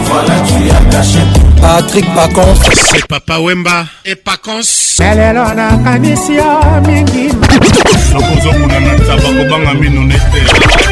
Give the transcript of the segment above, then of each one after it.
Voilà, tu as caché. Patrick Pacons. C'est Papa Wemba et Pacons. Lelelo na kanisi ya mingi. Nakozonguna na tabako banga mino nete.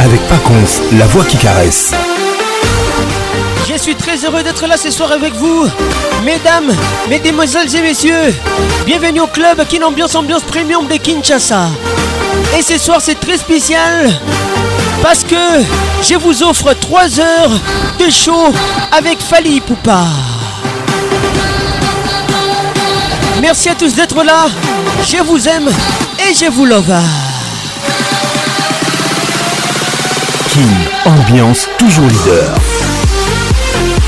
avec la voix qui caresse. Je suis très heureux d'être là ce soir avec vous, mesdames, mesdemoiselles et messieurs. Bienvenue au club Kin Ambiance Ambiance Premium de Kinshasa. Et ce soir, c'est très spécial parce que je vous offre 3 heures de show avec Fali Poupa. Merci à tous d'être là. Je vous aime et je vous love. ambiance toujours leader.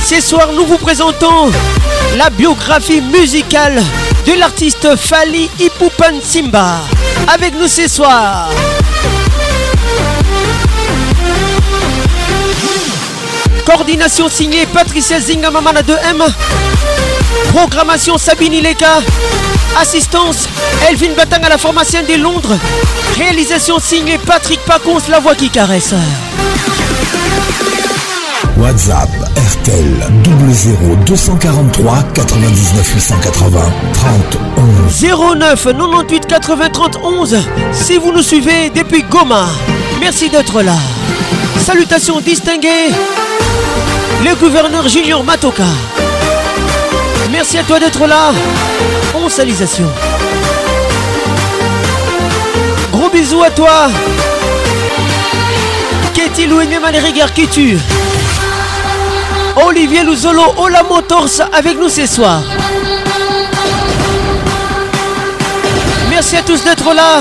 Ce soir, nous vous présentons la biographie musicale de l'artiste Fali Ipupan Simba. Avec nous ce soir. Coordination signée Patricia Zingamamana 2M Programmation Sabine Ileka. Assistance Elvin à la Formation de Londres. Réalisation signée Patrick Paconce, la voix qui caresse. WhatsApp RTL 00 243 99 880 30 11 09 98 80 30 11 Si vous nous suivez depuis Goma, merci d'être là. Salutations distinguées, le gouverneur Junior Matoka. Merci à toi d'être là. On salutation. Gros bisous à toi. Katie Louis regards qui tue. Olivier Luzolo, Ola Motors avec nous ce soir. Merci à tous d'être là.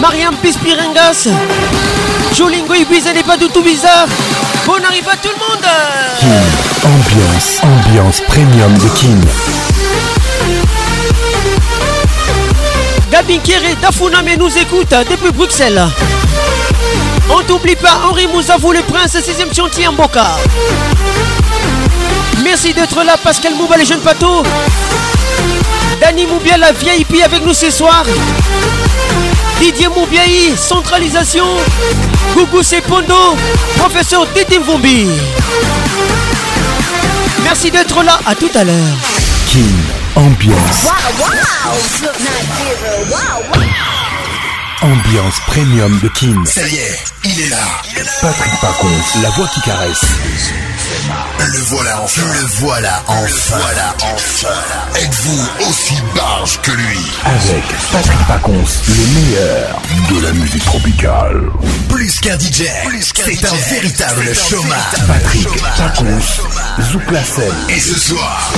Mariam Pispiringas. Jolingo Ibiza n'est pas du tout bizarre. Bon arrive à tout le monde ambiance, ambiance premium de Kin. et Dafuname nous écoute euh, depuis Bruxelles. On t'oublie pas, Henri vous le prince, 6ème chantier en Boca. Merci d'être là, Pascal Mouba, les jeunes patos. Dani Moubia, la vieille pie avec nous ce soir. Didier Moubiaï, centralisation. Coucou, c'est Pondo, professeur Titi Merci d'être là, à tout à l'heure. King Ambiance. Wow, wow. Ambiance premium de Kim. Ça y est, il est là. Patrick Parcon, la voix qui caresse. Le voilà enfin. Le voilà enfin. voilà enfin. Êtes-vous aussi barge que lui Avec Patrick Pacons, le meilleur de la musique tropicale. Plus qu'un DJ, c'est un véritable chômage. Patrick Pacons, Zouk la Et ce soir,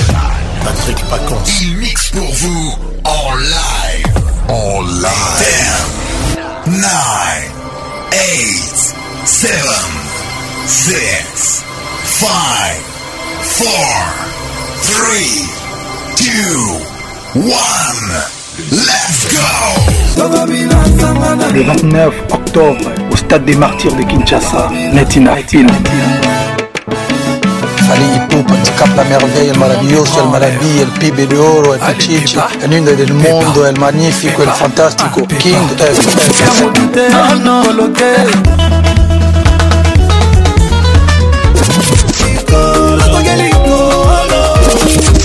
Patrick Pacons, il mixe pour vous en live. En live. 10, 9, 8, 7, 6, 5, 4, 3, 2, 1, let's go Le 29 octobre, au stade des martyrs de Kinshasa, Netina Film. la merveille, el maravilloso, el maravilla, elle pibe de oro, elle del mundo, elle magnífico, el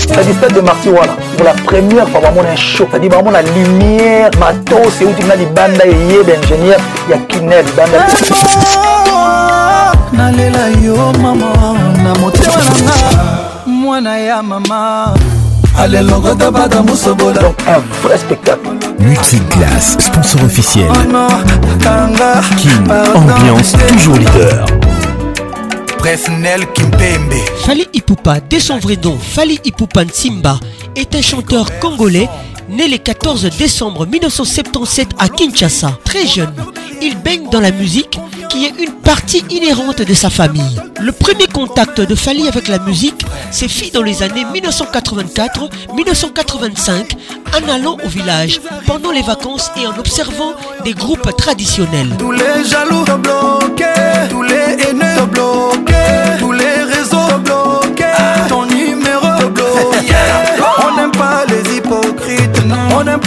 c'est-à-dire stade de martyr wana pour la première fois bamona show c'est-à-dire bamona lumière matos euti na libanda eyeba ingénieur ya kinel libanda eh, nalela yo mama na motema nanga mwana ya mama alelongo dabada mosobola donc un vrai spectacle multiclasse sponsor officiel oh non, King ambiance toujours leader Fally Fali Ipupa, de son vrai nom, Fali Ipupa Simba, est un chanteur congolais né le 14 décembre 1977 à Kinshasa. Très jeune, il baigne dans la musique qui est une partie inhérente de sa famille. Le premier contact de Fali avec la musique s'est fait dans les années 1984-1985 en allant au village pendant les vacances et en observant des groupes traditionnels.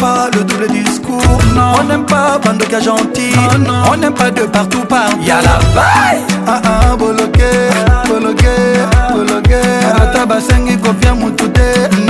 pas le double discours non. On n'aime pas Bandoka gentil non, oh, non. On n'aime pas de partout par Y'a la vaille Ah ah boloké, boloké, boloké Anata ah. basengi kofia mutude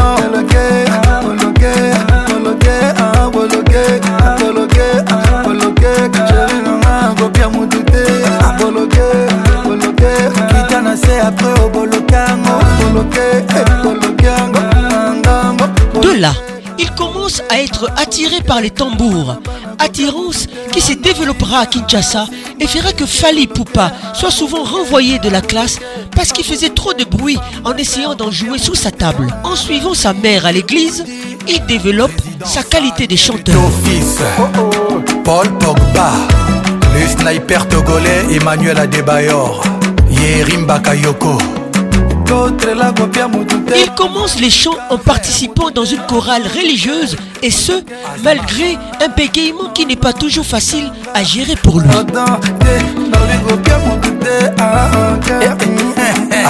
attiré par les tambours. Attirance qui se développera à Kinshasa et fera que Fali Poupa soit souvent renvoyé de la classe parce qu'il faisait trop de bruit en essayant d'en jouer sous sa table. En suivant sa mère à l'église, il développe sa qualité de chanteur. Fils, Paul Il commence les chants en participant dans une chorale religieuse et ce, malgré un bégayement qui n'est pas toujours facile à gérer pour lui.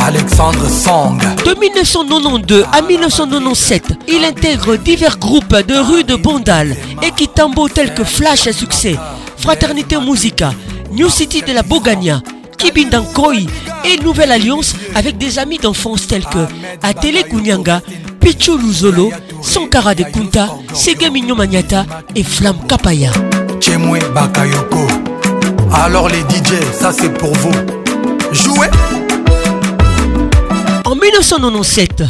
Alexandre Song. De 1992 à 1997, il intègre divers groupes de rue de Bondal et qui tels que Flash à succès, Fraternité Musica, New City de la Bogania, Kibindankoi et Nouvelle Alliance avec des amis d'enfance tels que Atele Kunyanga, Pichu Luzolo, sankara de kunta sege minyo et flamme kapaya bakayoko alors les dj ça c'est pour vous jouez en 1997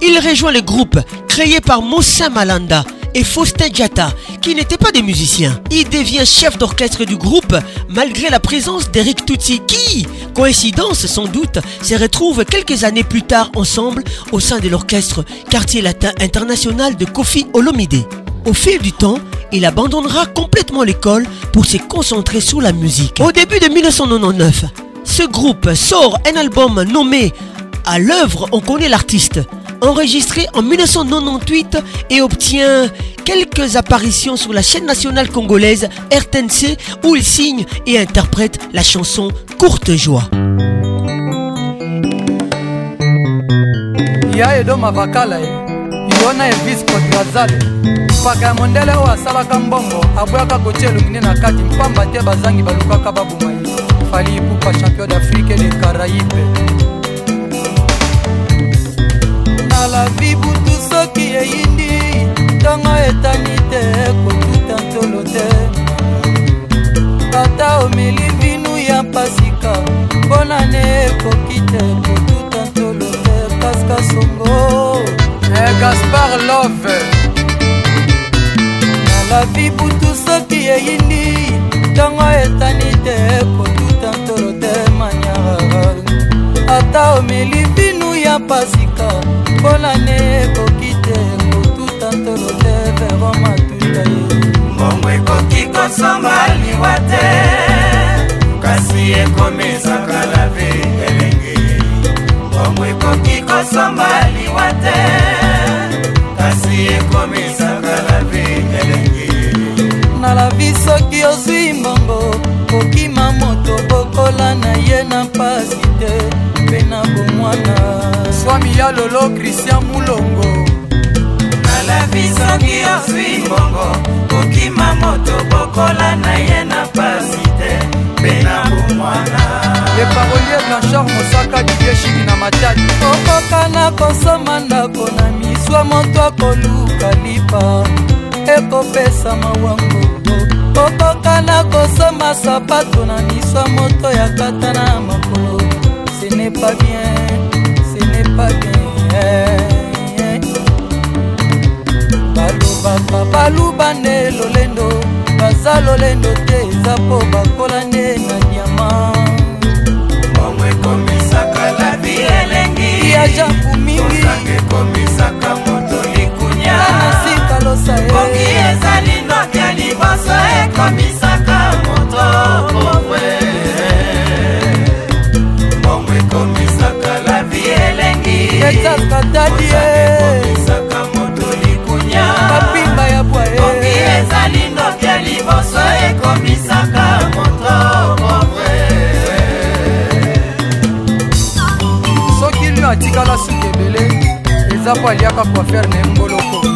il rejoint le groupe créé par Moussa Malanda et Faustin Giatta qui n'était pas des musiciens. Il devient chef d'orchestre du groupe malgré la présence d'Eric Tutsi qui, coïncidence sans doute, se retrouve quelques années plus tard ensemble au sein de l'orchestre Quartier Latin International de Kofi Olomide. Au fil du temps, il abandonnera complètement l'école pour se concentrer sur la musique. Au début de 1999, ce groupe sort un album nommé À l'œuvre, on connaît l'artiste enregistré en 1998 et obtient quelques apparitions sur la chaîne nationale congolaise RTNC où il signe et interprète la chanson Courte Joie. ya edoma vakala ye yona evis kodrazale mpaka ya mondele oyo asalaka mbongo abwaka kotia elongine na kati mpamba te bazangi balukaka baboma ye fali ipupa champion d'afrike de caraïbe maladi butu soki eyindi ntongo etani te kotuta ntolo te ata omeli vinu ya pasika mpona ne ekoki te kotuta ntolo te paska songo eh, gaspar love malavi butu soki eyindi ntongo etani te kotuta ntolo te manyara ata omeli vinu ya pasika mbolane ekoki te kotuta tolode vero matuta ye mbongo ekoki kosomba liwa te kasi ekomesaka lave elenge mbongo ekoki kosomba liwa te kasi ekomesaka lave elenge na lavi soki ozwi mbongo kokima moto bokola na ye na mpasi te bomwana swami ya lolo kristian mulongo nalabi soki ozwi mbongo kokima moto bokola na ye na pasi te mpe na bomwana eparolier blanchard mosaka didieshiki na matadi okoka na kosoma ndako na miswa moto akoluka lipa ekopesa mawango okoka na kosoma sapato na miswa moto yakata na makolo ce n'est pas bien, ce n'est pas bien balobaka baluba nde lolendo baza lolendo te eza mpo bakola nde na diama momo ekomisaka labi elengi yajapu mingiosanga ekomisaka moto likunya nasika losa bongi eza linoki ya liboso ekomisa epesaka tadi mapimba ya bwaoki ezali ndoke liboso ekomisaka moto soki lio atikala suki ebele eza po aliaka coiffere na emboloko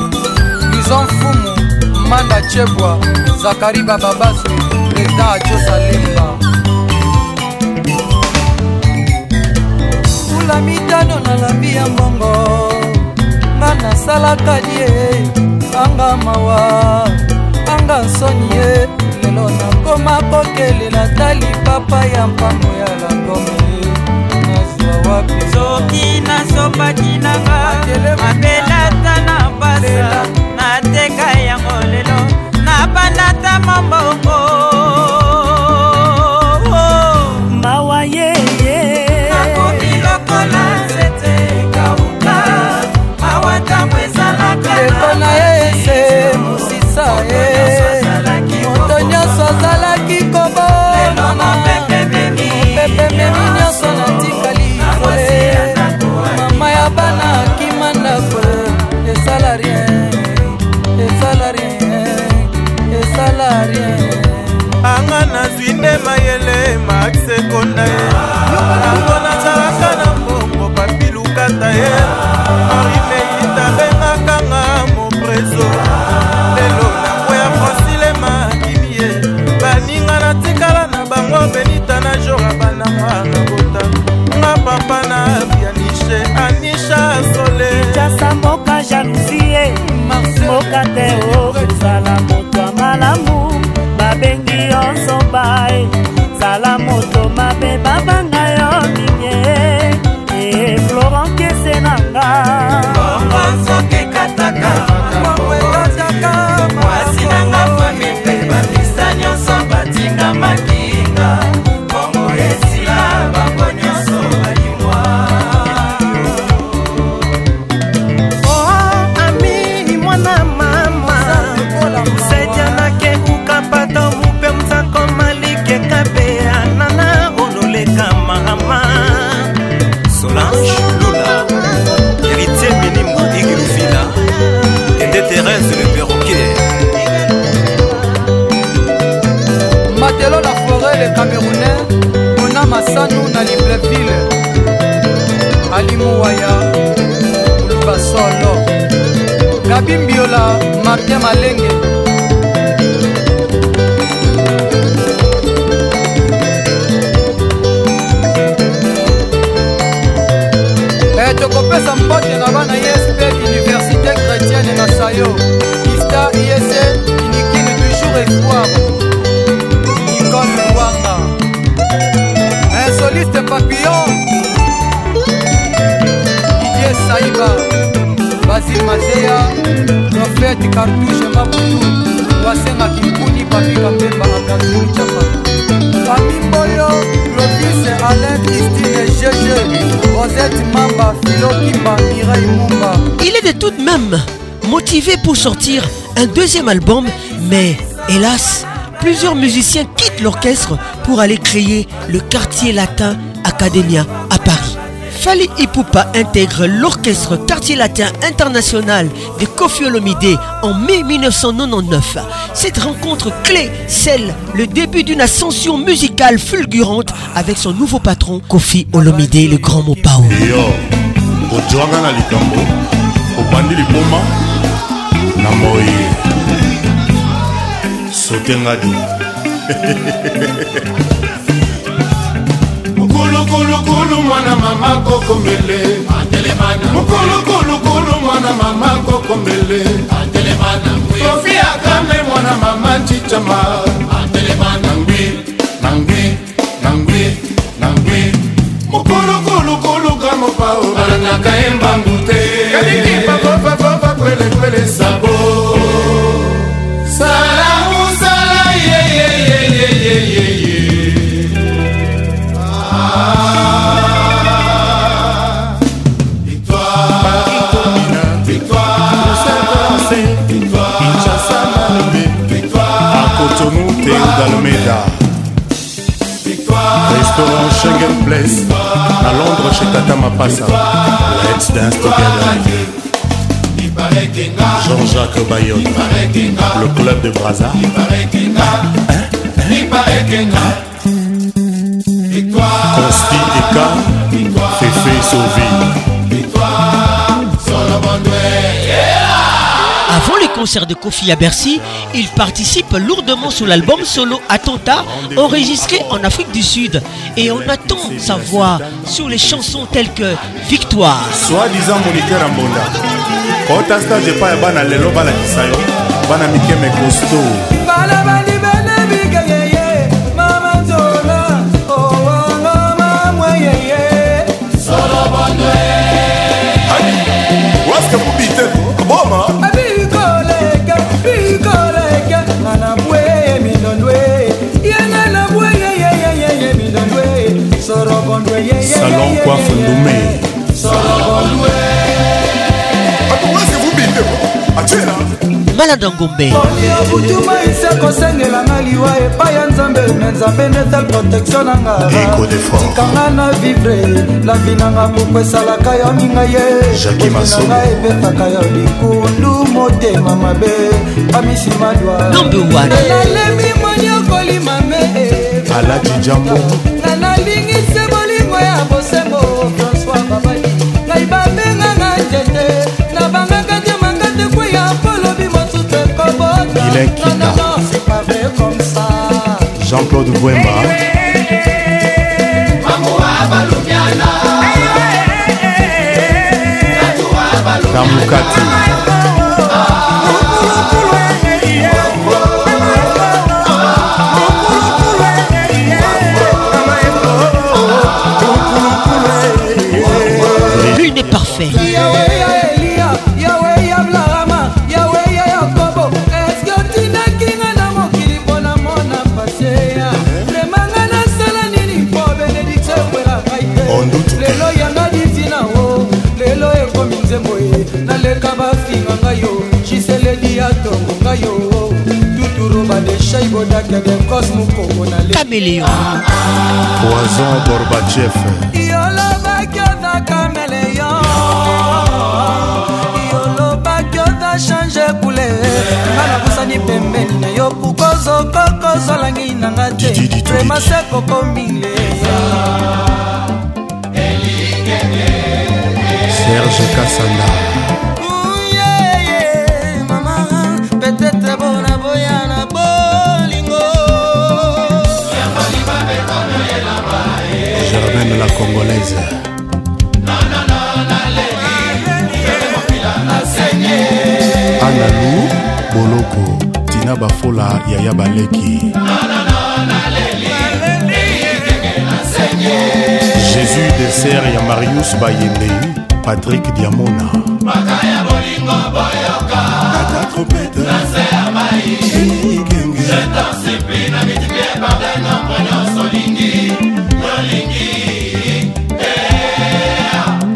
luzon mfumu manda chebwa zakari bababasu leta acosa lemba misala mitano na lambi ya mbongo nga nasalaka die anga mawa anga nsoni ye lelo nakoma kokelela ta lipapa ya mpango ya lakomi nazwa wapi soki nasopaki nanga sortir un deuxième album, mais hélas, plusieurs musiciens quittent l'orchestre pour aller créer le quartier latin Academia à Paris. Fali Ipupa intègre l'orchestre Quartier Latin International de Kofi Olomide en mai 1999. Cette rencontre clé scelle le début d'une ascension musicale fulgurante avec son nouveau patron Kofi Olomide, le grand Mopao. na moi sotengadi mukulukulu mwana mama kokomele mukulukulu mwana mama kokomele sofi akame mwana mama ncicama nangwi nangwi nangwi nangwi mukulukulu kuluka mopao balanaka embanga d'Almeida. Restaurant Schengen Place, à Londres chez Tata Mapasa. Let's dance together. Jean-Jacques Bayonne, le club de Braza. Hein? Hein? Hein? Consti Eka, Fefe Sauvé. Victoire, solo Solomon Yeah. Avant les concerts de Kofi à Bercy, il participe lourdement sur l'album solo Attentat enregistré en Afrique du Sud et on attend sa voix sur les chansons telles que Victoire. Soi-disant Monique Rambonda. kota stage epai ya bana lelo balakisa yo bana mikeme kosto bana balibene bikeyeye mama nzola owanga mamwa yeye solobonde waske mobite boma Abi. salon coiffe ndomé maladangombe obutuma ise kosengelanga liwa epai ya nzambe me nzambe netel protektio nangatikanga na vivre lavi nanga poko esalaka yo minga yeanga epetaka yo likundu motema mabe amisimadwa alati jambo Jean-Claude Bouemba, n'est est parfaite. kameleon poison ah, ah. gorbachev yolobaki oza kameleon yolobaki oza change coule nga nabusani pembeni na yo kukozokokozolangi nanga te remase kokomile serge kasanda reine la congolaise analu boloko tina bafola yaya baleki jésus deser ya marius bayende patrik diamona Je t'en supplie, n'habite pas pardonne, prenons son ligne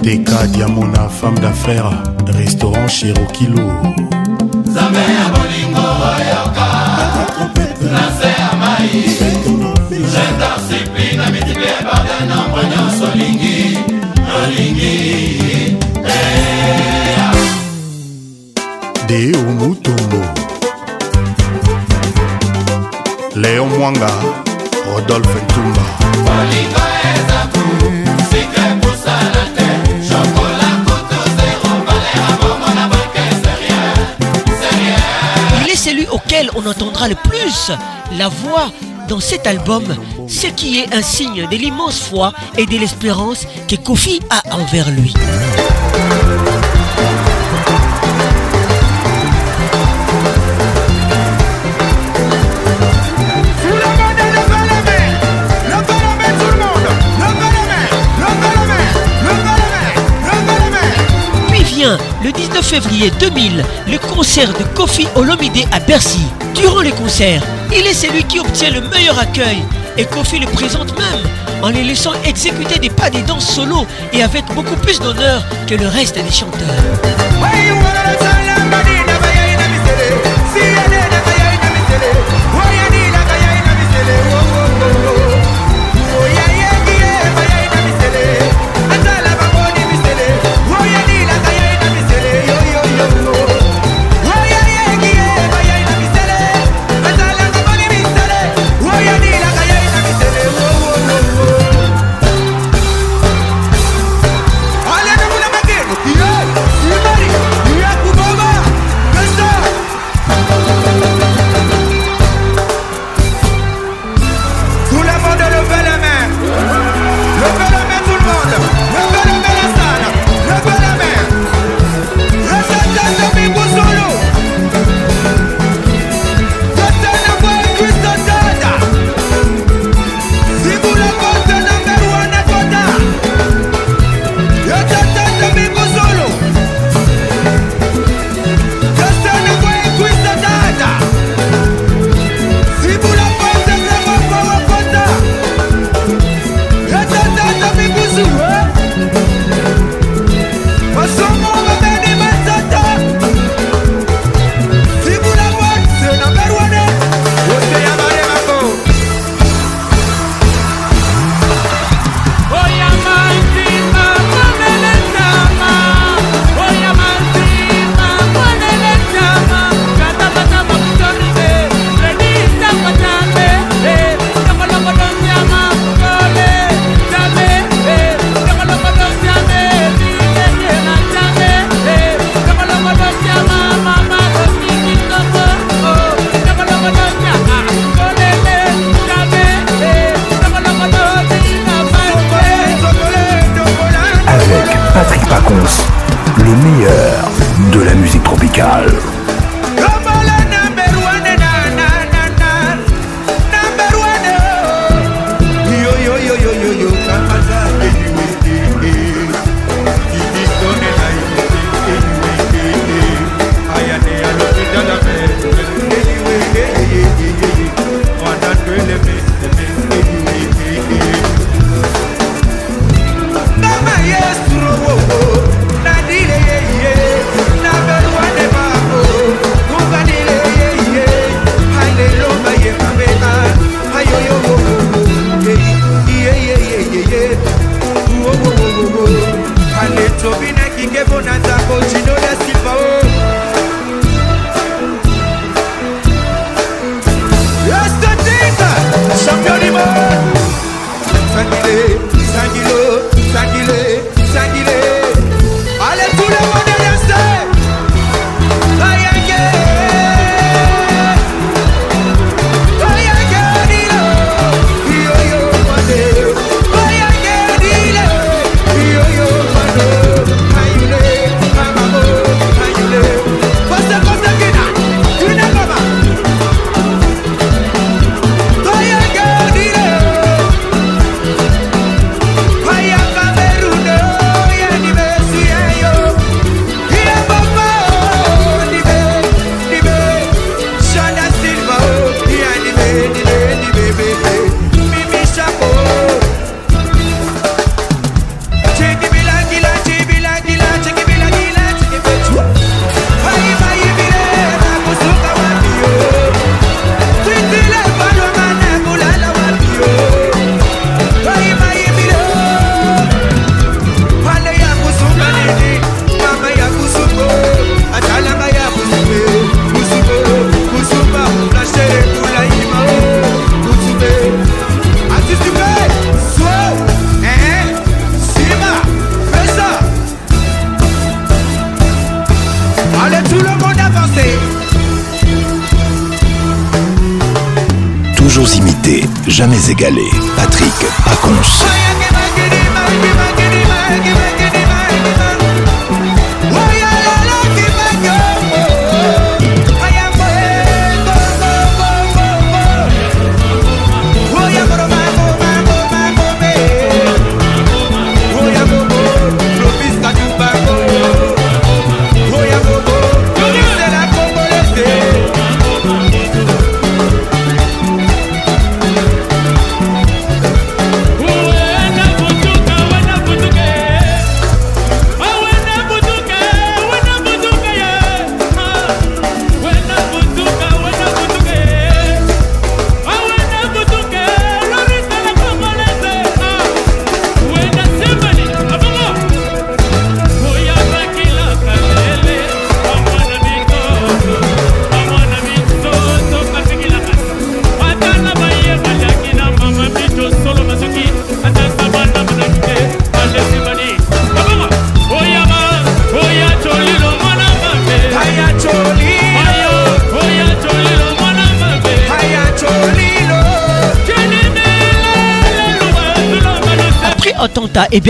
Deka Diamona, femme d'affaires, restaurant chez Rokilo. Zame ya bolingo oyoka, na se ya mai, jeta le plus la voix dans cet album, ce qui est un signe de l'immense foi et de l'espérance que Kofi a envers lui. Puis vient le 19 février 2000 le concert de Kofi Olomide à Bercy. Durant les concerts, il est celui qui obtient le meilleur accueil et Kofi le présente même en les laissant exécuter des pas des danses solo et avec beaucoup plus d'honneur que le reste des chanteurs.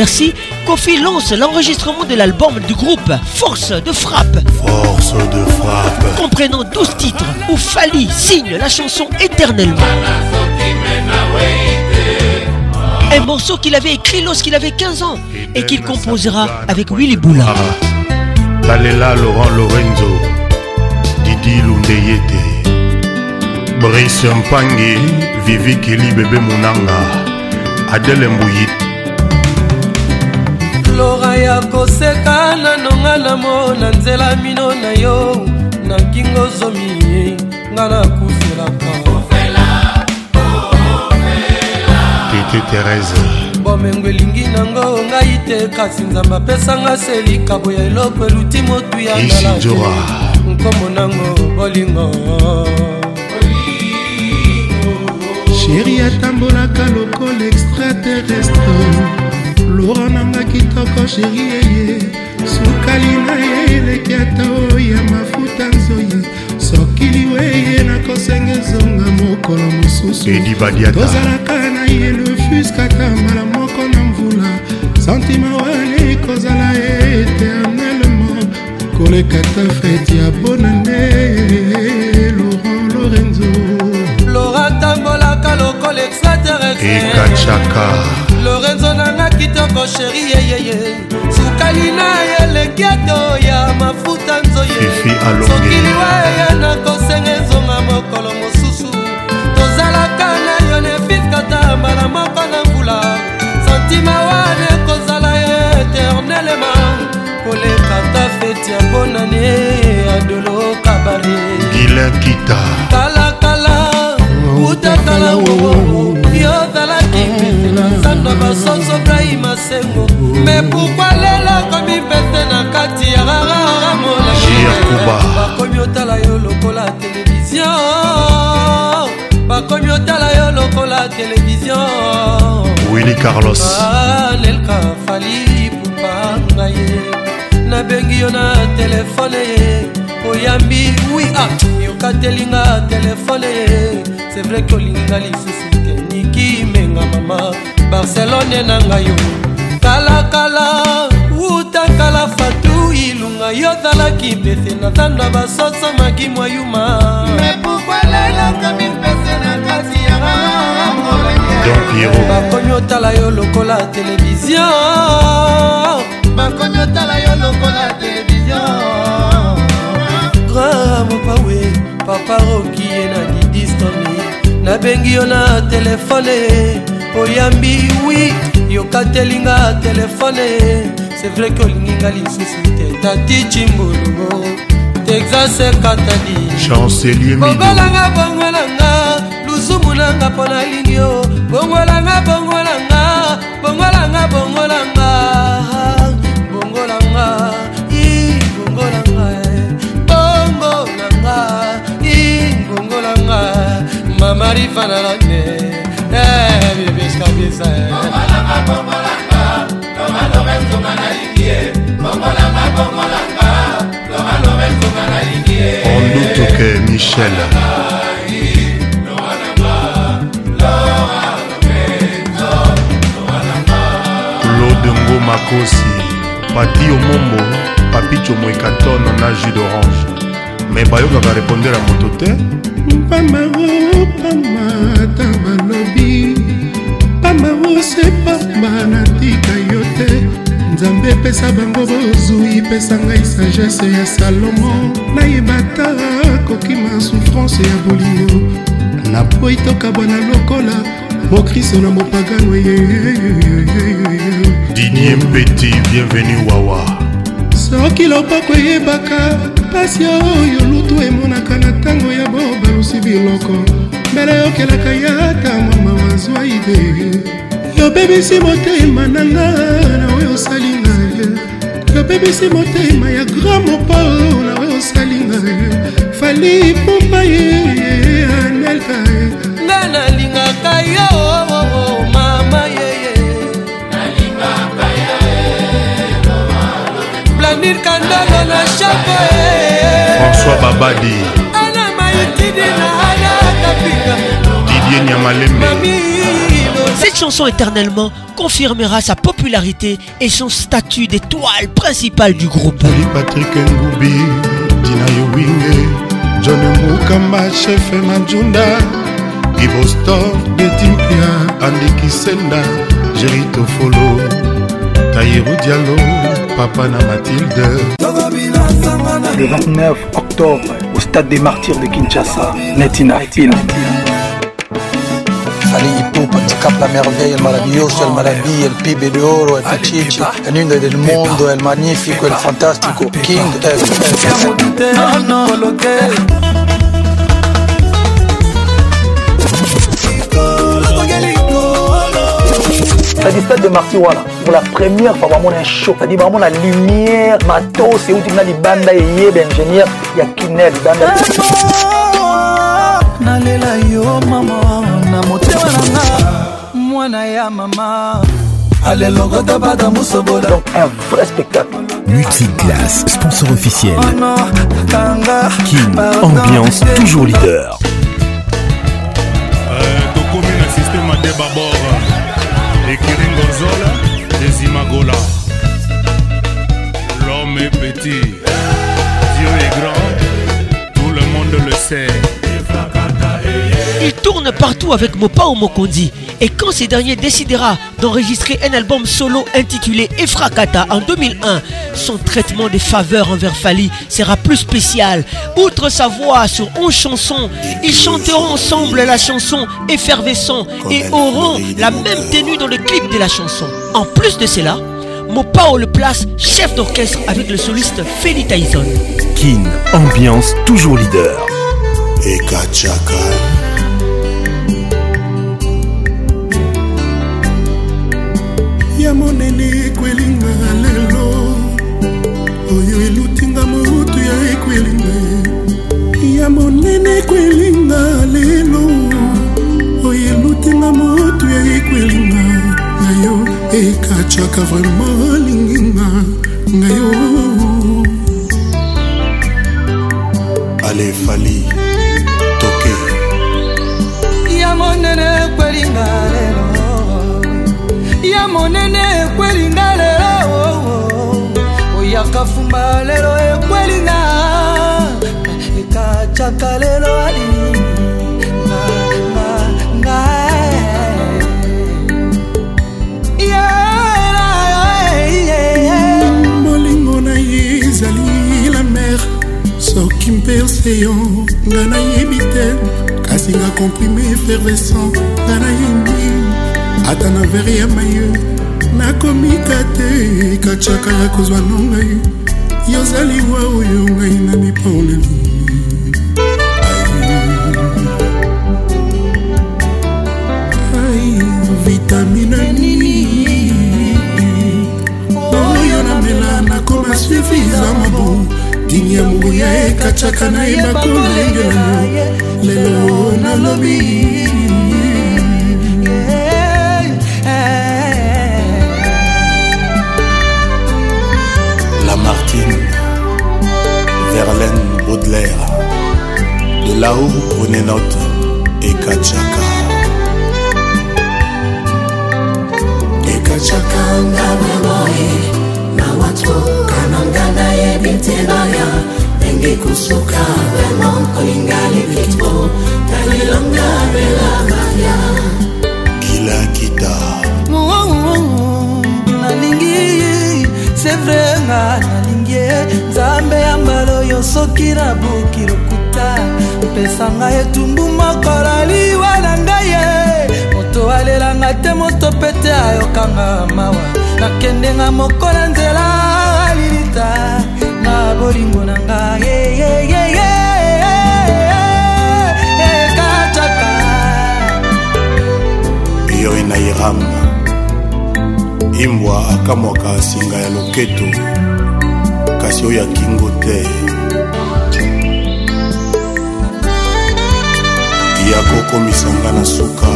Merci, Kofi lance l'enregistrement de l'album du groupe Force de Frappe. Force de Frappe. Comprenant 12 titres où Fali signe la chanson éternellement. Un morceau qu'il avait écrit lorsqu'il avait 15 ans et qu'il composera avec Willy Boula. Laurent Lorenzo, Didi Brice Vivi Kili Bébé nsima ya koseka nanonga namo na nzela mino na yo na nkingo zomi ye nga nakufelaka tete terese bomengo elingi nango ngai te kasi nzambe apesanga se likabo ya eloko eluti motu ya ngala nkombo nango bolingo sheri atambolaka lokola extraterrestre lora nanga kitoko sheri eye sukali na ye eleki ata oya mafuta nzoyi sokili weye nakosenge ezonga mokolo mosusutozalaka na ye lefuskata mbala moko na mvula santima wana ekozala eternellement koleka ta fete ya bonane laurent lorenzo lora tambolaka lokola extraterrestre ozala kitoko sheri yeyeye sukali na eleki ato ya mafuta nzoye soki liwa eya na kosenga ezonga mokolo mosusu tozalaka na yo nefiskata mbala moko na mbula santima wana ekozala eternelema koleka ta feti ya bonani ya dolo kabare gilakita kalakala oh, utakala wowowo oh, oh, na basoso brahima sengo mepukwa lelo komi pete na kati ya rarara molaa bakomi otala yo lokola televizio bakomi otala yo lokola televizio willi carloselka ah, fali pupanga ye nabengi yo na telefone ye oyambi wi a ah, yokatelinga telefone ye sevrai kolinga lisusu te niki menga mama barcelone na ngai yo kalakala wuta kala fatu ilunga yo zalaki mpese na zando basoso makimwa yuma bakomi otala yo lokola televizio bakomi otala yo lokola televizio grand mopawe papa roki ye nani nabengi yo na telefone oyambi wi yokatelinga telefone sevrai ke olinginga lisusu te tati cimbuluo texas ekatadibongolanga bongolanga luzumu nanga mpo nalingi yo bongolanga bongolanga bongolanga bongolanga arifananane eh, bibebesika biza bongolanga bongolanga loba lobe nzunga nalingi ye bongolanga bongolanga loba lobe nzunga nalingi ye ondutuke michel claude ngomakosi pati omombo papicho moekaton na jus d'orange me bayokaka répondere ya moto te pamao pama ta balobi pamao se pamba natika yo te nzambe epesa bango bozwi pesa ngai sagesse ya salomo nayeba ta kokima souffrance ya bolio napoyi tokabwana lokola mokristo na mopagano dinie mpeti bienvenu wawa soki lopoko eyebaka pasi oyo lutu emonaka na ntango ya bobalusi biloko mbele yokelaka yata mama wazwa ide yobebisi motema na nga na oyo osali na ye yobebisi motema ya grand mopo na oyo osali na ye fali pompa ye anelka ye nga nalingaka yo bandanga na chape françois babadi ana maikidi na alatapika didier nyamalembe Cette chanson éternellement confirmera sa popularité et son statut d'étoile principale du groupe. Patrick Ngoubi, Dina Yowinge, John Mukamba, Chef Manjunda, Ibostor, Betimpia, Andy Kisenda, Jerry Tofolo, bayeru diallo papa na mathilde le 29 octobre au stade des martyrs de kinshasa netina il allez Ipupa escape la merveille, el maravilloso, el maravilla, el pibe de oro, el pichichi, el lindo del mundo, el magnifico, el fantástico, King, el... Ah, el... cest le de Marty, voilà. pour la première fois vraiment un show cest dit vraiment la lumière matos c'est où tu eyeba ingénieur dit « Banda ya Kinel, nalela yo mama na motema donc un vrai spectacle Multiclass, sponsor officiel. Oh, King, ambiance toujours leader. Euh, ekiringozola desimagola l'homme est petit dieu est grand tout le monde le sait il tourne partout avec Mopa ou Mokondi et quand ce dernier décidera d'enregistrer un album solo intitulé Efrakata en 2001, son traitement des faveurs envers Fali sera plus spécial. Outre sa voix sur 11 chansons, ils chanteront ensemble la chanson Effervescent et auront la même tenue dans le clip de la chanson. En plus de cela, Mopao le place chef d'orchestre avec le soliste Feli Tyson. Kin, ambiance toujours leader. Et na monene ekwelinga lelo oyo elutinga motu ya ekwelinga ya monene ekwelinga lelo oyo elutinga motu ya ekwelinga na yo ekacaka vraimen alinginga na yo alefali monene ekwelinga lelo oyaka fumba lelo ekwelinga ekataka lelo eh. eh, alini soki mperse yo nga nayebi te kasi nga komprime efervescent nga nayebi ata na veri ya maye nakomika te katiaka ya kozwa no ngai yozaliwa oyo ngai na miponeli vitamina nini oyo namela nakoma suffisa mabo dini ya mobuya ekatiaka nayeba kolengela yo lelo nalobi Adler. De là-haut, prenez note et Kachaka. ekachaka nga memoe na watoka na nga nayebi te baya ndenge kosuka vraimen kolinga levitro talilonga bela baya kilakita nalingi sevrenga nalingi nzambe ya mbalo yo soki na buki lokuta pesa ngai etumbu mokolo liwa na ngai ye moto alelanga te moto pete ayokanga mawa nakendenga moko na nzela alilita na bolingo na ngai yeyeyeye ekataka yo ena iramba imbwa akamwaka singa ya loketo kasi oyo akingo te ya kokomisa nga na suka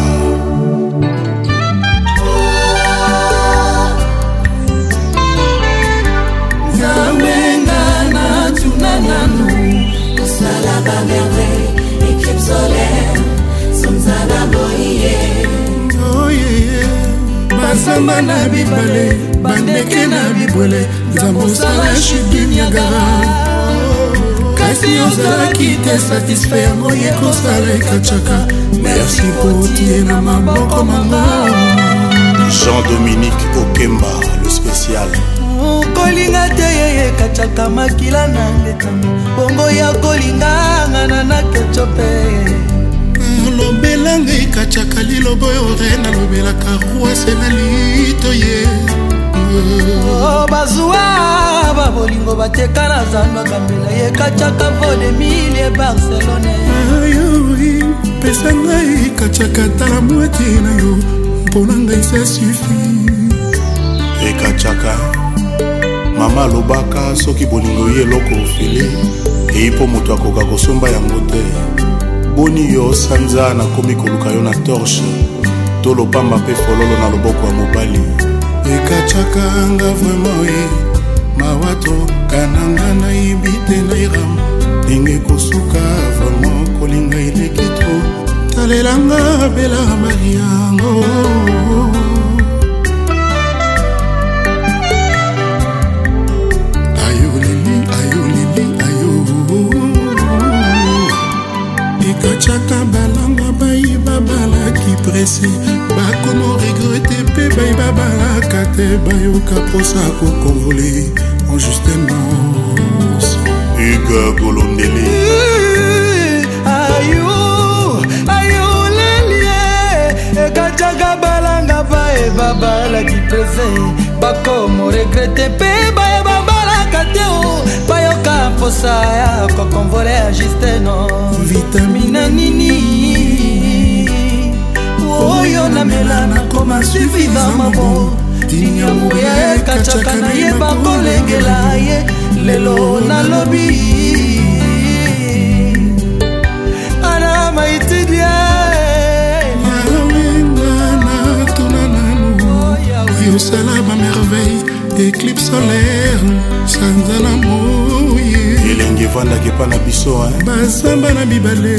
nzambe nga natuna nanu osala bamerveille équipe solaire somzala boye bazamba na bibale bandeke na bibwele nzambe osala chibiniagara merci ozalaki te satisfai yango ye kosala ekataka merci po otie na maboko manga jean-dominique okemba le spécial kolinga te ye ekataka makila na letama bongo ya kolinga ngana na keco mpe lobelanga ekataka lilobo yo re nalobelaka rwase na lito ye Oh, bazwa babolingo bateka na zando bambela ye katiaka volemilie barcelone ayoi pesa ngai katiaka tala mwete na yo mpona ngai se sufi ekatiaka eh, mama alobaka soki bolingo ye eloko ofele eyi eh, mpo moto akoka kosomba yango te boni yo sanza nakomi koluka yo na torshe to lopamba mpe fololo na loboko ya mobali ekatiaka nga vraimen e mawato kananga nayibi te nairam ndenge kosuka vraimen kolinga eleki tro talelanga bela mariango oh, oh, oh. depresi bakoma regrete mpe bai babalaka te bayoka mposa kokonvole en justemance uga golondeli eh, ayo ayo lelie eh. ekatiaka balanga baeba balaki prese bakoma regrete mpe baeba balaka te o oh. bayoka mposa ya kokonvole ya justeno vitamina nini oyo namela nakoma suiviva mabo dinyamu yekacaka nayeba kolengela ye lelo nalobi ana maitidia yosala bamerveille éclipe solaire sanzala moye elenge evandaki epa na biso bazamba na bibale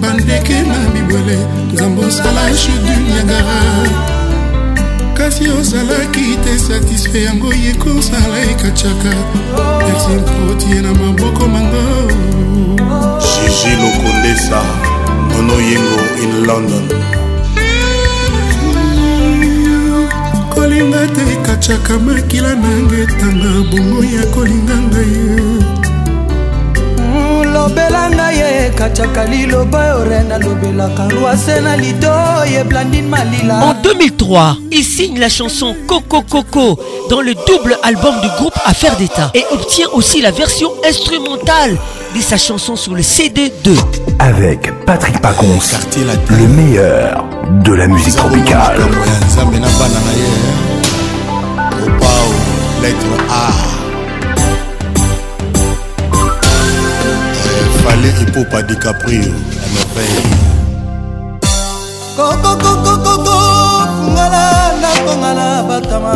bandeke na bibwele nzambe osala chudu niagara kasi ozalaki te satisfe yango ye kosala ekacaka merci mpotie na maboko mango jiji lokondesa nono yengo in london kolinga te ekacaka makila nange etanga bongo ya kolinga ngai en 2003 il signe la chanson coco coco dans le double album du groupe affaires d'état et obtient aussi la version instrumentale de sa chanson sur le CD2 avec Patrick Pacons le meilleur de la musique tropicale fallait epopa de caprio à merveille kokokokokoko fungala nakongala batama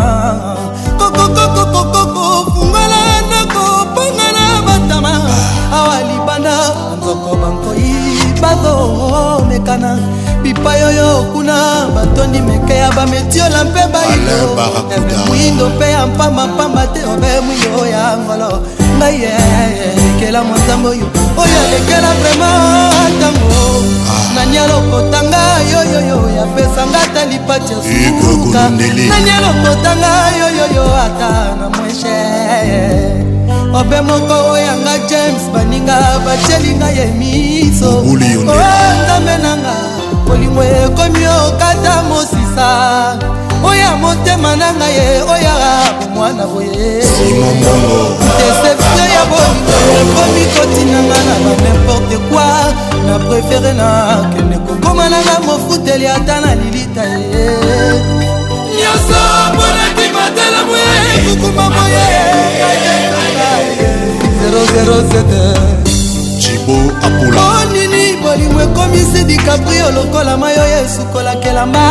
kokokokokoko fungala nakopongala batama awa libanda nzoko bankoi bazomekana bipai oyo kuna batondi meke ya bametiola mpe bailo mwindo mpe ya mpambapamba te obe mwindo ya ngolo ngai ekela motambo oyo oyo alekela vraimen ntango ah. nani alokotanga yoyoyo yapesanga ata lipati ya eh, suka nani alokotanga yoyoyo ata na mweshe obe moko oyanga james baninga bacelinga ye miso onzambe oh, nanga kolingo ekomi okata mosisa oya motema na ngai oya bomwana boye ngai ya bolingo ekomi kotinanga na banimporte kua na prefere nakende kokoma nanga mofuteli ata na lilita ye nyonso mpona kimatelamu ekukuma moye 007 cibo apula bolingo ekomisi dikaprio lokola mai oyo esukolakelama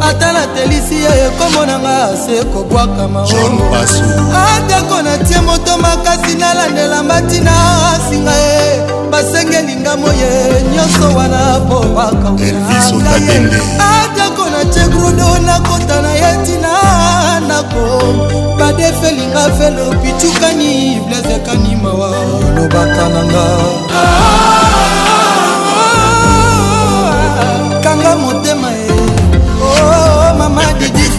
ata natelisi ye ekomonanga se kobwakama atako natie moto makasi nalandela matina asinga ye basengelinga moye nyonso wana mpo bakaunaye atako natie grudo nakota na ye tina nako badefelinga felo pitukani blazekanima wa lobaka nanga ah!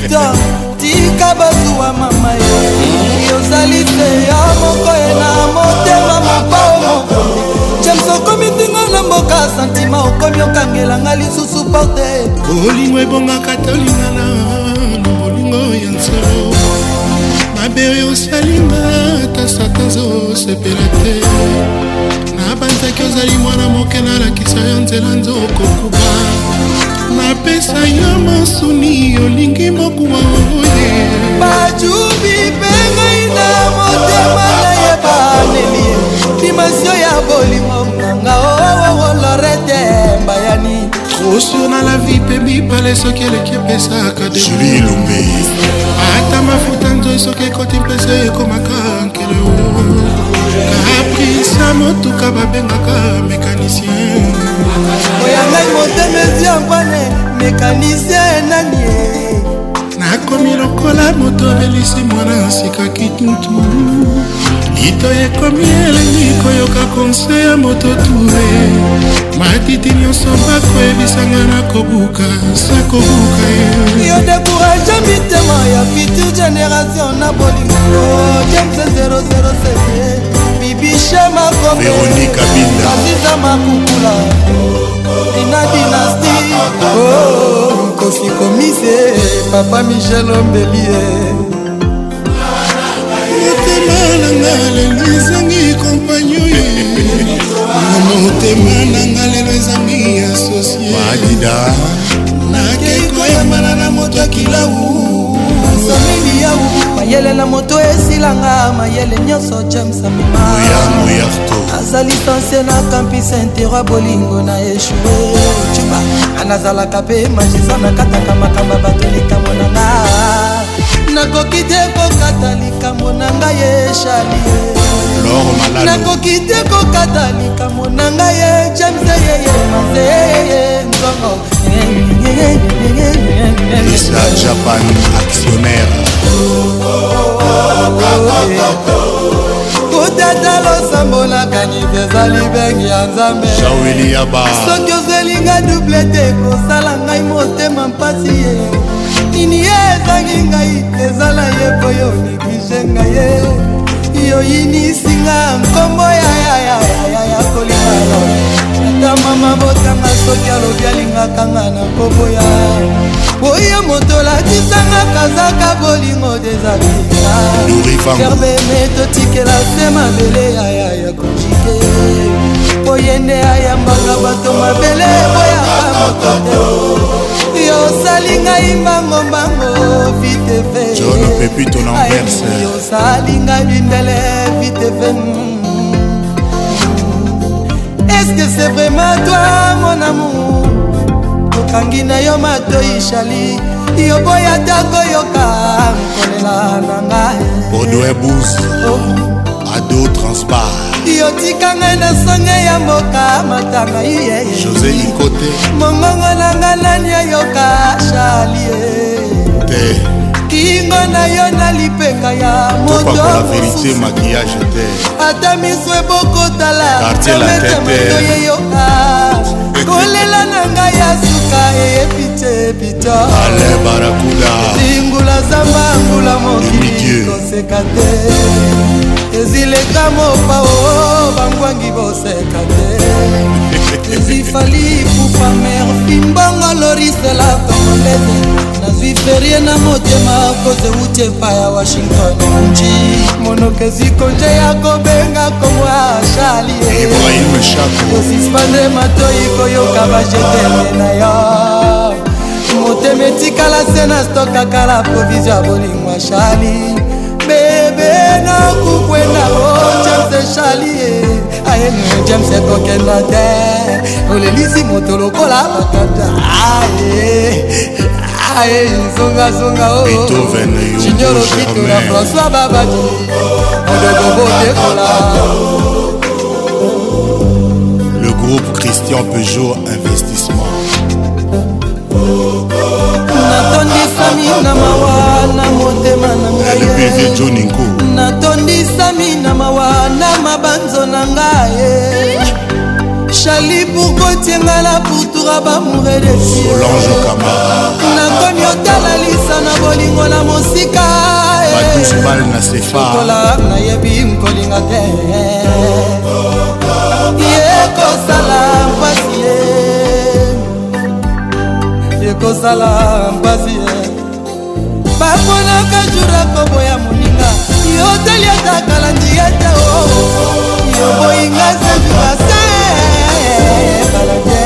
victor tika bazwa mama yo yozali te yo moko ye na motema mopao mokomi james okomi ntingo na mboka santima okomi okangelanga lisusu porte olingo ebongaka tolingana na molingo ya nzolo mabe osalinga ata satan zosepela te nabanzaki ozali mwana moke nalakisa yo nzela nzo okokuba napesa yo masuni olingi mokuwa oye bajubi mpe ngai na motema na ye baleli dimasio ya bolingo nanga owowo lorete mbayani trosur na la vie mpe mibale soki eleki epesaka delilumbe ata mafuta nzoi soki ekoti mpesa ekomaka nkele na motuka babengaka mécanicien oya ngai motemezi angwane mécanicien enani nakomi lokola moto abelisi mwana sikaki tutu lito ekomi elengi koyoka konse ya moto ture matiti nyonso bakoyebisanga na kobuka sa kobuka ye yo dekourage mitema ya future génération na bolingo james 007 richard makoveronika binda aziza makukula ina dinasti oh, kofi komise papa michel ombelie eh. motema nanga lelo ezangi kompagnoye motema nanga lelo ezangi asosiemaadida nakeko yambana na moto ya kilau yau mayele na moto esilanga mayele nyonso james amima aza lisansie na campi sentero bolingo na eshue cuba anazalaka mpe magisa nakataka makambo bato likambo na nga nakoki te kokata likambo na ngai eshalie nakoki te kokata likambo na ngai e james eyeye mazeyeye nzongo Isla Japan actionnaire kutata losambolaka nyimbe ezali bengi ya nzambe soki ozelinga duble te kosala ngai motema mpasi ye nini ye ezangi ngai ezala ye poyo neglige ngai ye yoyinisinga nkombo ya kolinga yo ata mama botanga soki alobi alingaka nga na koboya oye moto olakisanga kazaka bolingo dezakiaerbeme totikela se mabele aya ya konjike oye nde ayambaka bato mabele boyaka moto te yosali ngai mbangombango vitefe yosali ngai lindele vitefe est-ce que c'est vraiment toi mon amour tokangi na yo matoi shali yoboya tako yoka nkolela na ngai odoebus oh. ado transpar yotika ngai na songe ya mboka matanga ye josé ikote mongongo na ngai nani ayoka shalie te kingo na yo na lipeka ya motomosusu ata miso ebokotala emetemando yeyoka ah. kolela na ngai ya suka eyebi te bitolingula zamba ngula mokili koseka te ezileka mopao oh, oh, oh, bangwangi boseka te ezwi fali pupa mer fimbongo lorisela congolese nazwi ferie na motema kozeuti epai ya washington nji monoko ezwi konje ya kobenga kongo ya charliekosuspande matoi koyoka bajetele na yo motema etikala se na stokakala provizio ya bolingwa shali bebe nakukwenda o jese shalie ayeni james ekokenda te olelisi moto lokola makanda aye aye zongazonga jinyoro kito na françois babadi odogobotekola groupe Christian Peugeot Investissement. natondisami na mawa na motema na ngai banzo na ngaye chali pourkotienga na pourtoura bamoure denakomi otala lisa na bolingo na mosika eh. kola nayebi nkolinga te ye kosala mpasi ye ekosala mpasi ye baponaka jura koboya moninga yo teliata yata o boyinga zambi base balade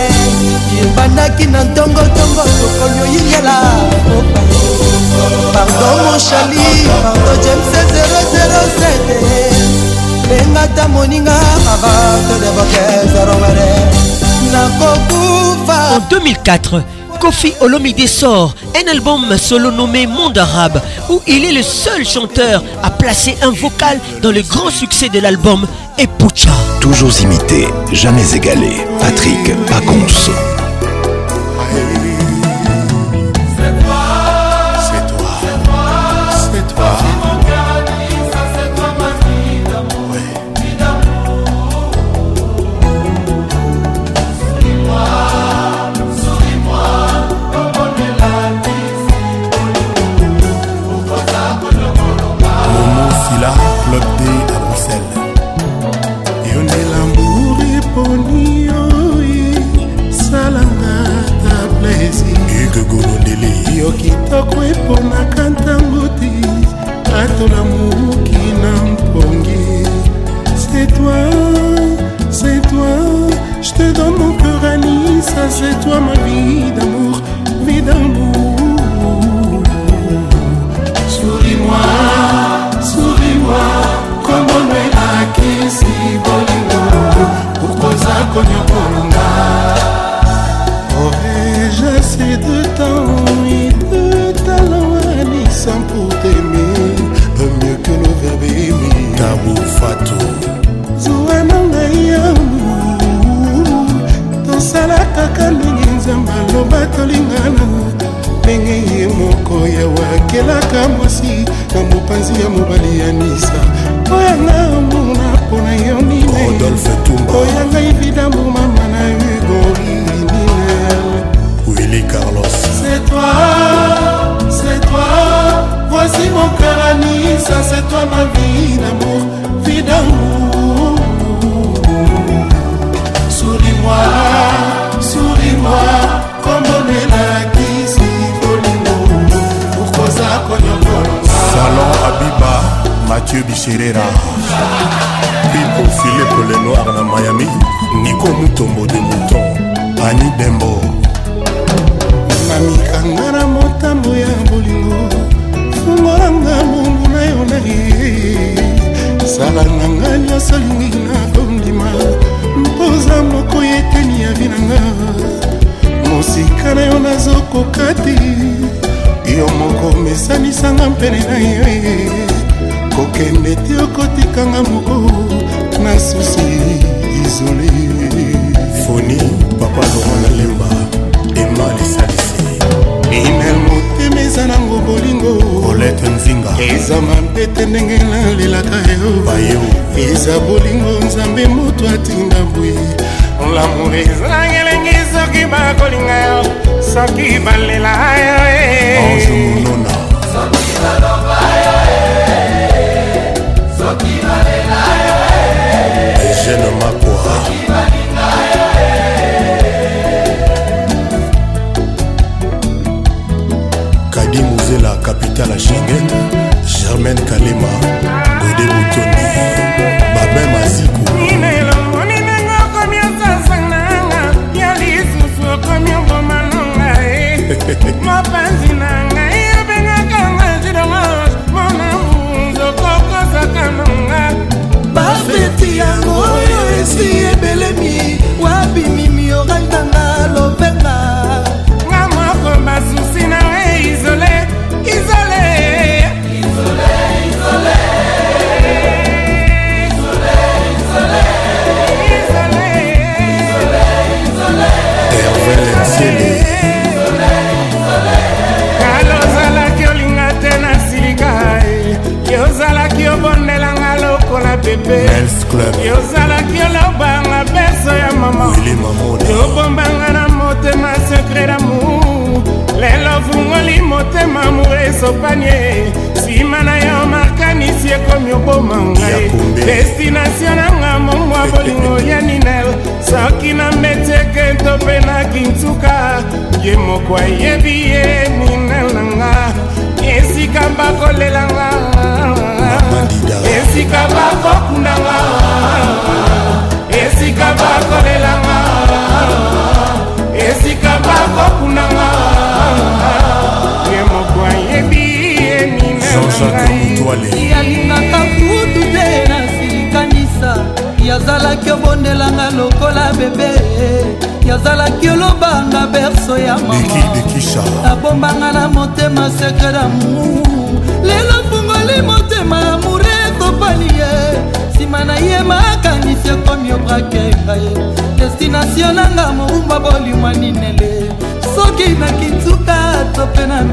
ebandaki na ntongotongo tokoli oyingela pardon monchali pardon james 007 lengata moninga avant de devoke zorongane nakokufa en 2004 Kofi Olomide sort un album solo nommé Monde Arabe où il est le seul chanteur à placer un vocal dans le grand succès de l'album Epucha. Toujours imité, jamais égalé. Patrick Bagonso.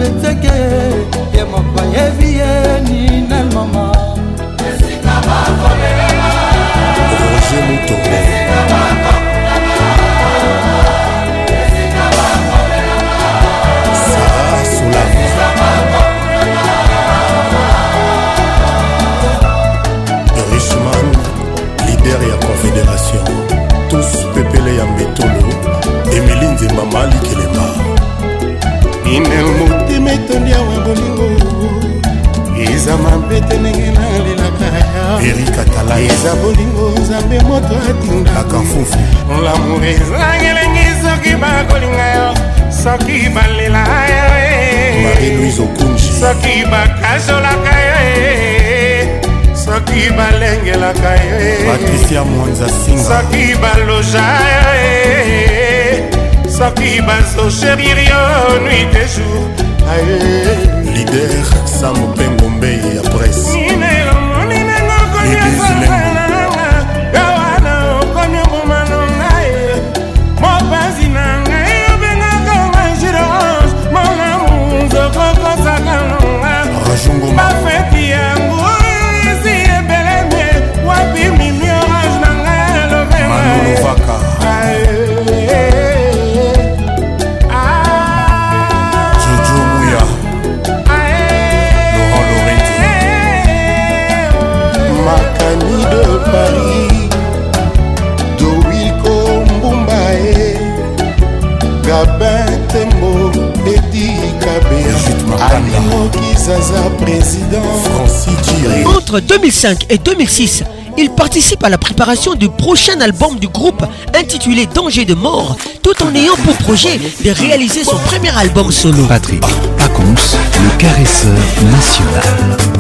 benzeke ngai eza bolingo nzambe moto atingaakafufu lamour ezangelengi soki bakolinga yo soki balela yo eh. soki bakasolaka yo eh. soki balengelaka yosoki eh. baloja yo soki bazosherir yo nuit de jour lider sa mopengo mbei ya presse Baby, Entre 2005 et 2006, il participe à la préparation du prochain album du groupe intitulé Danger de mort, tout en ayant pour projet de réaliser son premier album solo. Patrick le caresseur national.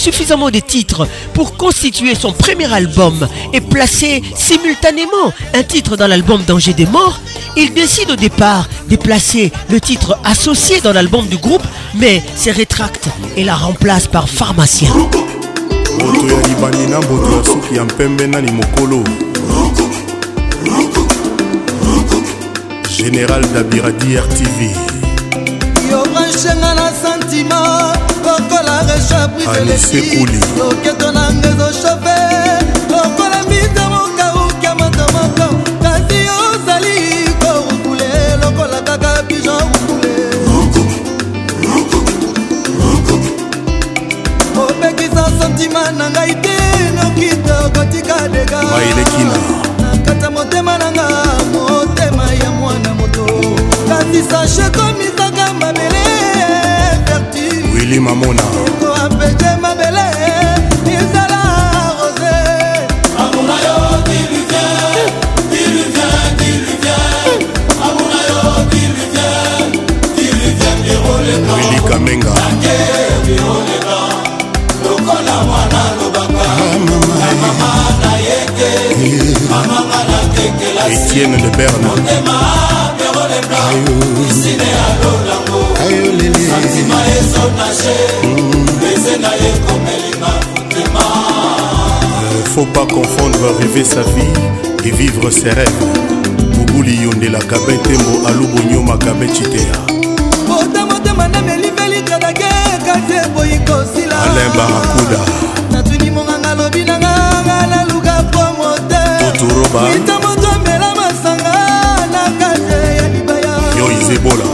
suffisamment de titres pour constituer son premier album et placer simultanément un titre dans l'album Danger des Morts, il décide au départ de placer le titre associé dans l'album du groupe, mais se rétracte et la remplace par Pharmacien. Général Dabiradi RTV. maréchapriseloketo nanga ezoshofe lokola mbita mokauka motomoko kasi ozali korukule lokola kaka pijon rukule opekisa sentima na ngai te nokita okotika degaelekina nakata motema nanga motema ya mwana moto kasi sache komi eli mamona apete mabele ezala rose amona yo diluvia diluvia diluvia amona yo diluvia diluvia piroleli kamenga piroleba lokola mwana lobaka ah, eh. mama na ye te eh. mamanga na tekela etienne de berne motema pirolebla isine alo elili banzima ezonage beze na ye komelinga motema faut pas confondre arriver sa vie et vivre ses rêves bobuli yondela gabe ntembo alubonyoma gabe citea bota motema namelivelikadake kati eboyi kosila alain barakuda natuni monganga lobi nanga nga naluka po moteita moto ambela masanga na kate ya libaya yo izebola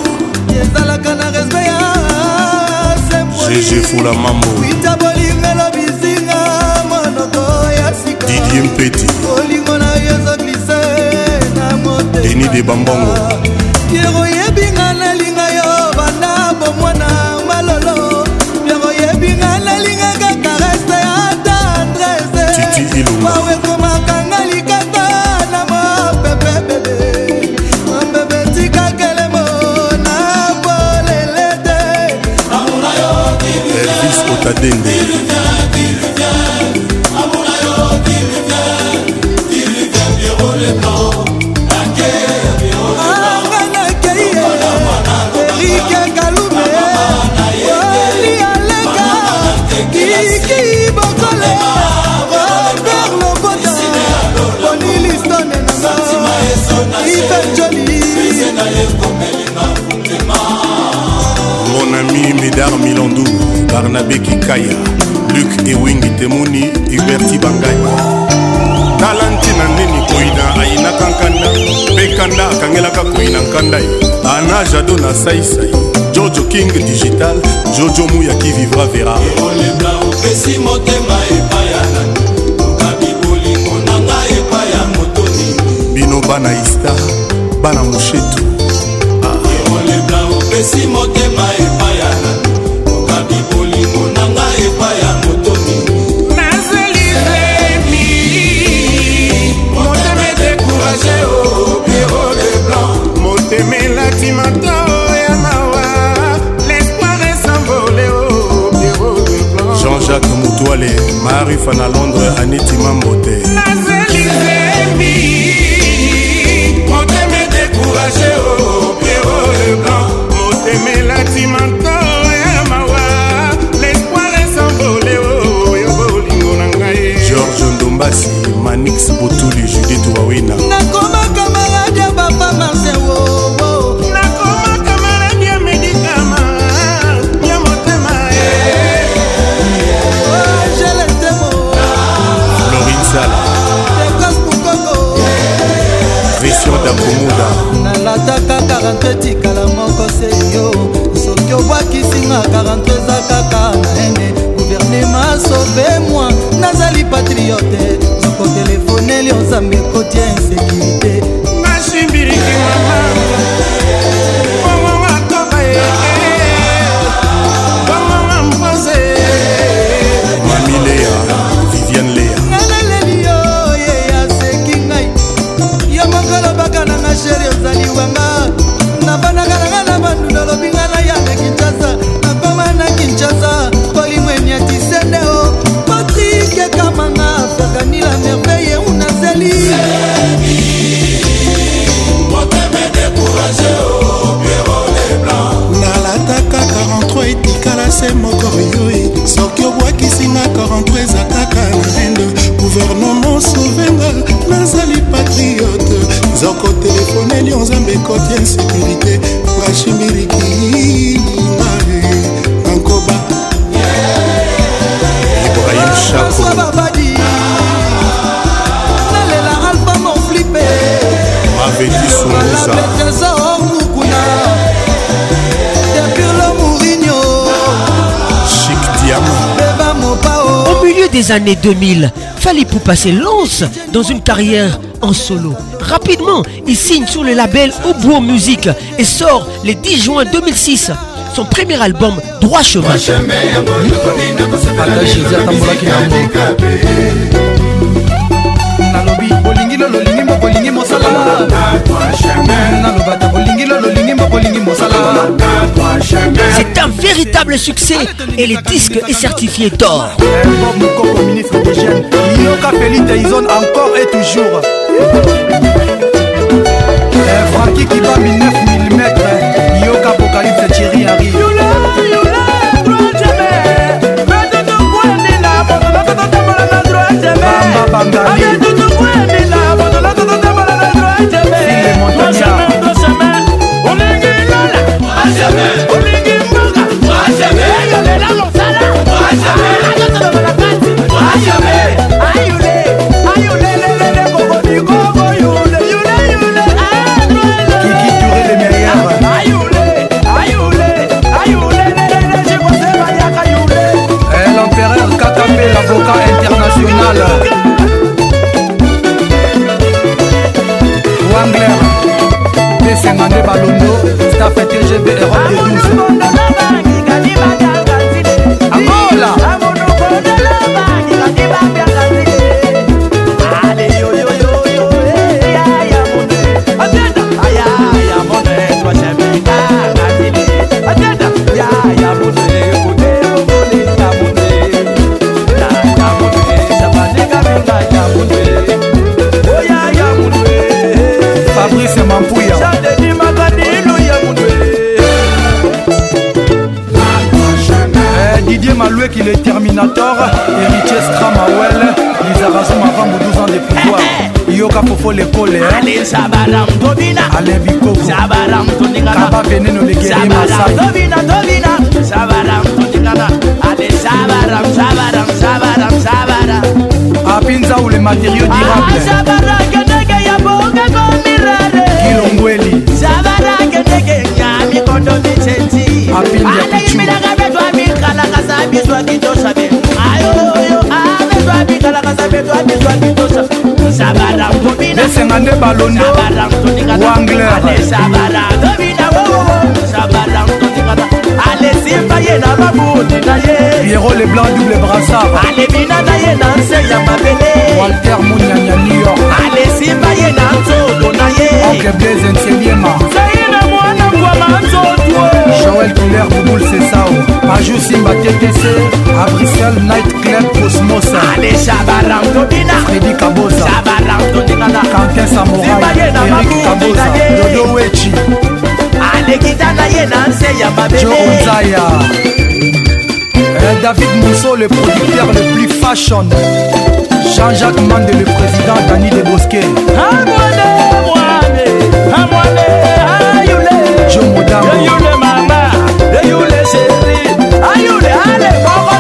ezalaka na DG Fula Mambo Didier Mpeti Denis de Bambongo Pierre oyebinga nalinga yo banda bomwana malolo Pierre oyebinga nalingaka karese ya tendrese Titi Ilunga kota dende Ivan Johnny ami médar milandou barnabe kikaya luke ewingi temoni huberti bangai talanti na ndeni koina ayinaka nkanda mpe kanda akangelaka koina nkanda ye ana jado na saisai jojo king digital jojo muyaki vivra vera ekoleka opesi motema epai ya nani okabi bolingo na ngai epai ya motoni bino bana istar bana moshetu toale marifa na londres anitima mbote motemelati manto ya mawa l'espoir esambole oh, oyo bolingo na ngai george ndombasi manix botuli judith wawina nakoma kamarade ya papa marsewo bakotika années 2000, pour passer lance dans une carrière en solo. Rapidement, il signe sur le label Obo Music et sort le 10 juin 2006 son premier album Droit Chemin. C'est un véritable succès et le disque est certifié d'or. encore et eh, Pásame, un lingüimboga, c'est Staff que apinza ule materio dirabelongweli ah, esenga nde balondo wangler alesimba ye na babundi na ye piero leblanc double brassard alebina na ye na nse ya mabele walter munyanya new york alesimba ye na nzoto na ye oke blaze nseliema zaina mwana kwama nzoto Joël Killer, Bouboul Cessao, Ajou Simba TTC, Abrissel Night Club Cosmos, Freddy Kabosa, Quentin Samouraï, Eric Kabosa, Dodo Wechi, Joe Nzaya, eh, David Mousseau, le producteur le plus fashion, Jean-Jacques Mande, le président Dani Debosquet. Amwane, amwane, amwane, amwane. Jumu Jambo. Yeyule mama, yeyule seri, ayule ale koko.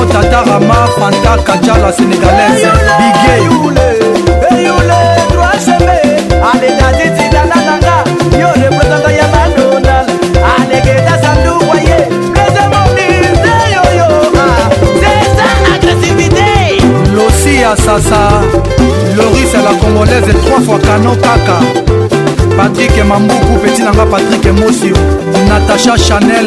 Mamo, Tata Rama, Fanta, Kajala, Sénégalaise, Bigay. Allez, Daddy, Tidana, Nanga, Yo, représentant Yamanonal, Anegeta, Sandou, Voyez. ya sasa loris ya la congolaise 3 fois kano kaka patrik mambuku peti nanga patrik mosio natacha chanel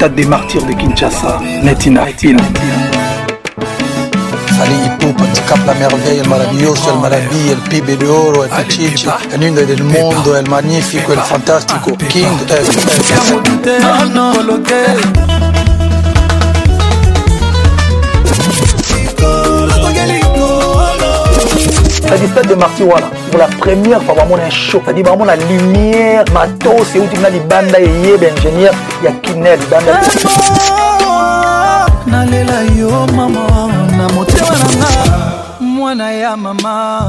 stade des martyrs de Kinshasa, Netina Hill. Salí Pupa, la merveille, el maravilloso, el maravilla, el pibe de oro, el pichichi, el lindo del mundo, el magnifique, el fantástico, King c'est-à-dire stade de Marty voilà pour la première fois vraiment un show c'est-à-dire vraiment la lumière matos c'est où tu as les bandes et yé ingénieur ya kinel banda nalela yo mama na motema nanga mwana ya mama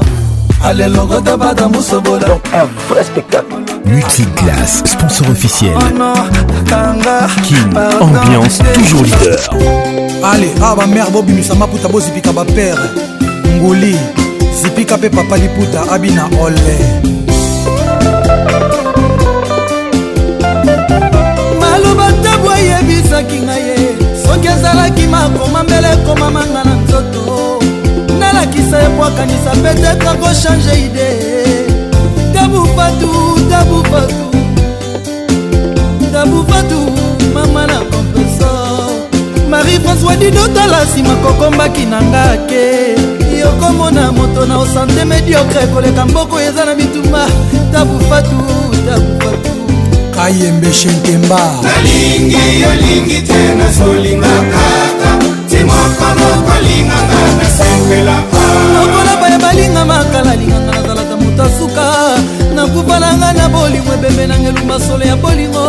Donc un vrai spectacle. Multiclass, sponsor officiel. King, ambiance, toujours leader. Allez, ah ma mère bobinusa maputa bozipika bapere ngoli zipika mpe papa liputa abina ole batabu ayebisaki ngai ye soki ezalaki makoma mbele ekomamanga na nzoto nalakisa ebwakanisa petetre akochange ide tabu fatu tabu fatu tabu fatu mama na kompresor marie françois didotala nsima kokombaki na nga ke yokomona moto na osante mediokre koleka mboko eza na bituma tabu fatu tabu fatu ayembe shenkemba nalingi yolingi te nazolinga kaka timoko mokolinganga nasengelaka lokola baya balinga makala linganga nazalaka moto asuka nakufa nanga na bolingo ebembe nanga elumba solo ya bolingo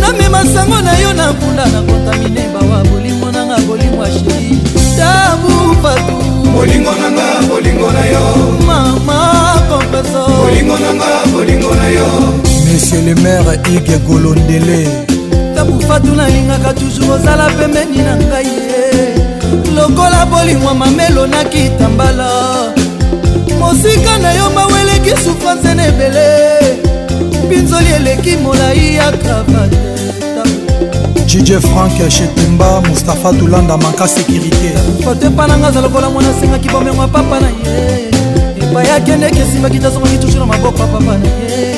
namema sango na yo na nkunda na kontamineba wa bolingo nanga bolingo ashiri tabu fatu bolingo nanga bolingo na yo mama kompeso bolingo nanga bolingo na yo monsieur le maire ige golondele tabufatu nalingaka toujours ozala pembeni na ngai ye lokola bolingwa mamelo nakitambala mosika na yo maweleki sufrance na ebele mpinzoli eleki molai ya kravate jj frank shetemba mustapha tulanda manka sécurité foto epa nanga aza lokola mwana asengaki bomengo ya papa na ye epai akendeki esimbaki tazongaki toujours na maboko ya papa na ye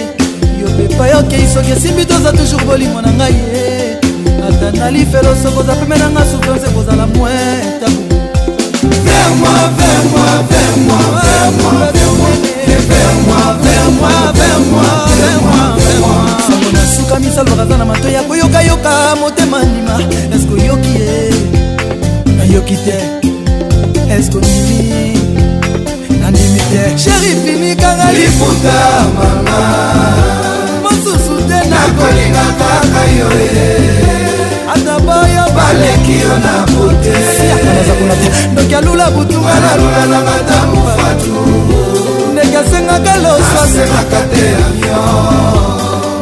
epai okei soki esimbi toza toujours bolimo na ngai ye eh. ata nalifelo soki oza peme na nga souffrance ekozala moins tabu Vers moi, vers moi, vers moi, vers moi, vers moi, vers moi, vers moi, vers moi, vers moi, vers moi. Sango na suka misalwaka aza na mato ya koyoka yoka motema ndima eske oyoki ye eh. nayoki te eske ondimi nandimi te sheri finikanga liputa mama nakolinga kaka yo e. ata baya baleki yo na bote ndoki alula butu analula na madamu fatu ndenge asengaka losasemaka te avion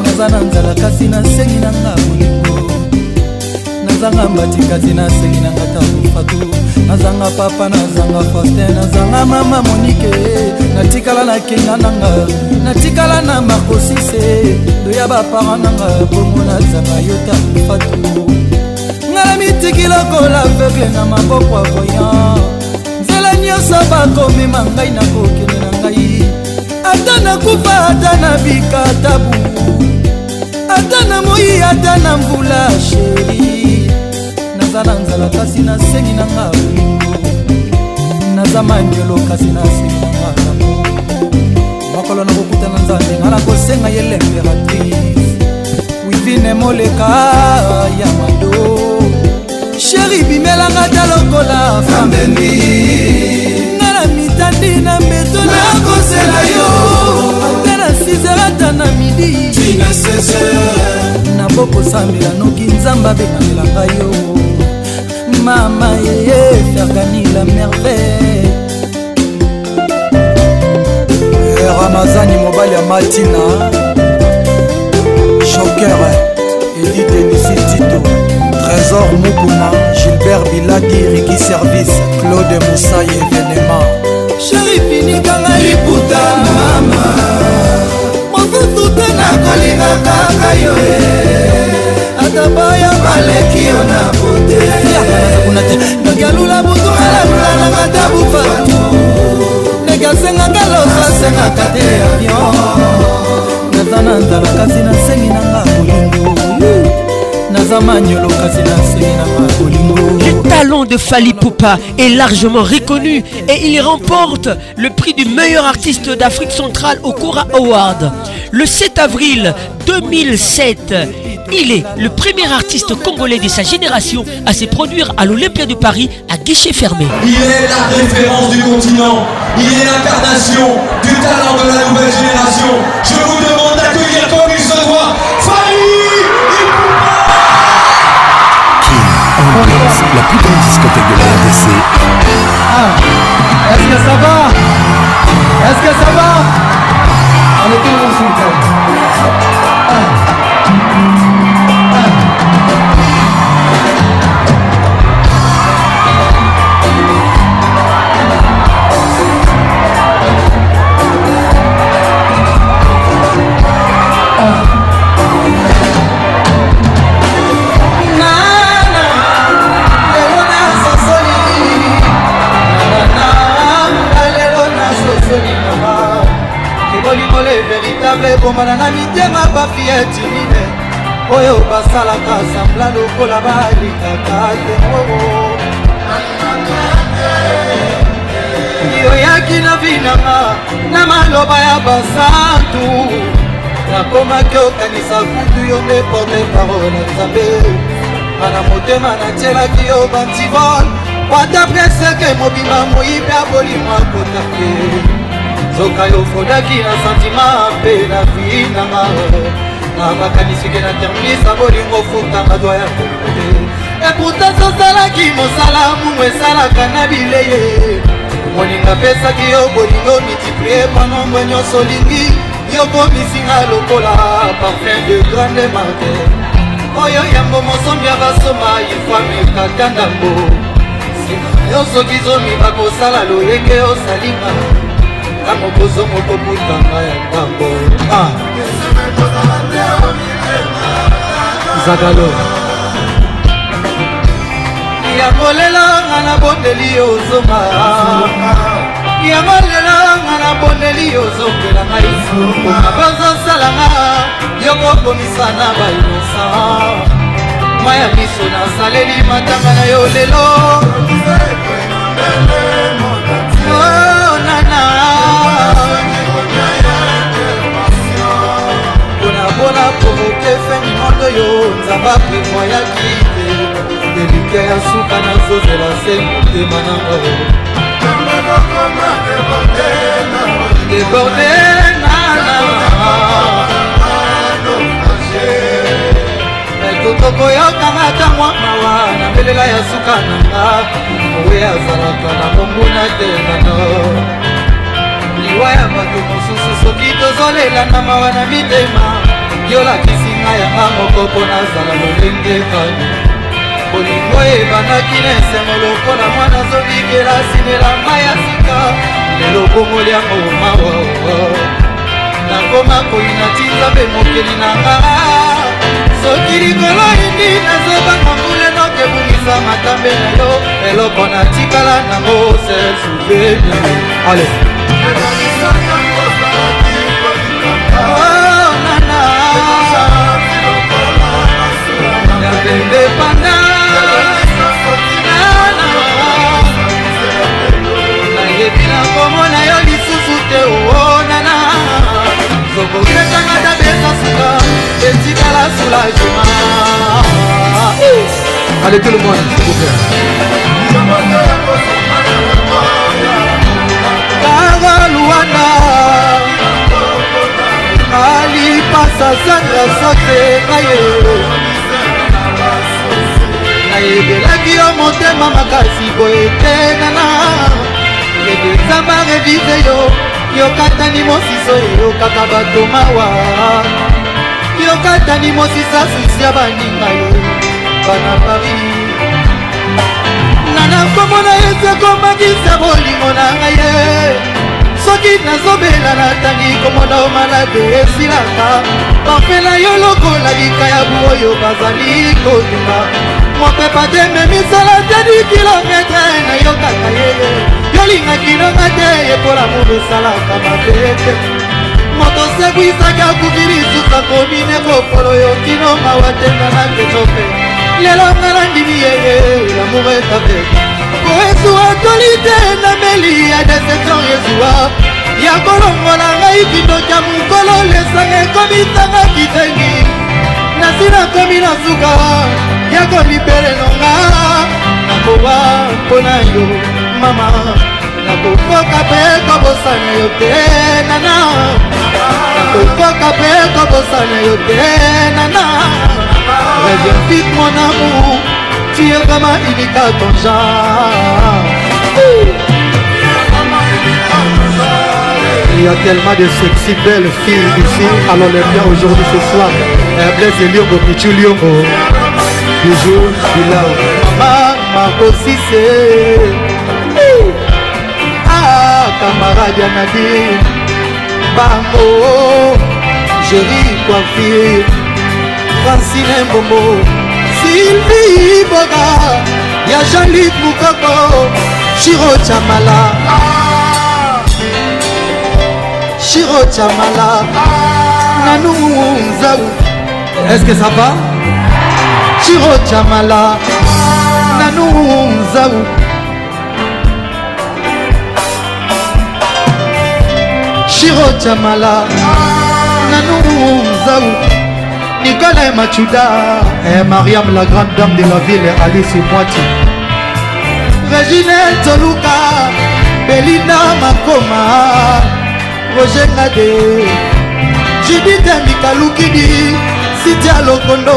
naza na nzala kasi nasengi nanga molingo nazanga mbatikati nasengi na ngata mfatu nazanga papa nazanga fortin nazanga mama monike natikala na kinga nanga natikala na markosise doya bapara nanga bongo nazanga yota mfatu ngala mitiki lokola aveugle na maboko avoyan nzela nyonso bakomema ngai na kokende na ngai ata nakufa ata na bikatabu ata na moi ata na mvula sheri naza na nzala kasi nasengi na nga bolingo naza mangelo kasi nasengi na nga lamo mokolo nakokuta na nzambe nga nakosenga ye l'imperatrice wivine moleka ya mado sheri bimelanga ta lokola fambeni nga na mitandi na mbeto nakosela yo ata na sizerata na midi tinasese nabokosambela noki nzambe abengamelanga yo mama yeye fergani la merveille eh, ramazani mobali ya matina shoker elitenisi tito trésor mukuma gilbert biladi riki service claude mosai événement sherifinikanga liputa mama mosusu te nakolingakaka yo eh. Le talent de Fali Poupa est largement reconnu et il remporte le prix du meilleur artiste d'Afrique centrale au Cora Award. Le 7 avril 2007, il est le premier artiste congolais de sa génération à se produire à l'Olympia de Paris à guichet fermé. Il est la référence du continent. Il est l'incarnation du talent de la nouvelle génération. Je vous demande d'accueillir comme il se doit Fanny la plus grande discothèque de la RDC. Ah, est-ce que ça va Est-ce que ça va kobana na mityema bafietinine oyo basalaka sambla lokola balingaka te oo oh, oh. yoyaki na vinanga na maloba ya basantu nakomaki okanisa kutu yo nde porte parole na nzambe bana motema natielaki yo bantivole wata preseke mobima moyibi abolimwa kotake nzoka yofondaki na santima mpe na fii nanga na makanisike na terminisa bolingo futanga dwa ya koloko te eputa sosalaki mosala mungu esalaka na bileye moninga apesaki yo bolingo multiplie manombwe nyonso olingi yokomisinga lokola parfum de grande marke oyo oh, yango mosombi ya basoma ifwameka kandambo nsima yo soki zomi bakosala loyenge osalima ntango bozongo kobutanga ya ntango ah. zakalo yango lelanga na bondeli ozonga yango lelanga na bondeli ozongela ngai bazosalanga yokokomisa na bainosa mwa ya miso nasaleli matanga na yo lelo ozosala provoke feni mondo yo nzamba prevoyaki te delike ya suka nazozela se motema nango deborde nana tokoyokanga tangwa mawa na mbelela ya suka nanga oye azalaka na bonguna te nano liwa ya bato mosusu soki tozolela na mawa na mitema yolakisi ngai yanga moko mpo nazala lolenge kani bolingo ebandaki na esengo lokola mwana azobikela sinela mai ya sika lelo bongoli yango mawa nakoma koyina ti nzambe mokeli na nga soki likolo indi nazobanga mbulenoke ebungisa matambe na yo eloko natikala nango se souvenir ale nayebi nakomona yo lisusu te onana zokokesanga tabeta suka etikala sula juma Allez tout le monde, s'il vous plaît. Carole Wana, Ali passe à sa grâce, c'est ebelaki yo motema makasi boye te nana leke nzamba revize yo yokatani mosiso eyokaka bato mawa yokatani mosisa susi ya baninga yo bana paris nana komona yesu akomakisa bolingo na ngai ye soki nazobela natandi komona o malabe esilaka bafela yo lokola likaya bu oyo bazali kotumba mopepa te me misala te dikilometre nayokaka yeye yolingaki nanga te ekola mulu esalaka mabe te moto sekwisaki akuki lisusa komi nekokolo yokino mawa tenga na ketope lelo nga nandimi yeye lamour etabeka koesuwa toli te nameli ya deception yesuwa ya kolongola ngai kindokya mokolo lesanga ekomitanga kitengi nasi nakomi na suka yako libele nonga nakowa mpona yo mama nakokoka mpe kobosana yo te nana nakokoka mpe kobosana yo te nana reviens vite mon amour tu es comme un unique à ton genre Il y a tellement de sexy belles filles ici à l'Olympia aujourd'hui ce soir. Blaise Elio Bokichu Liongo. toujours suis là mama makosise ah camarade ya nabi bango jéri coiffure francine mbongo sylvie boga ya jean-luc mukoko chiro chamala chiro chamala nanu nzau est-ce que ça va chiro chamala nanunzau chiro chamala nanunzau nicolas machuda et mariam la grande dame de la ville alice moiti régine toluka belinda makoma rogengade judite mikalukidi sitia lokondo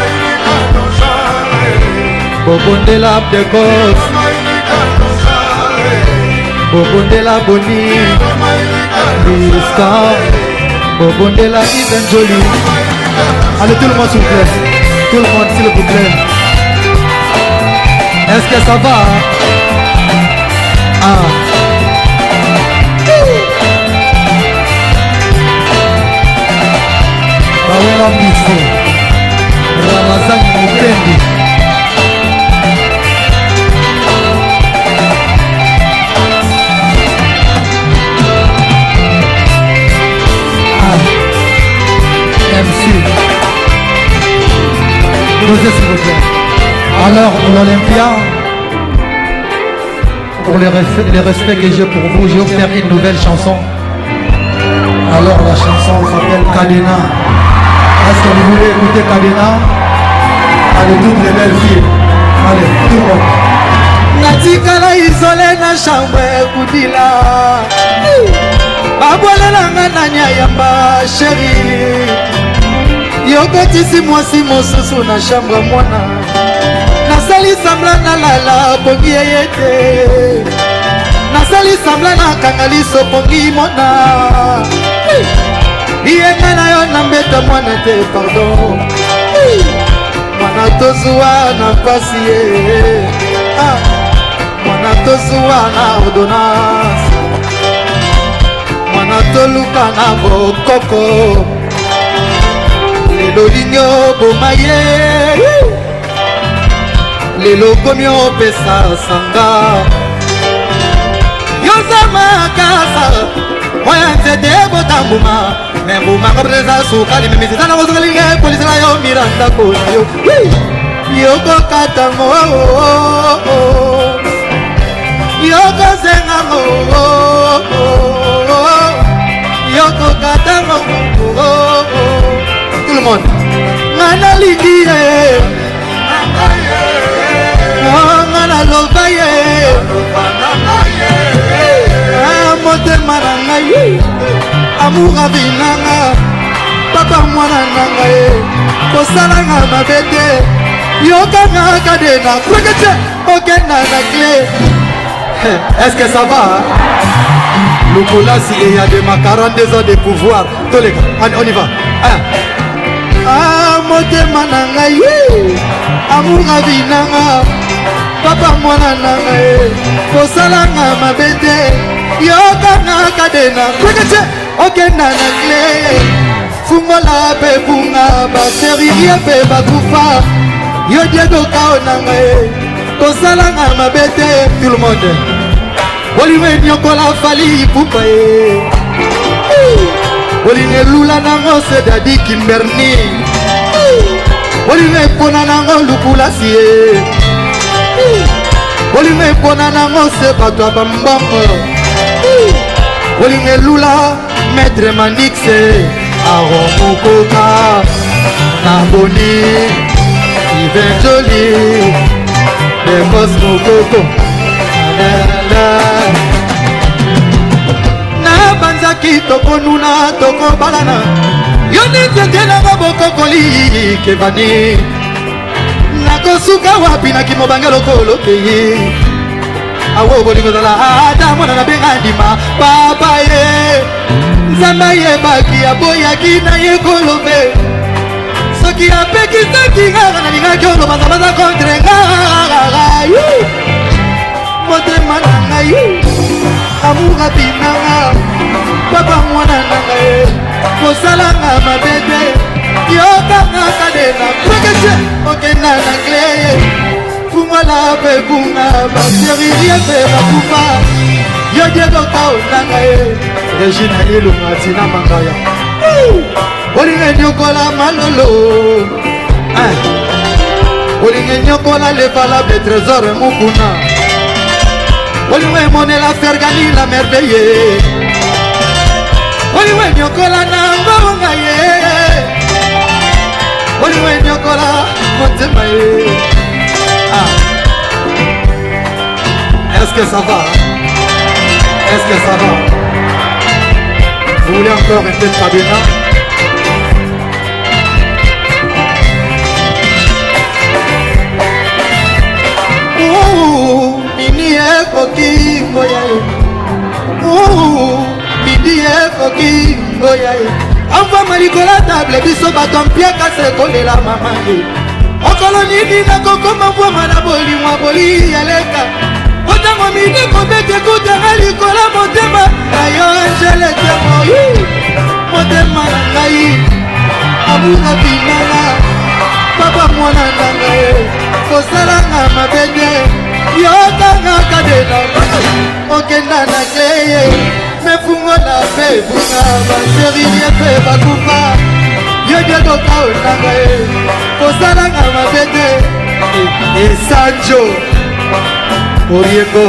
bobondela dekos bobondela boni lista bobondela isen joli allez tout le monde s'il vous plaît tout le monde s'il vous plaît est-ce que ça va ah bawela miso ramazani mopendi Alors, s'il Alors, l'Olympia, pour les, les respects que j'ai pour vous, j'ai offert une nouvelle chanson. Alors, la chanson s'appelle Kadena. Est-ce que vous voulez écouter Kadena Allez, toutes les belles filles. Allez, tout le monde. natikala isole na chambre ekutila babwelelanga na nyayamba sheri yokatisi mwasi mosusu na chambre mwana nasali sambla nalala pongi eye te nasali sambla nakanga liso pongi mona yenga na yo nambeta mwana te pardon mwana tozuwa na mpasi ye ah! mwana tozuwa na ordonance mwana toluka na bokoko lelo lingi oboma ye lelo okomi opesa sanga yoza makasa moya nzete ebotambuma me mbumaka mpeza sukali mimizita na kosoka lingi ekolisaka yo mira ndako na yo yokokatango yokozengango yokokatango le monde nga nalingi ye nga naloba ye ah, motema na ngai amour abinanga papa mwana na ngai kosalanga mabe te yokanga kade na kwekete okenda na cle est ce que ça va lokolasi eya de ma 42 ans de pouvoir toleka on y va 1 motema na ngai amour binanga papa mwana na ngai kosalanga mabe te yokanga kade na kwekete okenda na cle fungola mpe bunga baserie mpe bakufa yo diedokao na ngai kosalanga mabe te tout le monde bolingo enyokola fali pupa ye bolingo elula nango sedadi kimberni bolinga epona nango lukulasi ye bolinga epona nango se bato ya bambongo bolinga elula maître mandixe aromokoka na boni ivenjoli debos mokoko nabanzaki tokonuna tokobalana yo ninzete nanga bokokoli kevani nakosuka wapi nakimobanga lokolo keye awo bolingo ezala ata mwana nabenga ndima papa ye nzambe ayebaki aboyaki na ye kolobe soki apekisaki ngaka nalingaki oloba nzambe aza kontre ngaka motema na ngai amuka binanga papa mwana na ngai kosalanga mabe te yokangaka de na pekese okenda na gle fumwala mpe kunga bateririe mpe bakufa yo diekoka olanga ye regina ilunga tina mangaya olinga nyokola malolo olinga nyokola lebala betrésor mokuna olinga emonela fergani la merveille oliwe nyokola na mbonga ye oliwe nyokola motema ye ah. est-ce que ça va est-ce que ça va vous voulez encore un peu de Fabina nini ekoki koya ye bidi ekoki oya anvama likolo table biso bato mpiakasa ekolela mama ye okolo nini nakokoma mvwama na bolimwa boli yaleka otango midi kobeti ekutaka likolo motema na yo angelete moi motema na ngai abuka binanga papa mwana nanga ye kosalanga mabe te yokangaka denanga okenda na kleye efungola mpe ebunga baserie mpe bakufa yebiokoka onanga ye kosalanga mabe te esanjo e, oriengo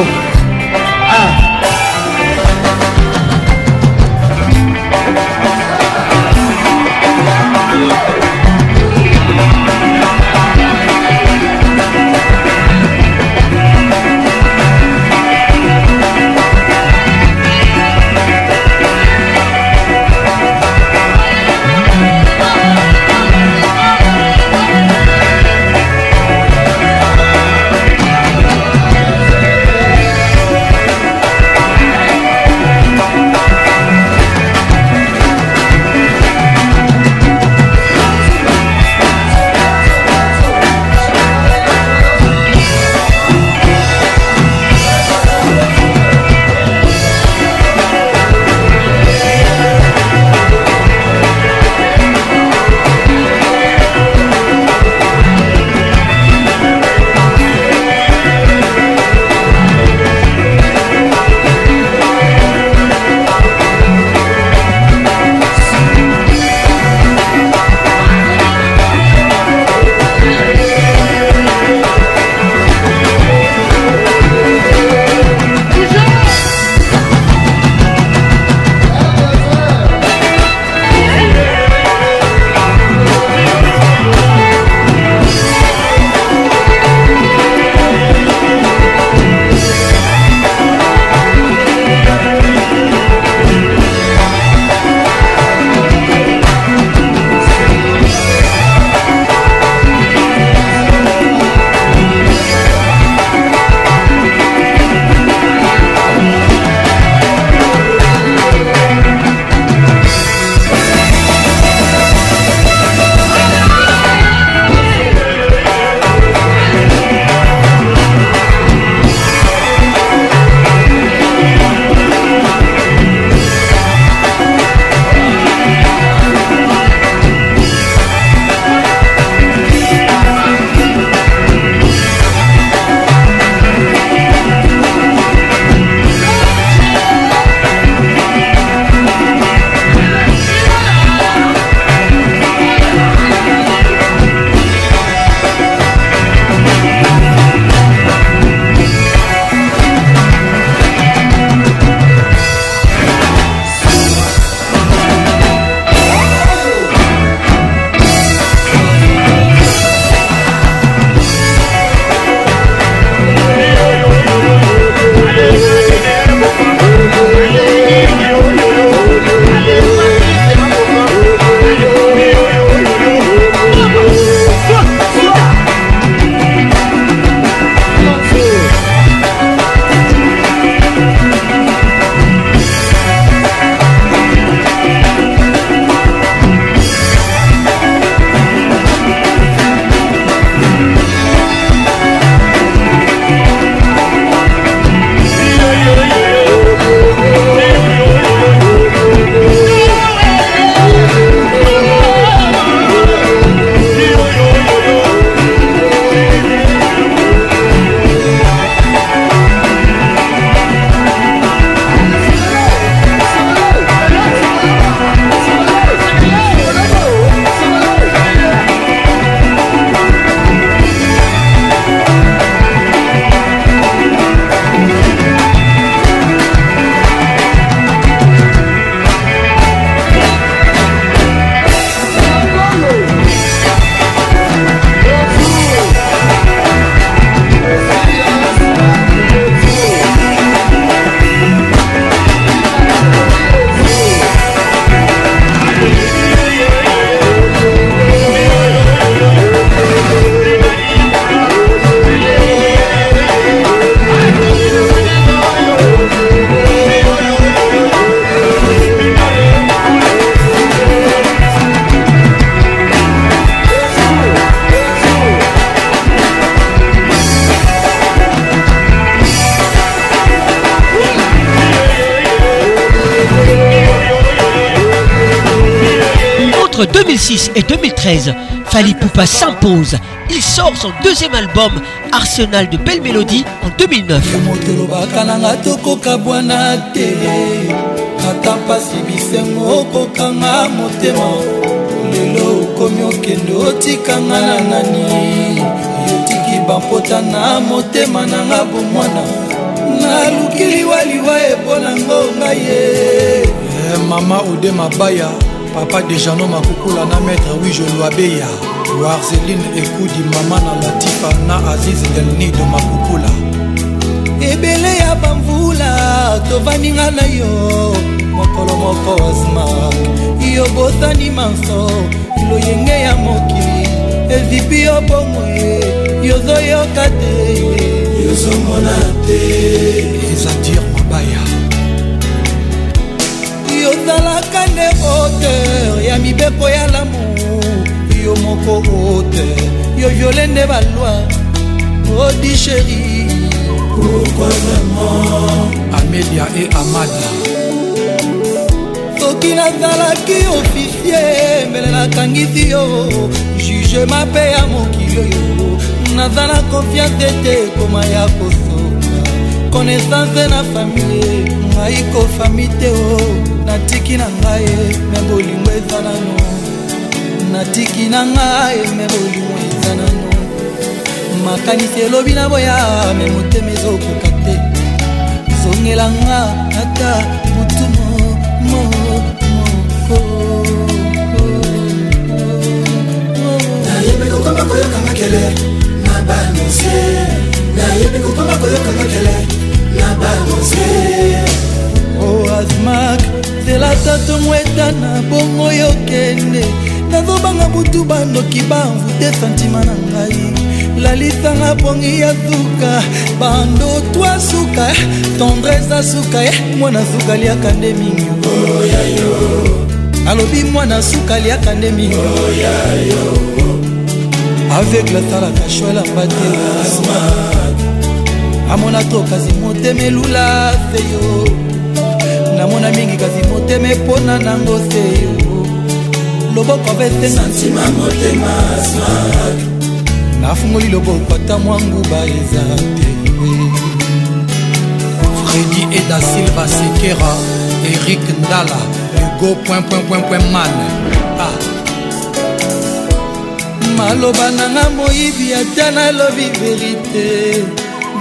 française. Fali Poupa s'impose. Il sort son deuxième album, Arsenal de Belle Mélodie, en 2009. ata mpasi bisengo okokanga motema lelo okomi okende otikanga na nani yotiki bampota na motema nanga bomwana naluki liwaliwa eponango ngai ye eh, mama ode mabaya papa de jano makukula na maître wijo lwabeya warzeline ekudi mama na latifa na aziz delnido makukula ebele ya bamvula tovandinga na yo mokolo moko asma yo botani manso loyenge ya mokili evipi yo bongoye yozoyoka te yozomona te ezati auteur ya mibeko ya lamour yo moko auteur yo viole nde balwa odi sheri amelia e amada soki nazalaki ofisier mele nakangisi yo jugema mpe ya mokili oyo naza na konfiance ete ekoma ya kosoka konaissance na famille ngai kofami te o oh. natiki na ngai eh. bolingo eza nano natiki na ngai me bolingo eza nano makanisi elobi na boya me motema ezokoka te zongela nga ata motumo moko nayebi kokoma koyoka makele na banose nayebi kokoma koyoka makele na banose o oh, azmak zela tatomwe ata na bongo yokende nazobanga butu bandoki bamvute santima na ngai lalisanga pongi ya suka bando twa suka tendrese asuka ye eh, mwana suka liaka nde mingi alobi mwana suka liaka nde mingi aveugle asalaka shwela mbatela amona tokasi motemelula seyo namona mingi kasi motema epona nango se loboko avesensantima motema swak nafungoli loboko ata mwa nguba eza te fredi eda silva sekera erik ndala hugo man ah. maloba nanga moyibi ata nalobi verite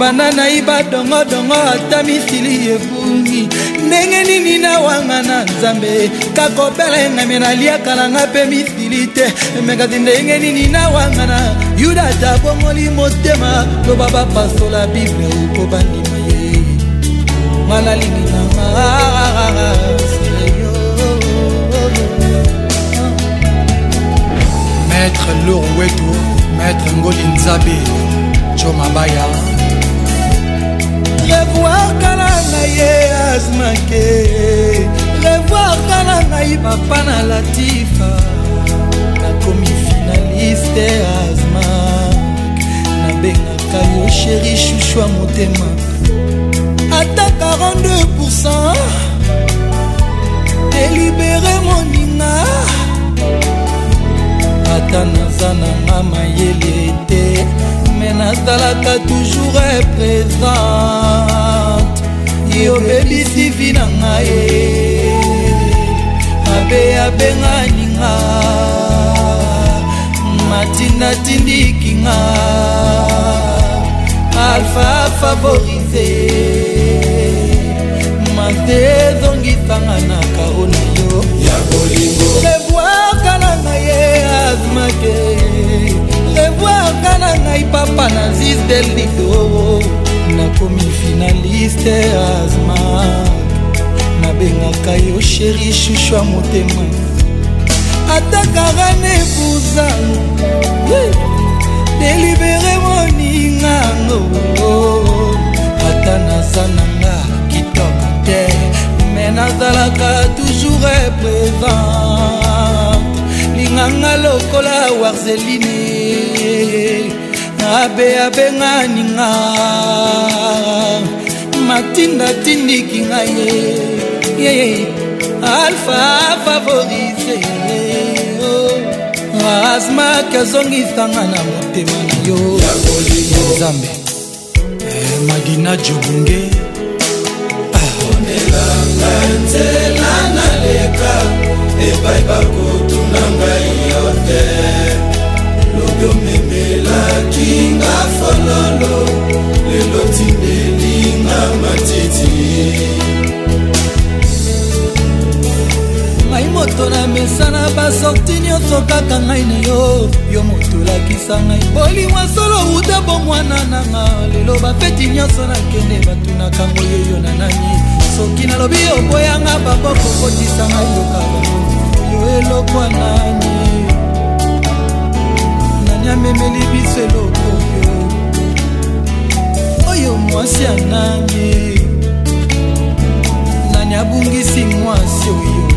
bana nayiba dongodongo ata misili ebungi ndenge nini nawanga na nzambe kakobela engame naliakalanga mpe misili te mekasi ndenge nini nawanga na yuda ata bongoli motema loba bapasola bible mpo bandima ye ngana linginama maître lourweto maître ngoli nzabe jo mabaya revoir kala na ye eh, azmake revoir kala ngai papa na latifa nakomi finaliste azmak nabengaka yo sheri shushwa motema ata 42 delibere moninga ata naza nanga mayele te me nazalaka toujours e présente yo bebisi vi na ngai e. abe abenganinga matindatindikinga alfa favorise matezongisanganaka ona yo ya bolingo lebwaka na ngai azmake bwaka na ngai papa na zis del lido nakomi finaliste asma nabengaka yo sheri shushu ya motema ataka rane buzano delibere moningango ata naza nanga kitoko te me nazalaka toujours présent nganga lokola warzelini abe abenga ninga matinda tindiki nga ye alfa favorise oh. asmak azongisanga na motema na yo nzambe eh, madina jobunge ah. onelanga nzela naleka epai bakotuna ngai yo te lobi omemelaki nga fololo lelo tindeli nga matiti ngai moto na mesana basorti nyonso kaka ngai na yo yo moto olakisa ngai bolingwa solo uta bomwana nanga lelo bafeti nyonso nakende batunaka ngoyoyo na nani soki nalobi oboyanga baboko kotisa ngai yoka bango yo elokwa nani nani amemeli biso eloko yo oyo mwasi ya nani nani abungisi mwasi oyo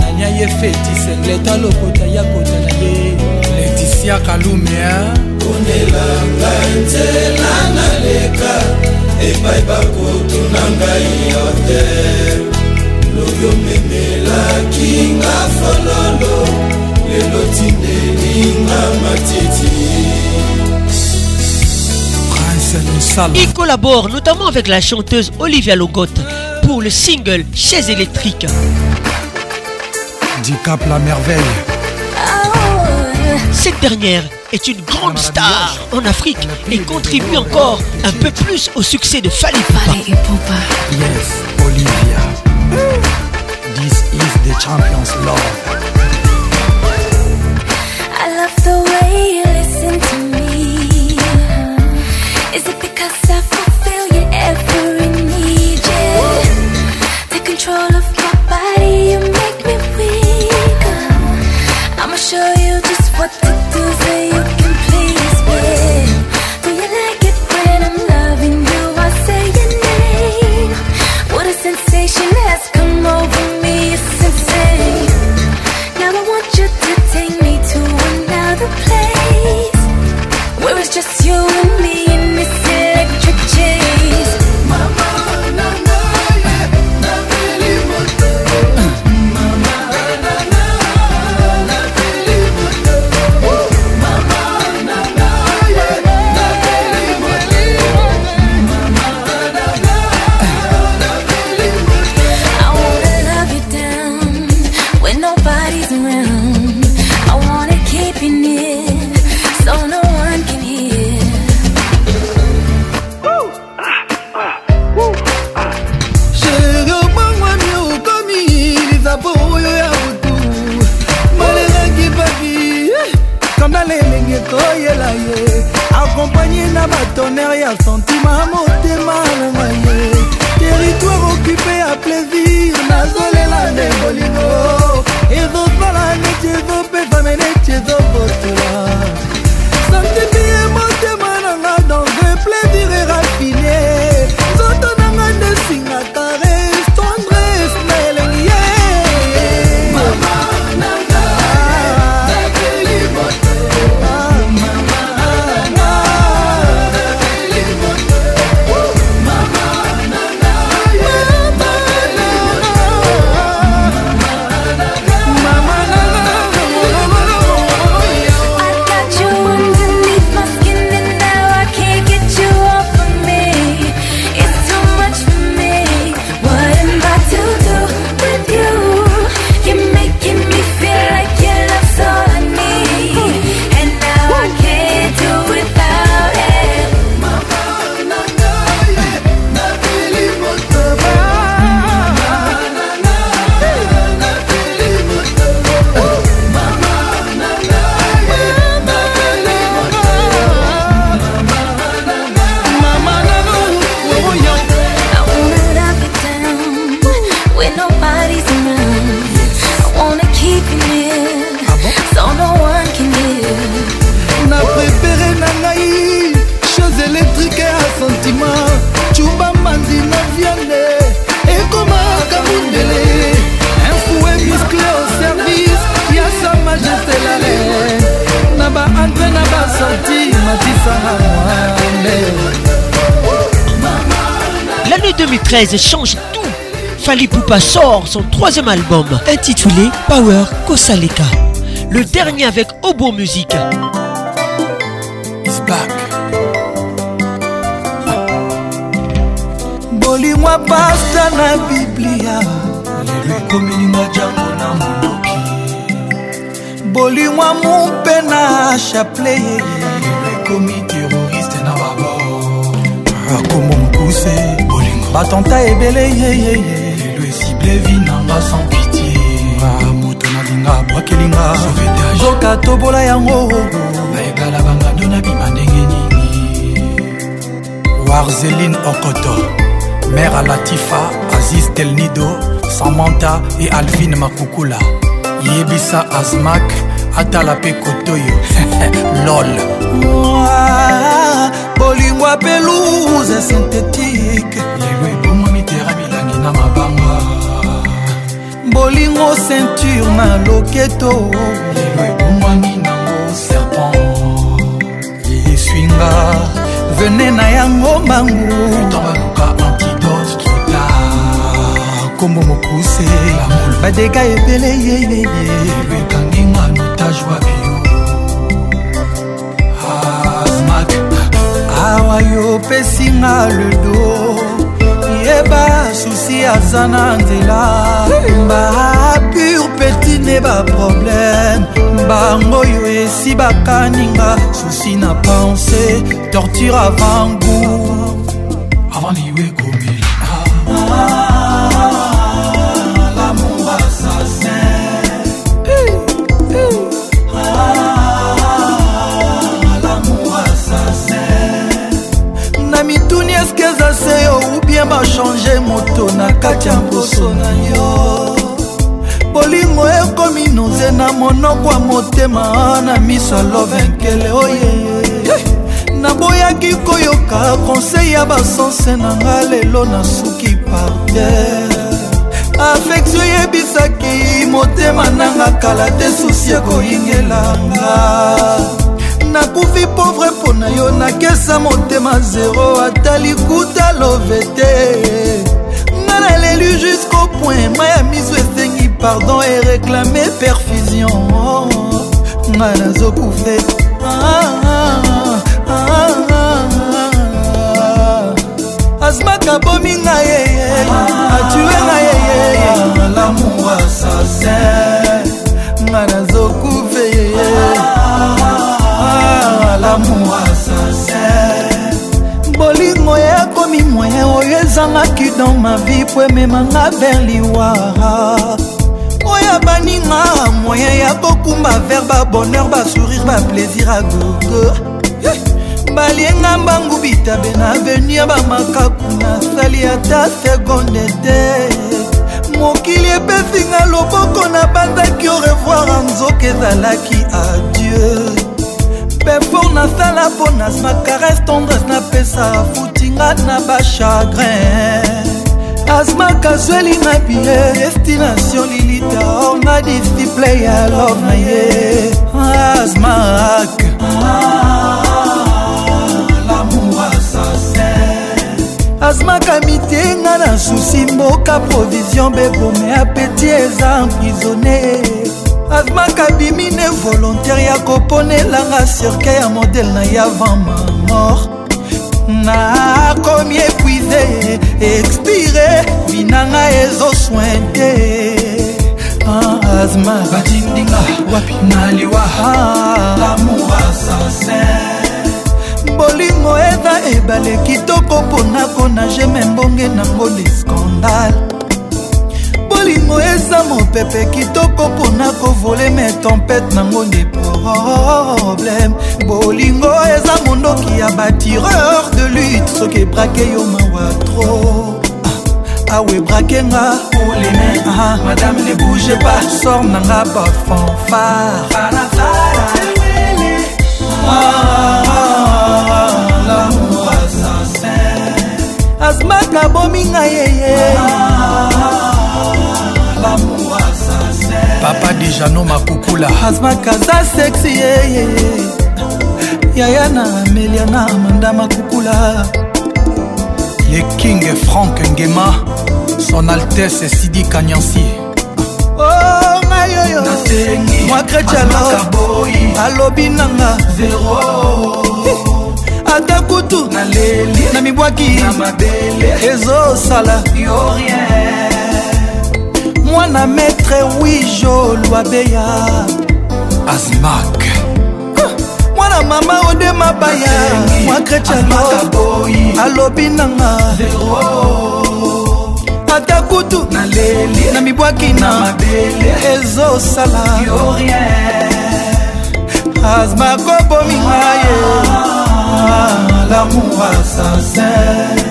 nani aye fetise leta lokota ya kotala ye letisia kalumea ponelanga nzela naleka epai bakotuna ngai yo te Il collabore notamment avec la chanteuse Olivia Logotte pour le single Chaise électrique. cap la merveille. Cette dernière est une grande star en Afrique et contribue encore un peu plus au succès de et Poupa. Yes, Olivia. the champions love. I love the way you 2013 change tout. Fali Poupa sort son troisième album intitulé Power Kosaleka. Le dernier avec Obo Music. bolimwa pasta na biblia lelo ekomilinga jango na mondoki bolimwa mumpe na chaple lelo ekomi teroriste na babo akombo mokuse batanta ebele yeyeye lelo esible vi nanga sans pitie nga ah, moto nalinga abwakelinga soka tobola yango nayebala bangando na bima ndenge nini warzeline okoto mère alatifa aziz telnido samanta e alvine makukula yebisa azmak atala mpe kotoyo lol bolingwa pelouze sintetie bolingo ceinture na loketo lelo ebungwami nango serpent eswinga vene na yango mbangutobaluka antidote trota kombo mokuse badeka ebele yeyeye lelo ekanginga notage wa bio asmak ah, awa yo opesinga le dos yeba susi aza na nzela bapur petine baproblème bango oyo esi bakaninga susi na pense torture avant gout nyonso na kati ya mposo na yo bolingo ekomi noze na monoko ya motema na miso ya lovenkele oye naboyaki koyoka konsei ya basanse na nga lelo nasuki parter afektio eyebisaki motema nanga kala te susi ekoyingelanga nakufi pauvre mpo na yo nakesa motema zero ata likuta love te na elelu jusqu'au point maya miso esengi pardon e réclame perfusion ngai nazokufe ah, ah, ah, asmaka bomi ngai yeye atue ngai yeye lamour assassin ngai nazokufe yeye lamour azangaki dans ma vie po ememanga ver liwara oyo abaninga moyen ya bokumba ver babonheur basourire baplaisir a gogo balienga mbangu bitabe na avenir bamakaku nasali ata segonde te mokili epesinga loboko na bandaki orevoir anzoka ezalaki adieu pefor nasala mpo nasma caresse tendresse napesa fut nga na bachagrin asmaka zweli na bie destination lilita or oh, nga difti player love na ye asmak asmaka mitenga na susi mboka provision bebome apeti eza emprisonne azmaka bimine volontaire ya koponelanga cirke ya modele na ye avant ma mort nakomi epuize expire binanga ezoswin te azma ah, batindinga wapi naliwa ah. lamour assassin bolingo eza ebale kitoko mpona konage me mbonge nango le scandale bolingo eza mopepe kitoko mpona kovole me tempete nango nde probleme bolingo eza mondoki ya batireur de lutte soki ebrake yo mawa tro ah, awe brakenga olene ah, ah, madame ne bouge pas sor nanga bafanfare asmaka bomi ngai yeye papa dijano makukula azma kaza sexi yeye yaya na amelia na amanda makukula le king frank ngema son altese sidi kanyansi oh, mwakretialo alobi nanga ata kutu na mibwaki ezosala mwana me rewijo lwabeya azmak mwana mama ode mabaya mwakretianoy alobi nanga ata kutu na mibwaki na ezosala azmakobominga ah. ye ah, lamour assassin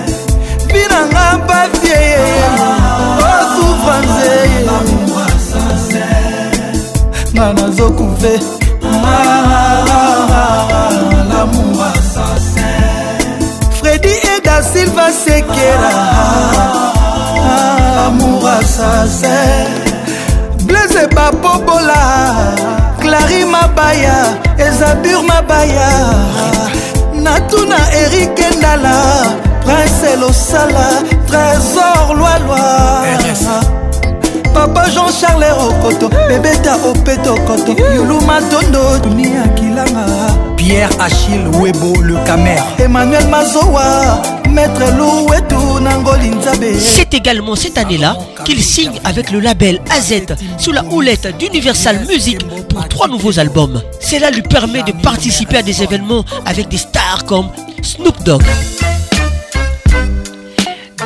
binanga papieye ah. osufranzeye oh, eh. te nga nazokuve lamour assassin fredi eda silva sekera lamour assassin blaise bapobola clari mabaya ezabur mabaya natuna erik endala prince losala trésor lwalwa papa jean pierre achille webo le emmanuel Mazoa, maître c'est également cette année-là qu'il signe avec le label AZ sous la houlette d'Universal Music pour trois nouveaux albums. Cela lui permet de participer à des événements avec des stars comme Snoop Dogg.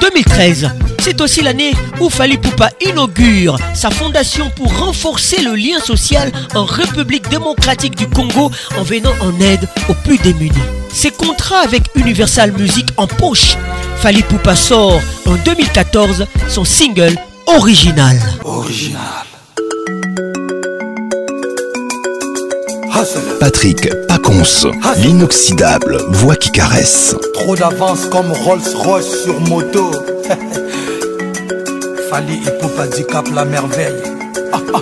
2013, c'est aussi l'année où Fali Poupa inaugure sa fondation pour renforcer le lien social en République démocratique du Congo en venant en aide aux plus démunis. Ses contrats avec Universal Music en poche, Fali Poupa sort en 2014 son single original. Original. Patrick Pacons, l'inoxydable voix qui caresse. Trop d'avance comme Rolls-Royce sur moto. Fali et Poupa Dicap, la merveille.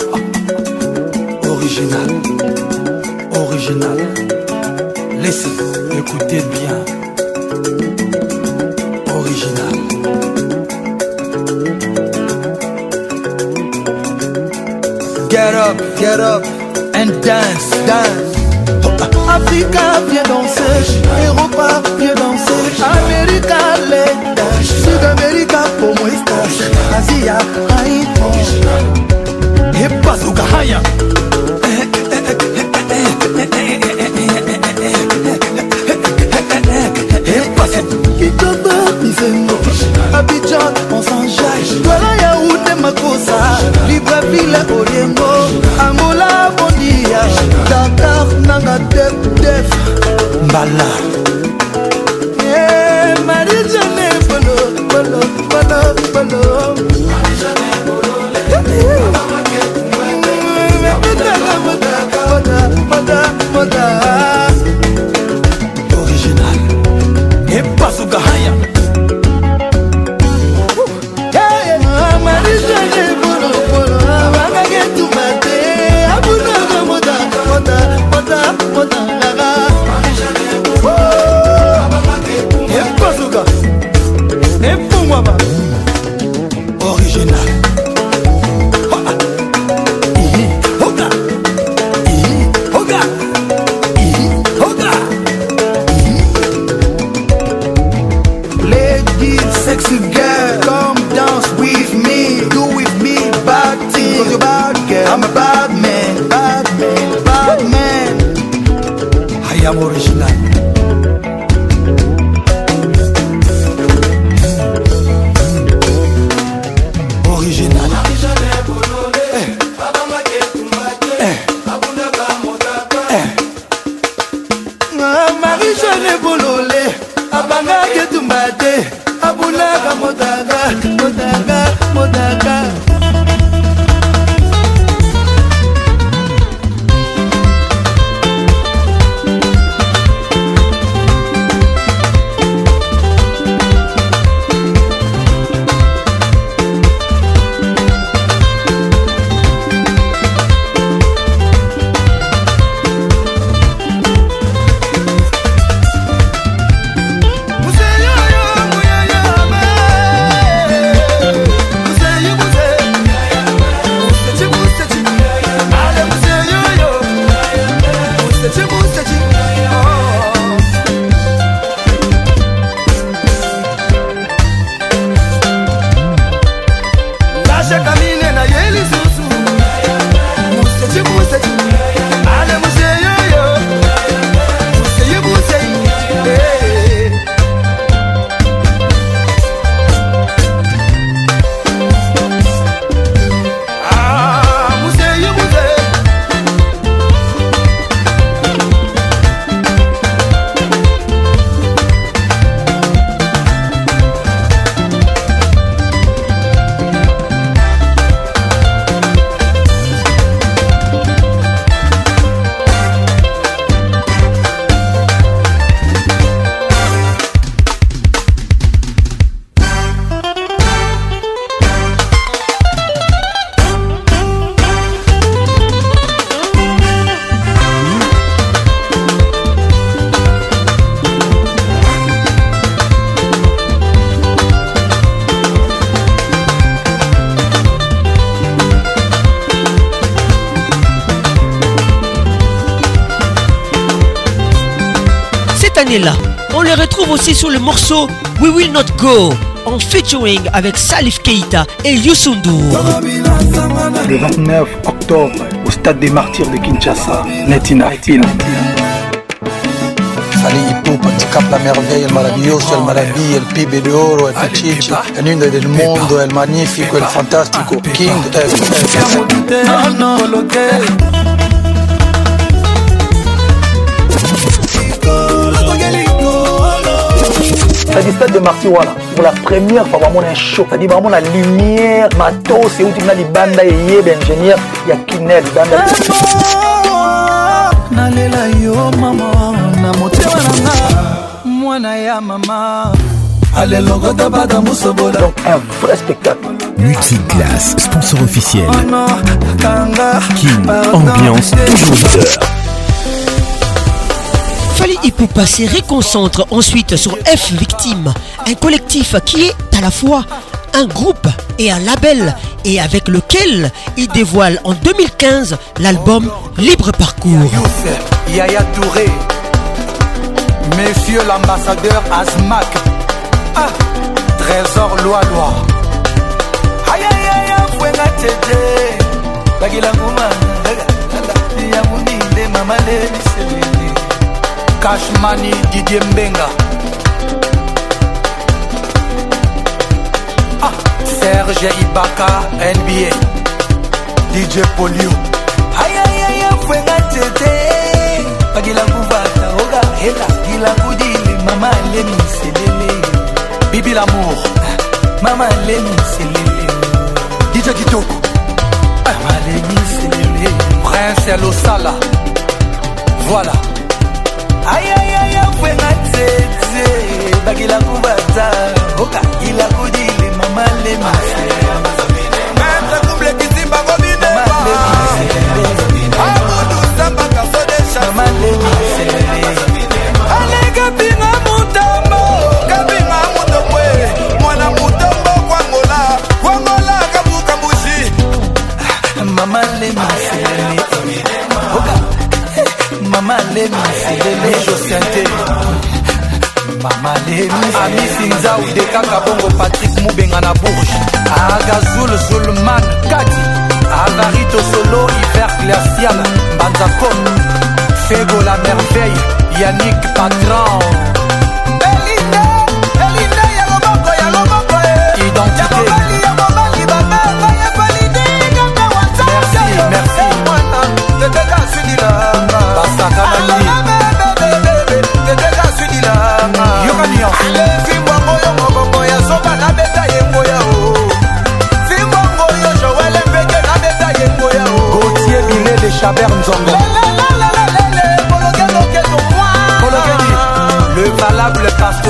Original, original. Laissez, écouter bien. Original. Get up, get up and dance, dance. Africa, viens danser. Europa, viens danser. America, les sud amérique pour paradis ya haiko ebazuka haya kitobamisengo abidjan onsanjai twala yaute makosa libreville oliengo angola bondia dakar nanga def def mbala But the morceau We Will Not Go en featuring avec Salif Keita et Youssundou. Le 29 octobre au stade des martyrs de Kinshasa, Netina Hill. Salif la merveille, el maravilloso, el maravilla, el pibe de oro, el pichichi, el lindo del mundo, el magnifico, el fantástico, King c'est-à-dire stade de martyr wana pour la première fois bamona un show c'est-à-dire bamona lumière matos euti na libanda eyeba ingénieur ya kina ya libanda nalela yo mama na motema nanga mwana ya mama donc un vrai spectacle Multiclass, sponsor officiel. King, ambiance, toujours 10 Fali Ipo se réconcentre ensuite sur F Victime, un collectif qui est à la fois un groupe et un label et avec lequel il dévoile en 2015 l'album Libre Parcours. Yaya Touré, Monsieur l'ambassadeur Azmak, ah, Trésor Loi Loi. Aïe cashmani didie mbenga ah, serge ibaka nba dj polio ayayaya fwenga tete bagilangu vata oga hela gilangu dile mama lemi selele bibi lamour mama lemi selele dj kitoko mama lemi selele prince ya losala voilà ayayaya fwena tete bagila kubata oka ila kudili mamalema miselelejosinté mamalemamisinzawide kaka bongo patrik mubenga na bourge agazul zulman kati avarito solo hiver glacial mbanza com fego la merveille yannick patron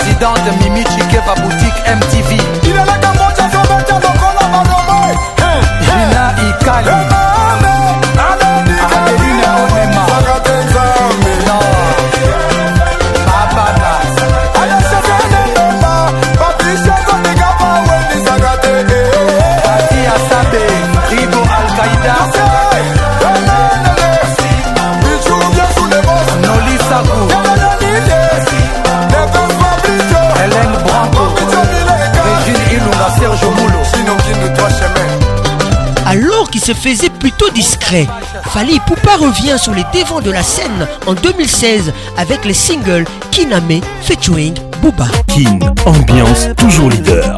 présidente Mimi Chikeva boutique MTV. Il est là qu'à mon Dieu, ça va, tiens, donc on a pas de Gina Ikali. se faisait plutôt discret. Fali Poupa revient sur les devants de la scène en 2016 avec les singles Kiname featuring Booba. King, ambiance toujours leader.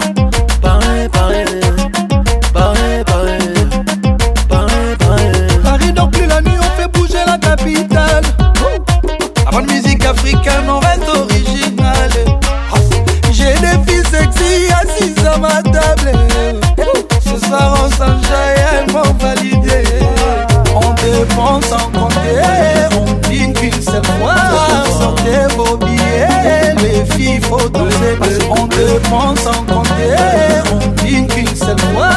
Maman sans compter, on vit qu'une seule fois.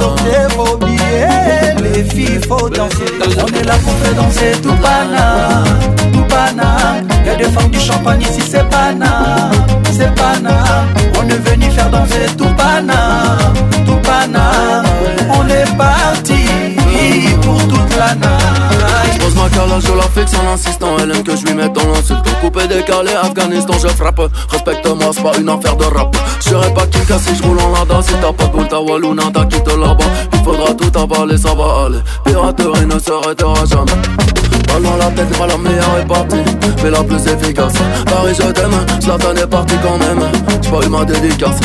Sortez vos billets, les filles, faut danser. On est là pour faire danser tout pana, tout pana. Y'a des femmes du champagne ici, c'est pana, c'est pana. On est venu faire danser tout pana, tout pana. On est parti pour toute la nacht. je la fixe en insistant. Elle aime que je lui mette dans l'insulte. Coupé, décalé, Afghanistan, je frappe. Respecte-moi, c'est pas une affaire de rap. serai pas kika si roule en lada. Si t'as pas de ta t'as Waluna, t'as quitté là-bas. Il faudra tout avaler, ça va aller. Piraterie ne s'arrêtera jamais. Pas loin la tête, pas la meilleure et partie, mais la plus efficace. Paris, je t'aime, Zlatan est parti quand même. pas eu ma dédicace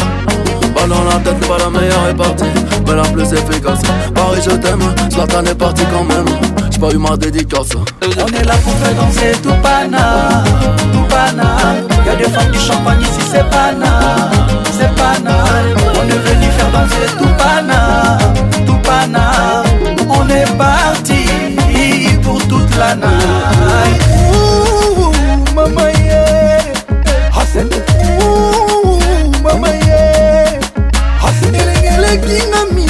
dans la tête, pas la meilleure est partie Mais la plus efficace Paris je t'aime, t'en est parti quand même J'ai pas eu ma dédicace On est là pour faire danser tout pana Tout pana Y'a des femmes du champagne ici c'est pana C'est pana On est venu faire danser tout pana Tout pana On est parti pour toute la night Ouh, maman yeah. Ouh, maman yeah elengingami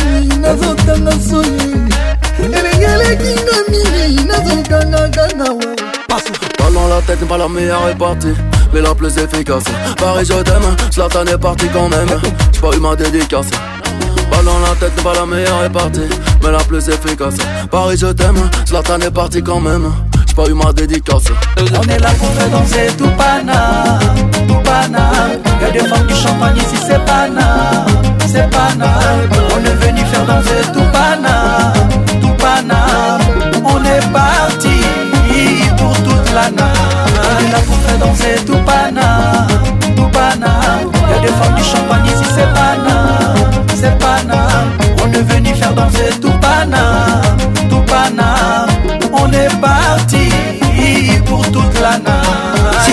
dans la tête n'est pas la meilleure répartie Mais la plus efficace Paris je t'aime, Slatan est parti quand même J'ai pas eu ma dédicace Balle la tête n'est pas la meilleure répartie Mais la plus efficace Paris je t'aime, Slatan est parti quand même pas eu ma dédicace. On est là pour faire danser tout pana, tout pana. Y'a des femmes du champagne ici, c'est pana, c'est pana. On est venu faire danser tout pana, tout pana. On est parti pour toute la na, On est là pour faire danser tout pana, tout pana. Y'a des femmes du champagne ici.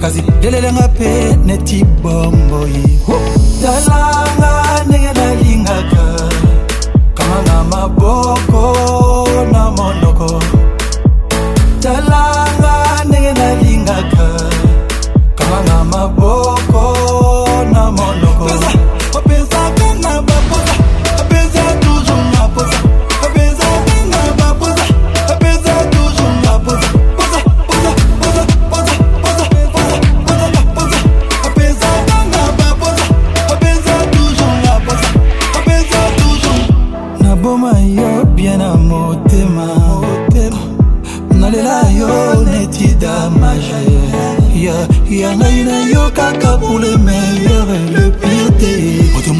kasi lelelenga mpe neti bomboyi talanga ndenge nalingaka kamanga maboko na monoko talanga ndenge nalingaka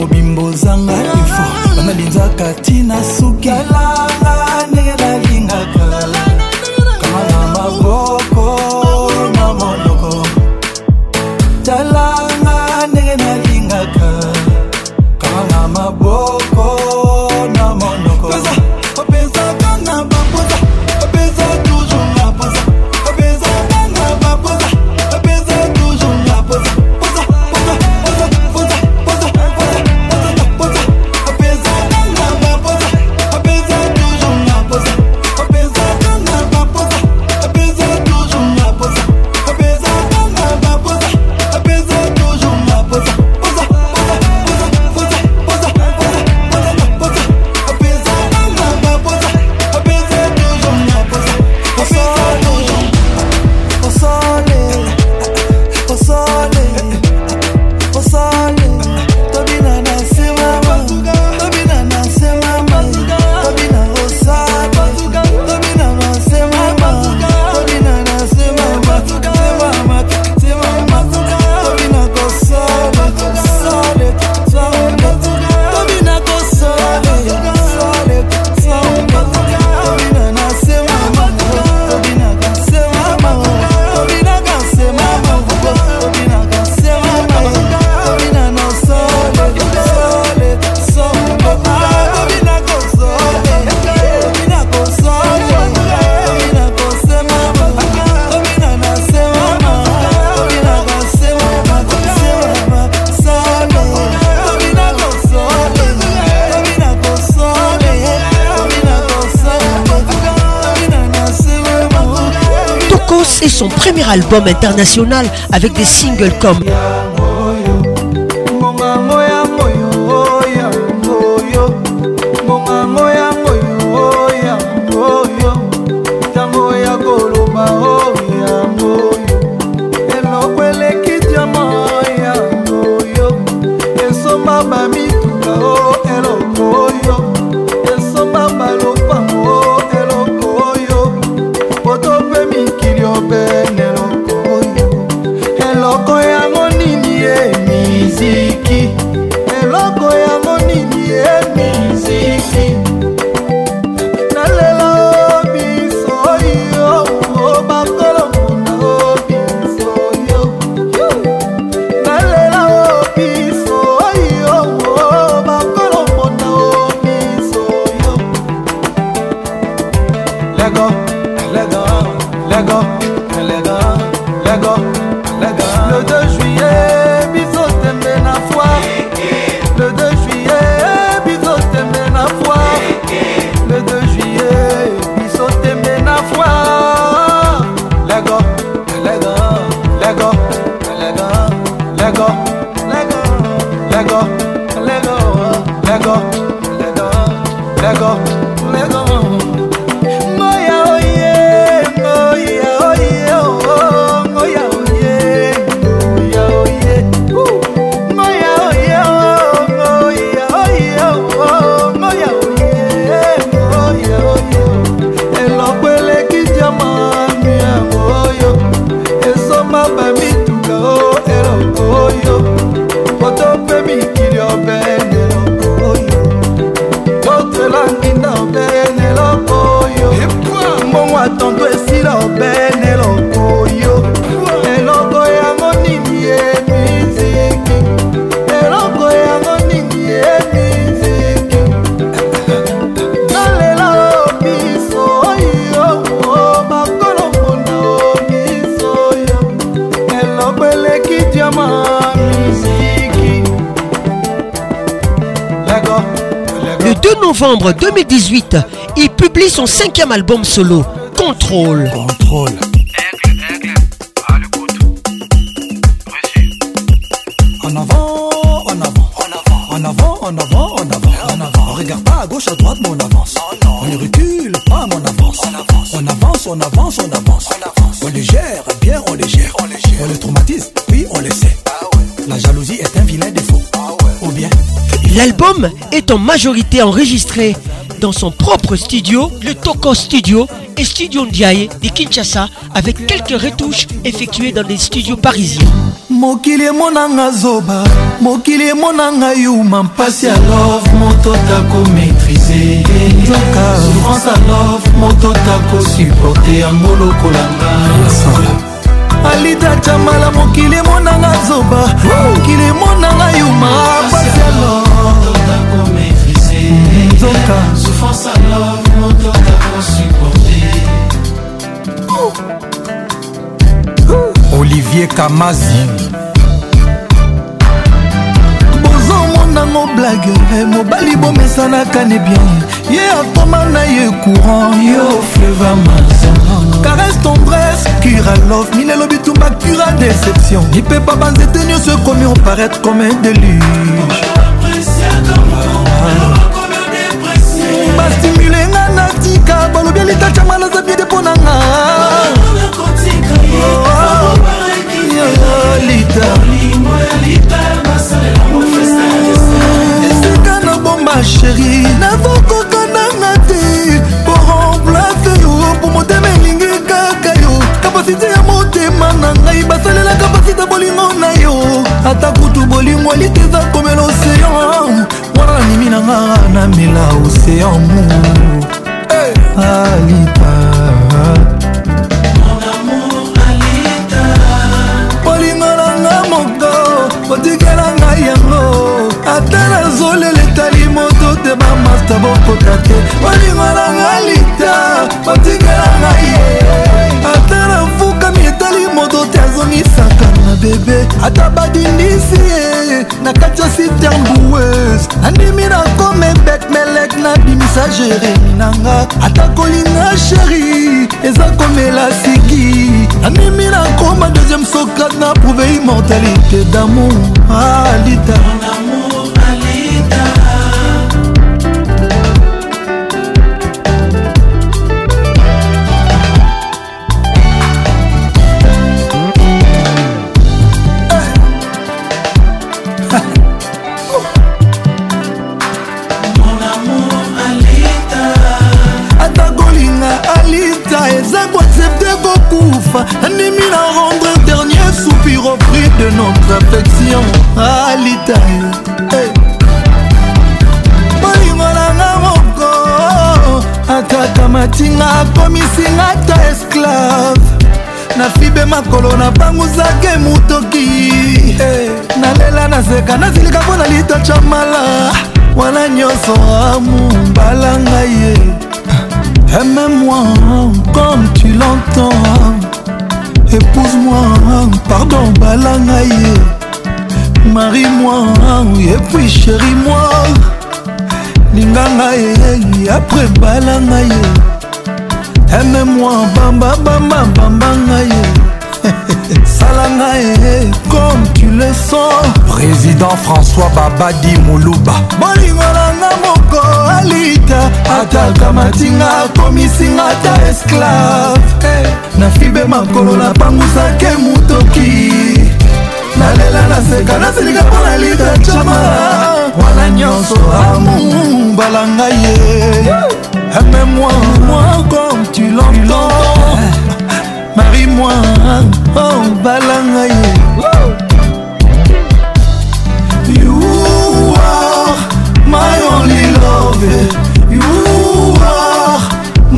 mobimbo ozanga efo banalinzaka ntina suki son premier album international avec des singles comme 2018, il publie son cinquième album solo, Contrôle. Contrôle. En avant, en avant, en avant, en avant, en avant, en avant. On regarde pas à gauche, à droite, mais on avance. On ne recule pas, mais on avance. On avance, on avance, on avance. On les gère, bien on les gère. On les traumatise, oui on les sait. La jalousie est un vilain défaut. Ou bien. L'album est en majorité enregistré dans son propre studio, le Toko Studio et Studio Ndiaye de Kinshasa, avec quelques retouches effectuées dans des studios parisiens. mokili emonanga zoba mokili emonanga yuma mpasi ya love moto tako maîtrise nzoka souffrance à love moto tako suporte yango lokolanga alida jamala mokili emonanga zoba mokili emonanga yuma pasi ya love force à love, mon temps d'avoir supporté. Olivier Kamazi. nango blage eh, mobali bomesanaka ne bien ye akoma na ye courant yo fleva mazongo caresse tendresse cura love minelo bitumba cura déception lipepa banzete nyonso ekomi oparetre comme un déluge bastimule nga natika balobi elitaca mwana aza bide mpo na nga esika nabomba sheri navokokananga te po remplace yo po motema elingi kaka yo kapasite ya motema na ngai basalela kapasite bolingo na yo ata kutu bolingo eliteza komela oseyan wana nimi na nga namela osean mour alita kolinga na nga moko otikela ngai yango ata nazolela etali moto te bamasta bokota te kolinga na nga lita otikela ngai ye okangisaka na bebe ata badindisi na kati ya sitembouese nandimi na komebek melek nabimisa jeremi nanga ata kolinga sheri eza komela siki nandimi na koma deuxième socrate na prouve immortalité damour alita ah, bakomisinga ta esclave nafibe makolo nabanguzake motoki hey. Eh, nalela nazeka nazilika mpo na litocha mala wana nyonso amumbala ngai ye aime-moi comme tu l'entends épouse-moi pardon bala ngai ye marie-moi et puis chéri-moi linganga ye après bala ngai ye aime moi bamba bamba bamba ngai sala ngai comme tu le sens président françois babadi moluba bolingo nanga moko alita ataka matinga akomisinga ata esclave eh, nafibe makolo napangusake motoki nalela naseka nasilika mpo nalita cama wana nyonso amu mbala ngai ye amemoi moko tu l'entends marie-moi oh balanga ye you are my only love you are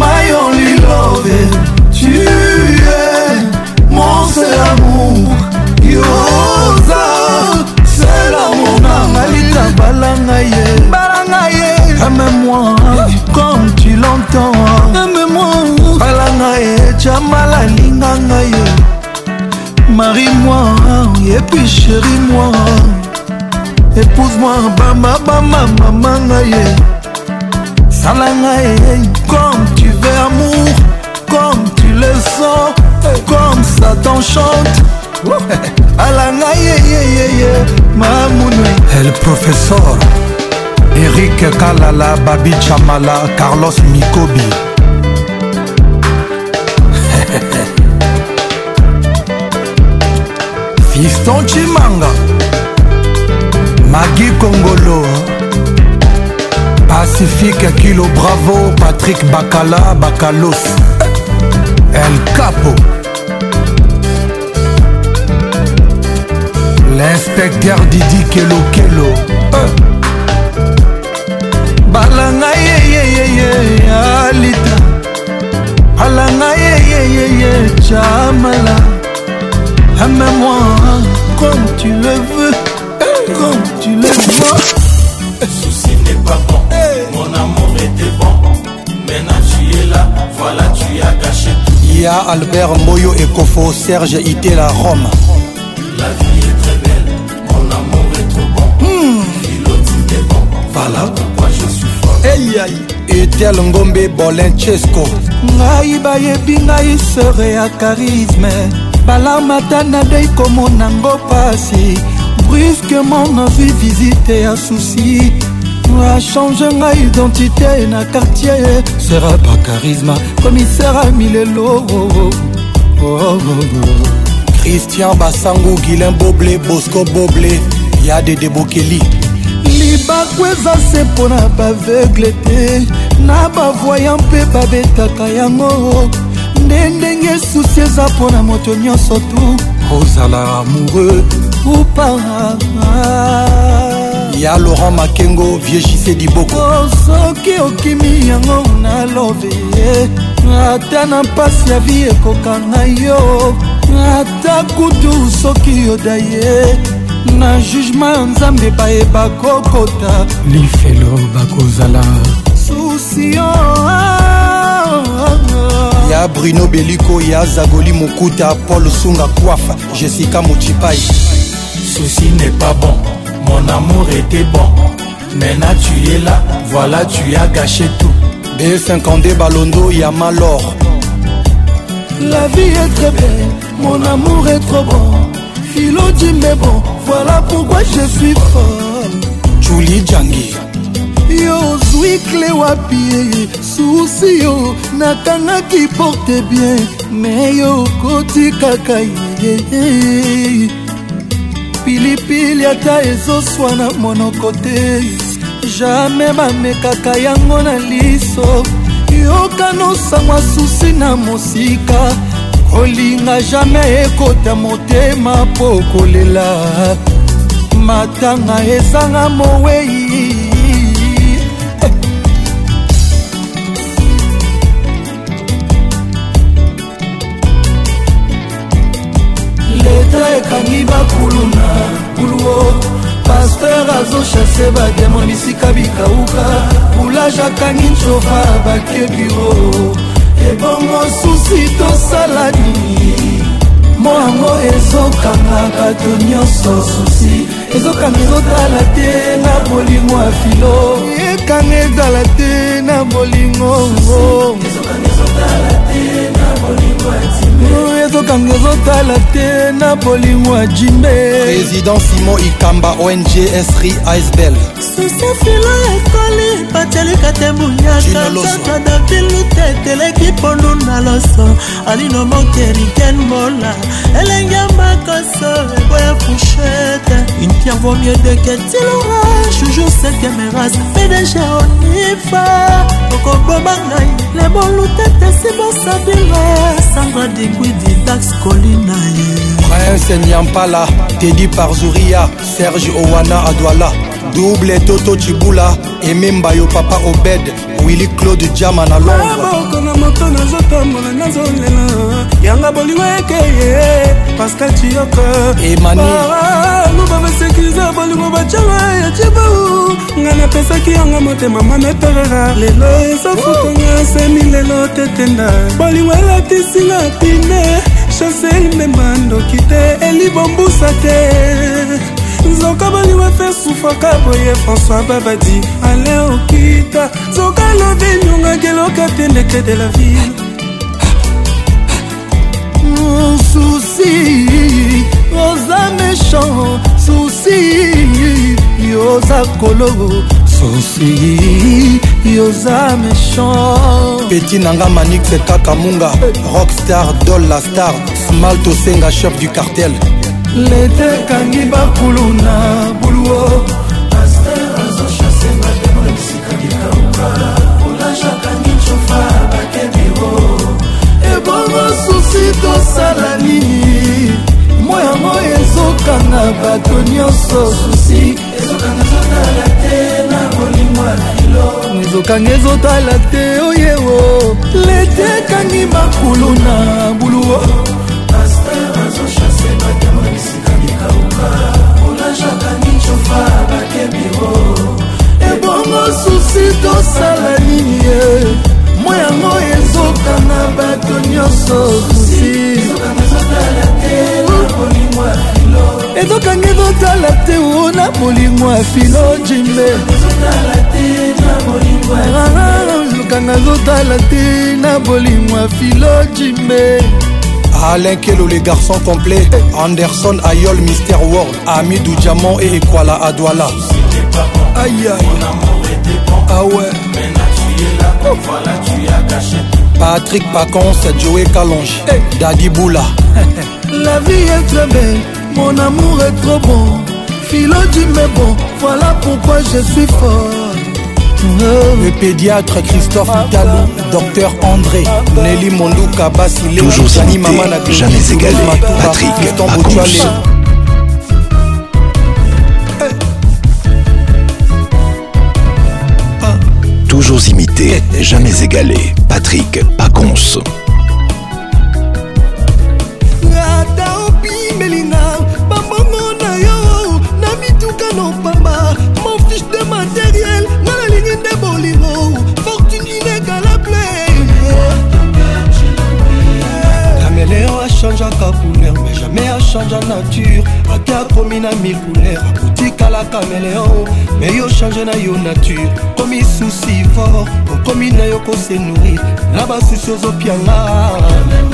my only love tu es mon seul amour yoza sela monanga lita balanga ye balanga ye aime-moi comme tu l'entends balanga ye jamala alinga ngai ye marie moi epi sheri moi épouse moi bamba bamba mama ngai ye sala ngai ye comme tu veux amour comme tu le sens comme ça t'enchante alanga yeyeyeye mamunwe el professeur eric kalala babi chamala carlos mikobi fiston cimanga magi kongolo pacifique kilo bravo patrik bakala bakalos el capo l'inspecteur didi kelokelo balanga yeyeyeye alita balanga yeyeye Jamala Amène-moi comme tu le veux Comme tu le veux Souci n'est pas bon Mon amour était bon Maintenant tu es là Voilà tu as gâché tout Y'a Albert Moyo et Kofo Serge Itela Rome La vie est très belle Mon amour est trop bon mmh. Philotine est bon Voilà pourquoi je suis fort Hey aïe Etel Ngombe Bolin Chesco ngai bayebi ngai sere ya karisme balarmata nadei komona ngo pasi brusquement nazwi visite ya susi achange ngai identité na quartier sera pa charisma commissaire amilelo oh, oh, oh, christian basangu guilin boble bosco boble ya dede bokeli libaku eza se mpo na baveugle te na bavoya mpe babetaka yango nde ndenge susi eza mpo na moto nyonso tu ozala amoureux ou pas ya laurent makengo viegise diboko oh, soki okimi yango nalobe ata na mpasi ya vi ekokanga yo ata kutu soki yoda ye na jugema ya nzambe bayeba kokota lifelo bakozala ya bruno beliko ya zagoli mokuta paul sunga kwafa jessica mochipai ceci n'est pas bon mon amour était bon maintenant tu es là voilà tu as gâché tout b52 balondo ya malor la vie est très belle mon amour est trop bon philo dit mais bon voilà pourquoi je suis folle julie jangi yo ozwi kle wapi susi yo nakangaki porte bien me yo okoti kaka yeyeye pilipili ata ezoswa na monoko te jamai bamekaka yango na liso yokanosangwa susi na mosika kolinga jamai ekota motema mpo kolela matanga ezanga mowei bakangi bakuluna kuluo paster azoshase bademo bisika bikauka boulage akangi ncova bake biro ebongo susi tosala nini moango ezokanga bato nyonso susi ezokanga ezotala te na bolingo ya filo ekanga ezala te na bolingo ezokanga ezotala te na bolingo ya jimbe président simon ikamba ong esri icebel sesilo ekoli batialika te buyaka toto davilu te eteleki pondu na loso alino mokeriken mola elenge makoso eboya fushete intia vomie deketilora jujour sekemeras pdg onifa okoboma ngai lebolu tete sibosabila sandra diguidi dax kolina ye prince nyampala tedi par zuria serge owana adwala double toto cibula ememba yo papa obed willi claude jama na londrebaoko ah, na moto nazotambola nazolela yanga bolingo ekeye pascal ciyoko emaniluba ah, ah, basekiriza bolingo bacanga ya cibau ngai napesaki yanga motema mameperera lelo ezafutanga semi lelo tetenda bolingo elatisinga pine chase imema ndoki te elibombusa te nzoka baliwa mpe sufaka boye françois babadi ale okita nzoka lobi nyongaki eloka pendeke de la ville susi oza méchant susi yoza kolo susi yoza méchant peti nanga manix kaka munga rockstar dol la star smalt osenga chef du cartel lete ekangi bakulu na buluo paster azochase batemo na bisika likauka kolage akangi cofa bakebiro ebongo susi tosala nini moi yango ezokanga bato nyonso susi ezokanga ezotala te na molingwa na ilo ezokanga ezotala te oyewo lete ekangi makulu na buluo chofa onajaka ni chofa bakebiro ebongo susi tosala nini ye mwa yango ezoka na bato nyonso susi ezokanga ezotala te o na bolingo ya filo jimbe ah, ah, ah, lukanga azotala te na bolingo ya filo jimbe Alain Kelo les garçons complets Anderson Ayol Mister World Ami du Diamant et Ekwala Adwala Aïe aïe Ah ouais oh. Patrick Pacons, Joey Calonge, hey. Daddy Boula La vie est très belle, mon amour est trop bon Philo tu m'es bon, voilà pourquoi je suis fort Oh. Le pédiatre Christophe ah. Italo, docteur André, ah. Nelly Mondouka, Basile, toujours imité, jamais égalé, Patrick, Patrick toujours imité, jamais égalé. Patrick Paconce. change en nature akomi na mille couleur otikalaka meleo me yo change na yo nature komi susi fort okomi na yo kose nourrir na basusi ozopianga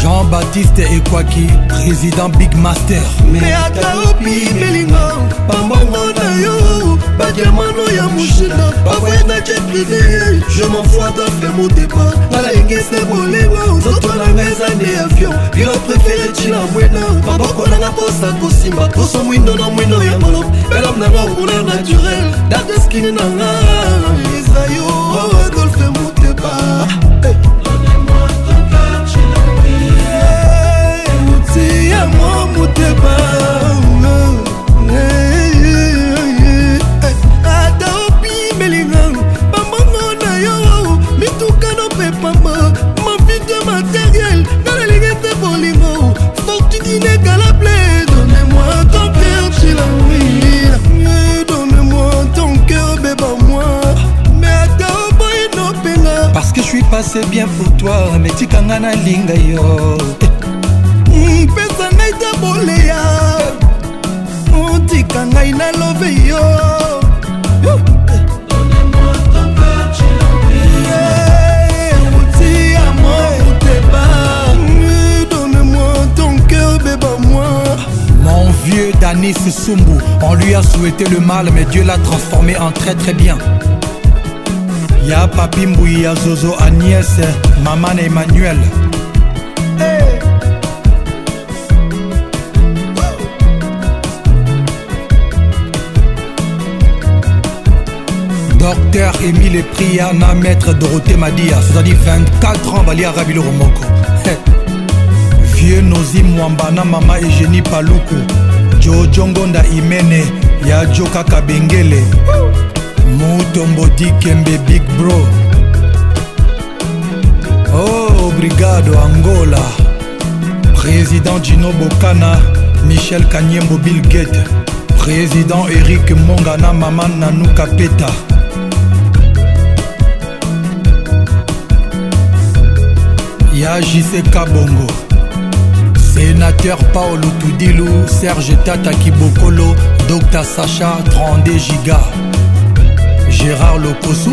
jean-baptiste ekwaki président big master me ata opi melingo bambongo na yo badiamano ya mushina bavoyagaki privé je mofoata fe motepa nalengese bolengo nzoto nanga eza nde avion bilo prefere ntina mwena maboko nanga mposa kosimba poso mwindo na mwindo ya molo elom nanga okuna naturel dateskini nanga eza yo parce que je suis passé bien pour toi mais tikanga nalinga yo kaka ngai nalobi yo eh, Mon vieux Dani Soussoumbou, on lui a souhaité le mal, mais Dieu l'a transformé en très très bien. Y'a Papi Mbouya Zozo Agnès, Maman Emmanuel. Docteur Emile Priana, maître Dorothée Madia, c'est-à-dire 24 ans, Bali Arabilo Romoko. Vieux Nozi Mwambana, Mama Eugénie Paluku, Jojo Ngonda Imene, Yajo Kaka Bengele, Mutombo Dikembe Big Bro. Oh, Brigado Angola, Président Gino Bocana, Michel Kanyembo Bill Gates, Président Eric Mongana, Maman Nanuka Peta. ya jise kabongo sénateur paolo tudilu serge tata kibokolo dr sacha 32 giga gérard lokosu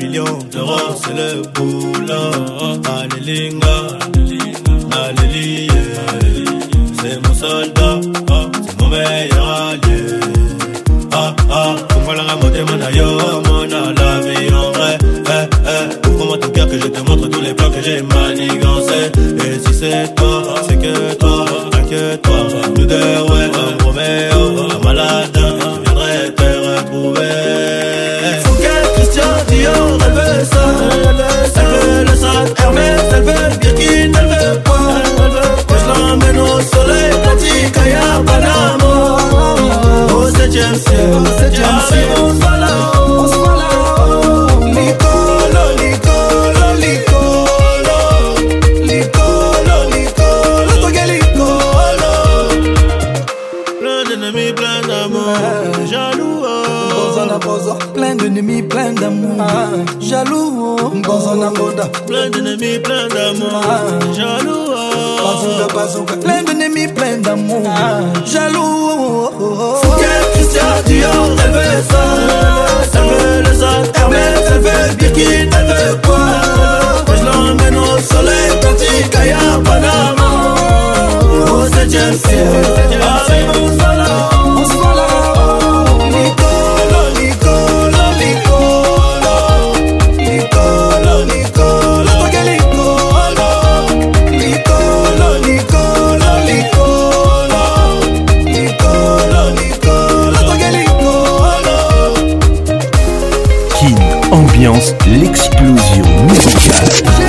millions d'euros, c'est le boulot. Allez, lingo. c'est Plein d'ennemis, plein d'amour. Jaloux, Plein plein d'amour. Jaloux, Plein Jaloux, Plein d'ennemis, plein d'amour. Jaloux. elle veut ça Elle veut le sac Hermès, elle veut Birkin, elle veut quoi Moi je l'emmène au soleil Pratique à Panama Au 7ème ciel Avec mon salaire l'explosion musicale.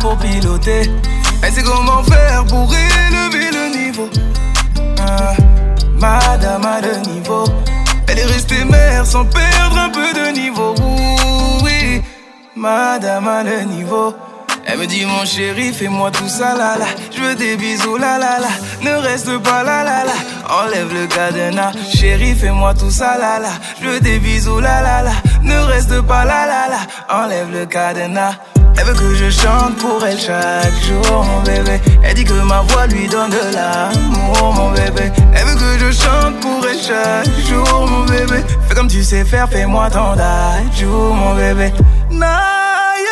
pour piloter. Elle sait comment faire pour élever le niveau. Ah, madame a le niveau. Elle est restée mère sans perdre un peu de niveau. oui, madame a le niveau. Elle me dit mon chéri, fais-moi tout ça la la. Je veux des bisous la Ne reste pas là la là. Enlève le cadenas, chéri, fais-moi tout ça la la. Je veux des bisous la là Ne reste pas là la là. Enlève le cadenas veut que je chante pour elle chaque jour, mon bébé. Elle dit que ma voix lui donne de l'amour, mon bébé. Elle veut que je chante pour elle chaque jour, mon bébé. Fais comme tu sais faire, fais-moi ton jour, mon bébé. Naïe,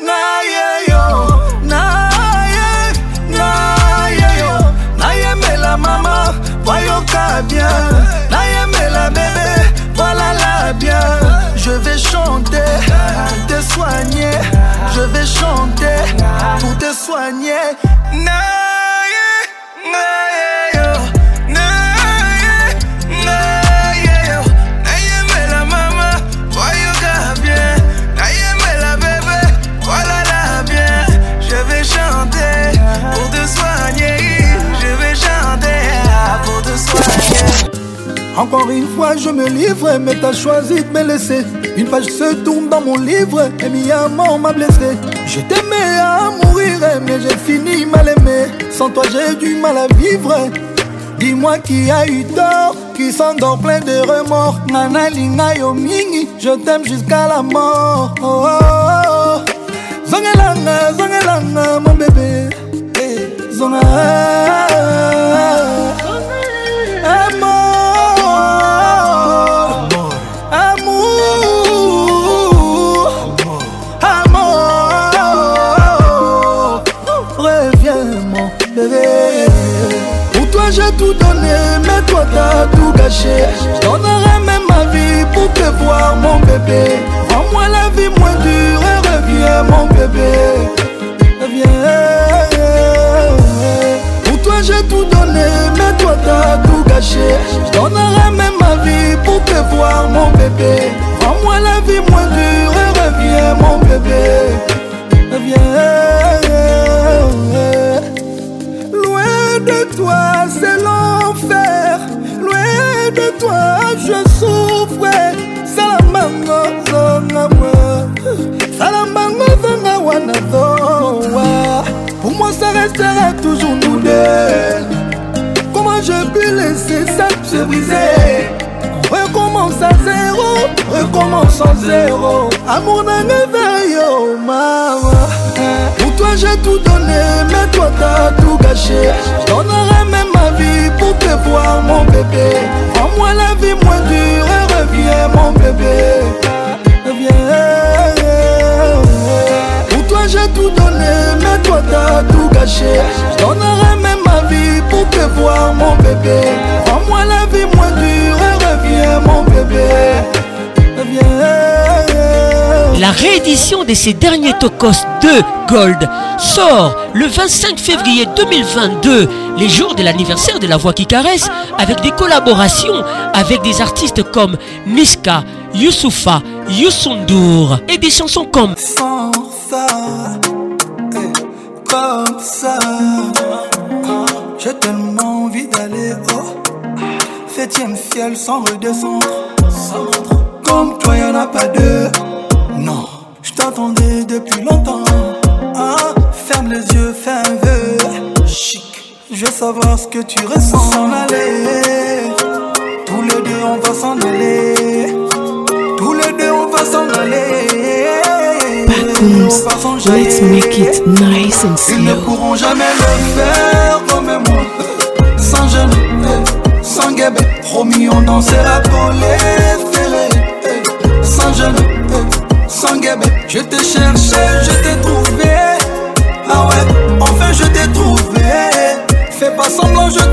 naïe yo, Naïe, naïe yo, Naïe mais la maman, voyons qu'à bien, Naïe mais la bébé, voilà la bien. Je vais chanter pour te soigner. Je vais chanter pour te soigner. Encore une fois, je me livre, mais t'as choisi de me laisser. Une page se tourne dans mon livre, et mi amant m'a blessé. Je t'aimais à mourir, mais j'ai fini mal aimé. Sans toi, j'ai du mal à vivre. Dis-moi qui a eu tort, qui s'endort plein de remords. Nana linga yo mingi, je t'aime jusqu'à la mort. Oh, oh, oh. Zongelanga, zongelanga, mon bébé. Hey. Eh, Zonga. caché Je donnerai même ma vie pour te voir mon bébé Rends-moi la vie moins dure et reviens mon bébé Reviens Pour toi j'ai tout donné mais toi t'as tout gâché Je donnerai même ma vie pour te voir mon bébé amour na ngai veyo mama pour toi j'ai tout donné mais toi t'as tout gâché donnerai même ma vie pour te voir mon bébé en moi la vie moins dure et reviens mon bébé reviens pour toi j'ai tout donné mais toi t'as tout gâché réédition de ces derniers Tocos de Gold sort le 25 février 2022, les jours de l'anniversaire de La Voix qui caresse, avec des collaborations avec des artistes comme Niska, Youssoufa, Youssoundour et des chansons comme Sans ça, eh, comme ça, ah, j'ai tellement envie d'aller au septième ciel sans redescendre. Ils ne pourront jamais le faire comme moi. Sans jeune, sans guébé, promis on dansera pour les fêlés Sans jeune, sans guébé, je t'ai cherché, je t'ai trouvé. Ah ouais, enfin je t'ai trouvé. Fais pas semblant, je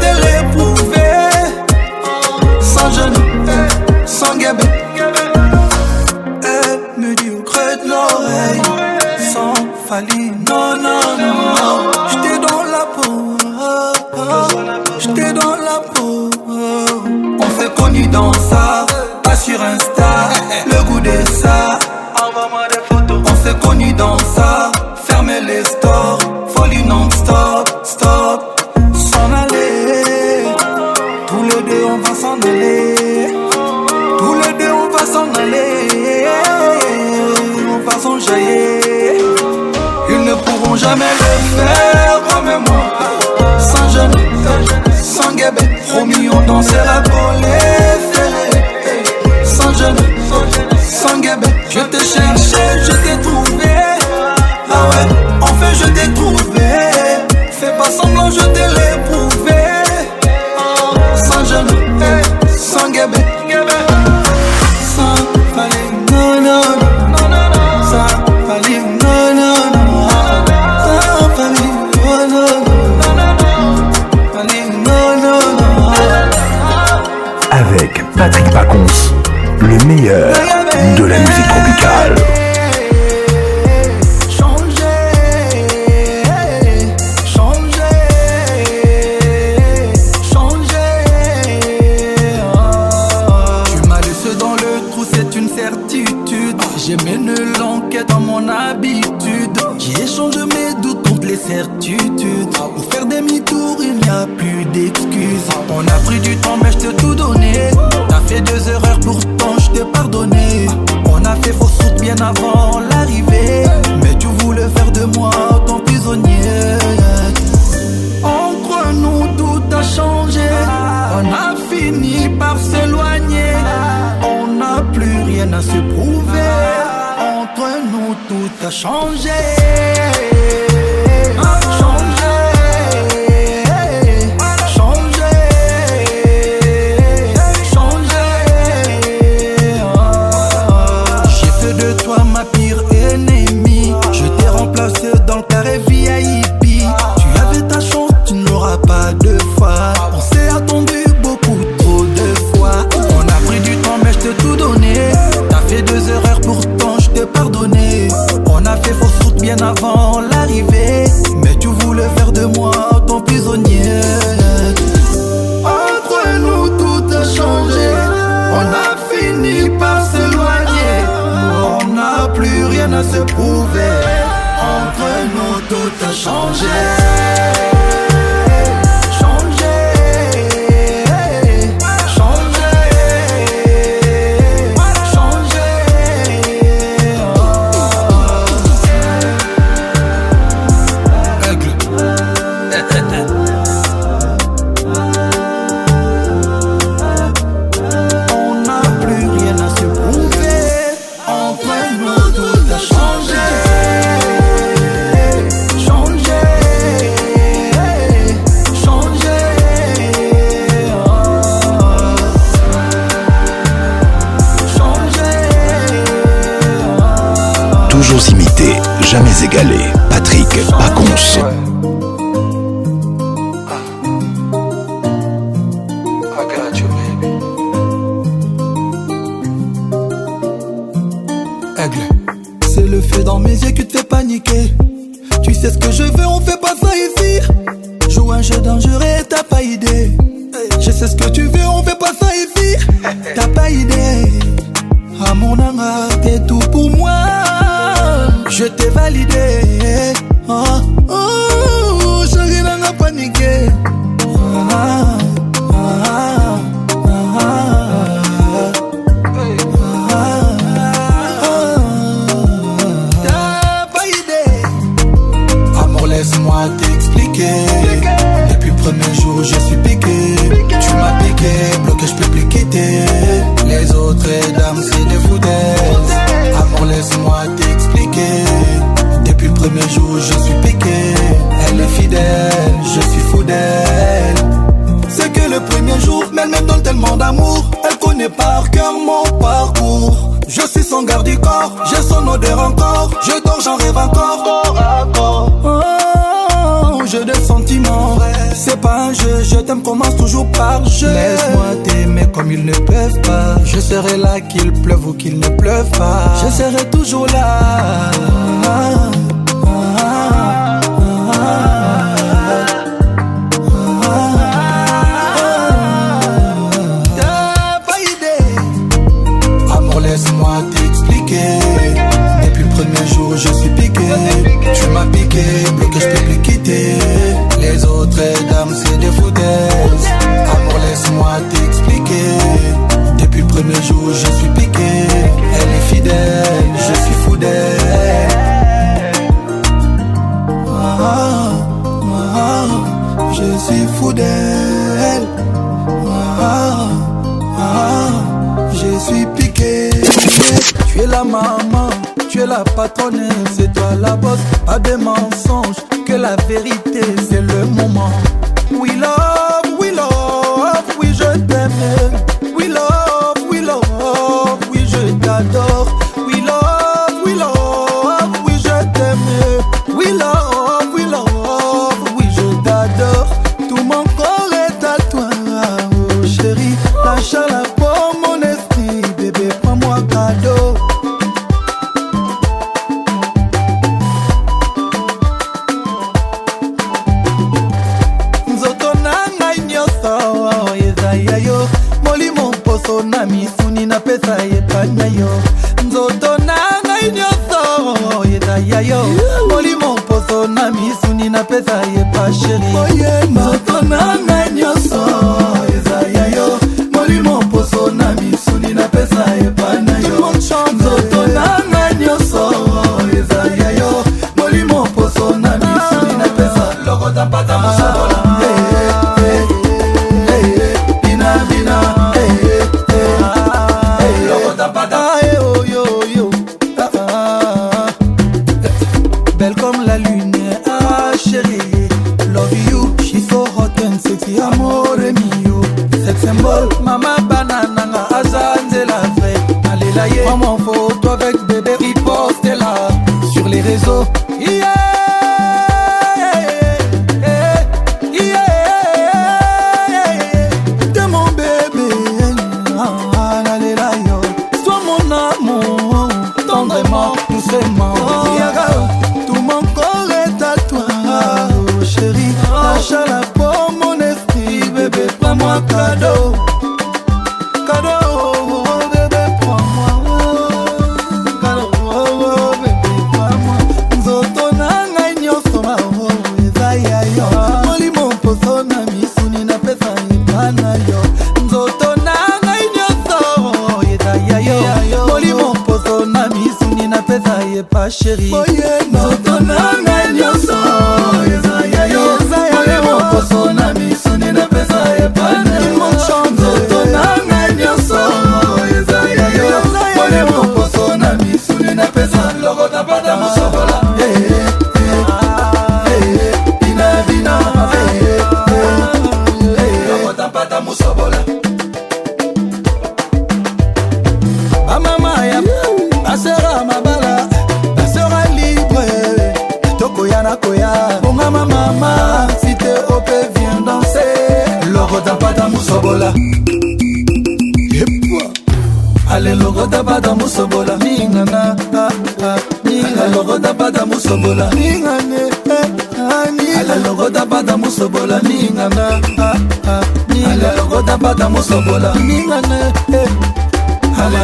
Allez, Patrick pas Pacons.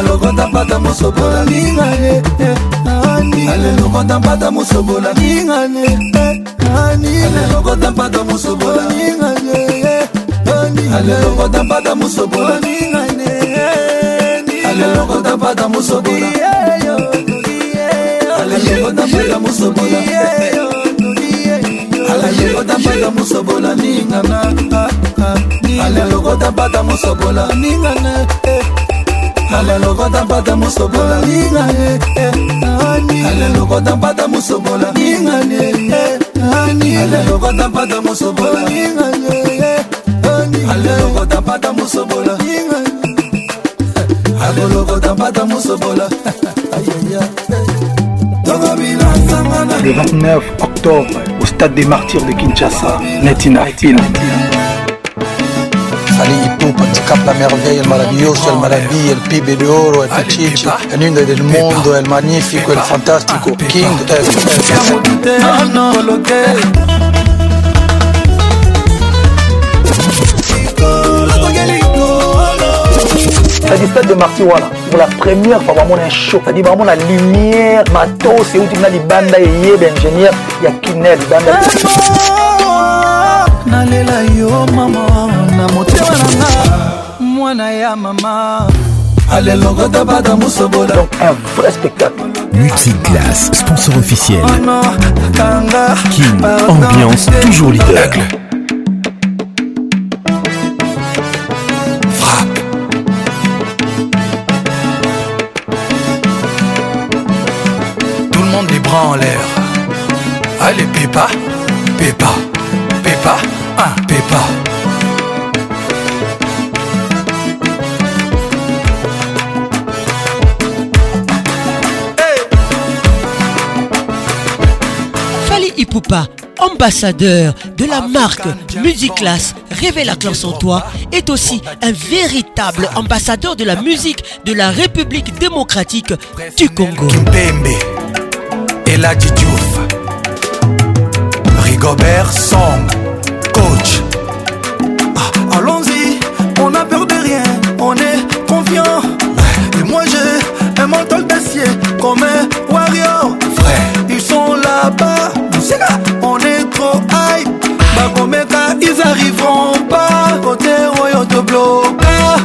lokota mpata mosobola ningane ale lokota mpata mosobola ningane ale lokota mpata mosobola ningane ale eh, lokota mpata mosobola ningane ale lokota mpata mosobola ale lokota mpata mosobola ale lokota mpata mosobola ningana ale lokota mpata mosobola ningana alelokota mpata mosobola ninga eh, alelokota mpata mosobola ninga eh, alelokota mpata mosobola ninga eh, alelokota mpata mosobola alelokota mpata mosobola Le 29 octobre, au stade des martyrs de Kinshasa, Netina Film. la merveille, il maravilloso, il maravilloso, elle pibe de oro, elle pichichi, il lindo del mondo, il magnifico, il fantastico, King F. Siamo tutte all'hotel. C'est-à-dire stade de Martiwala. Pour la première fois, vraiment un show. Ça dit vraiment la lumière, matos, c'est où tu m'as dit banda et yé, ingénieur, il y a Kinel, banda. Nalela yo maman mwana ya mama alelongo tabata mosobola un vrai spectacle Multiclass, sponsor officiel. Oh non, tanga, King, ambiance, toujours leader. ambassadeur de la marque Musiclass, Class, la classe en toi, est aussi un véritable ambassadeur de la musique de la République démocratique du Congo. Rigobert Song.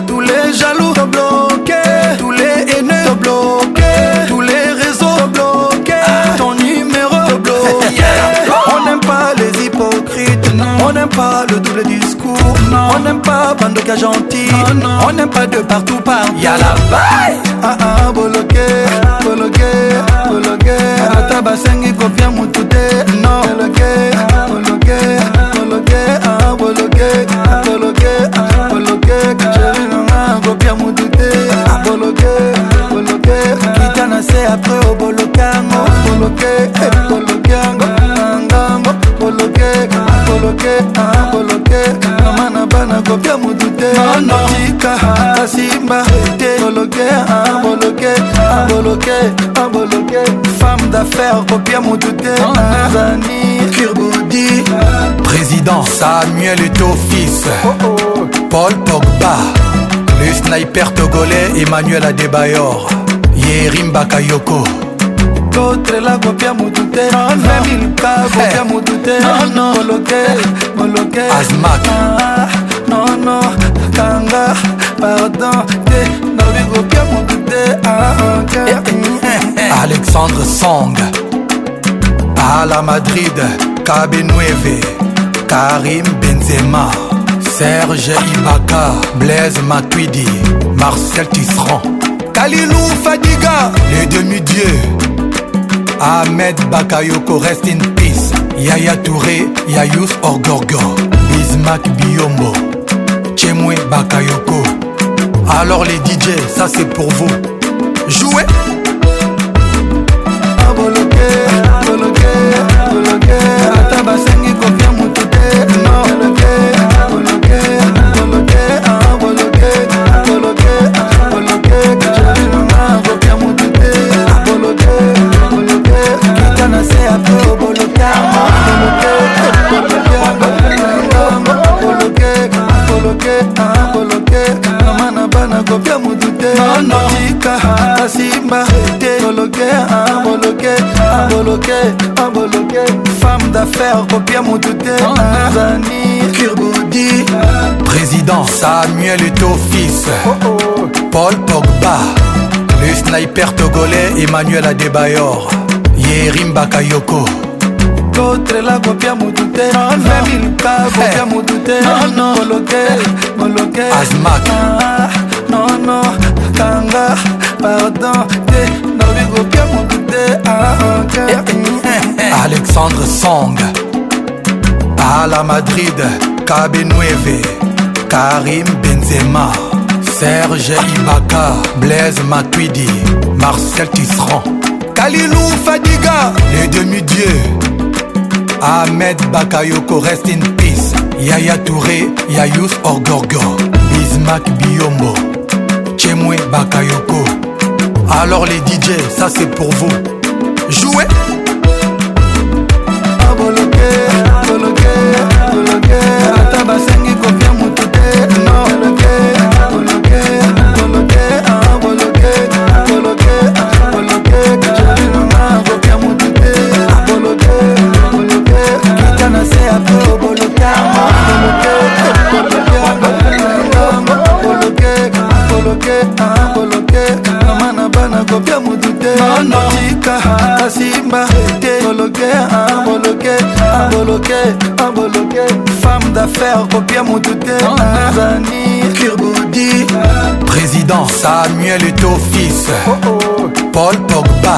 tous les jaloux t'ont bloqué, tous les haineux t'ont bloqué, tous les réseaux t'ont bloqué, ton numéro t'ont bloqué. On n'aime pas les hypocrites, on n'aime pas le double discours, on n'aime pas bande de gentil, on n'aime pas de partout partout. Y'a la baille, ah ah bloqué, bloqué, bloqué, tabassengi, mon mutute, non bloqué, bloqué, bloqué, ah, bloqué, bloqué. après obolokango boloke bolokangangango boloke boloke boloke mama na bana kopia motu te notika asimba te boloke boloke boloke boloke femme d'affaires kopia motu te tanzanie kirbudi président samuel eto fils paul pogba le sniper togolais emmanuel adebayor yerimbaka yoko kotrela kopia motu te ah memilka kopia motu te ah koloke koloke asmak ah, nono kanga pardon te nalobi kopia motu te alexandre song ala madrid kabe nueve karim benzema serge ibaka blaise matuidi marcel tisserand Kalilou Fadiga, les demi-dieux. Ahmed Bakayoko, rest in peace. Yaya Touré, Yayous Orgorgo. Bismack Biombo, Chemwe Bakayoko. Alors les DJ, ça c'est pour vous. Jouez! aboloke aboloke femme d'affaires kopia motute tanzanie ah. kirbudi président samuel eto fils oh oh. paul pogba le sniper togolais emmanuel adebayor yerim bakayoko kotrela kopia motu te ah, femilka kopia eh. motu te ah, moloke moloke asmak nono kanga pardon te Ah, Alexandre Song à la Madrid Kabenueve Karim Benzema Serge Ibaka Blaise Matuidi Marcel Tisserand Kalilou Fadiga les demi-dieux Ahmed Bakayoko rest in peace Yaya Touré Yayous Orgorgo Bismack Biombo Chemwe Bakayoko Alors les DJ ça c'est pour vous jouer aboloke aboloke aboloke ata basengi kopia motu te no aboloke aboloke aboloke aboloke aboloke aboloke joli mama kopia motu te aboloke aboloke kita na se ape oboloka aboloke aboloke aboloke aboloke aboloke nga nakopia motu te tika asimba te boloke aboloke aboloke aboloke femme d'affaire kopia motu te ah, ah, ah, tanzani kirbudi président samuel eto fils oh, oh. paul pogba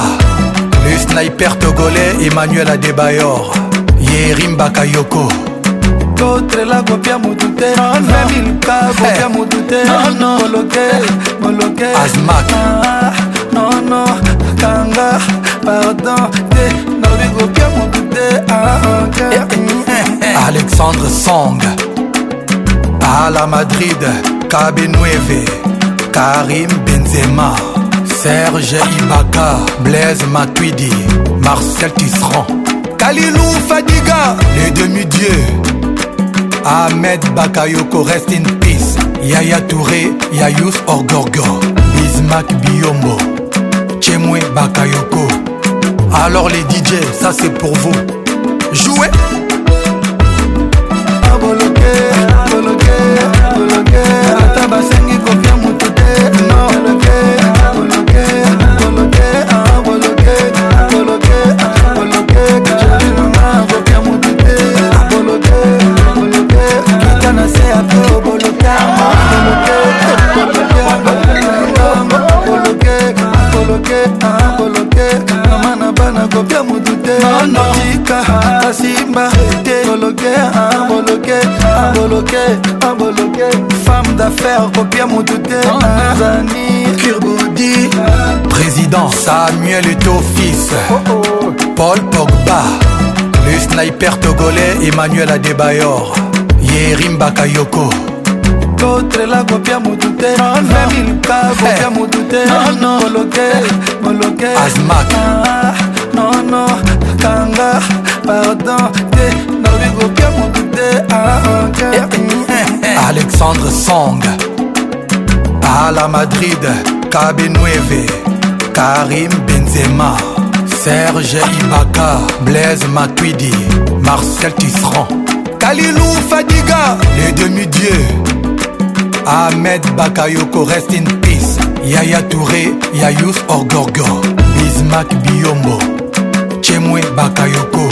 le sniper togolais emmanuel adebayor yerim bakayoko kotrela kopia motu te femilka kopia motu te boloke boloke asmak nono akanga pardon te nalobi kopia motu te ah, eh, eh, eh, alexandre song ala madrid kabe 9 karim benzema serge ibaka blaise matuidi marcel tisserand kalilou fadiga le demi-dieu ahmed bakayoko rest in peace yaya touré yayus orgorgo bismak biombo Chemwe Bakayoko. Alors les DJ, ça c'est pour vous. Jouez faire copier mon tout est Kirbodi Président Samuel est au fils oh oh. Paul Pogba Le sniper togolais Emmanuel Adebayor Yerim Bakayoko kotrela kopia motu te ah, memilka kopia motu te ah, moloke moloke asmak ah, nono kanga pardon te nalobi kopia motu te Alexandre Song, à la Madrid, Kabinueve, Karim Benzema, Serge Ibaka, Blaise Matuidi, Marcel Tisserand, Kalilou Fadiga, les demi-dieux, Ahmed Bakayoko, rest in peace, Yaya Touré, Yayous Orgorgo, Bismak Biombo, Chemwe Bakayoko.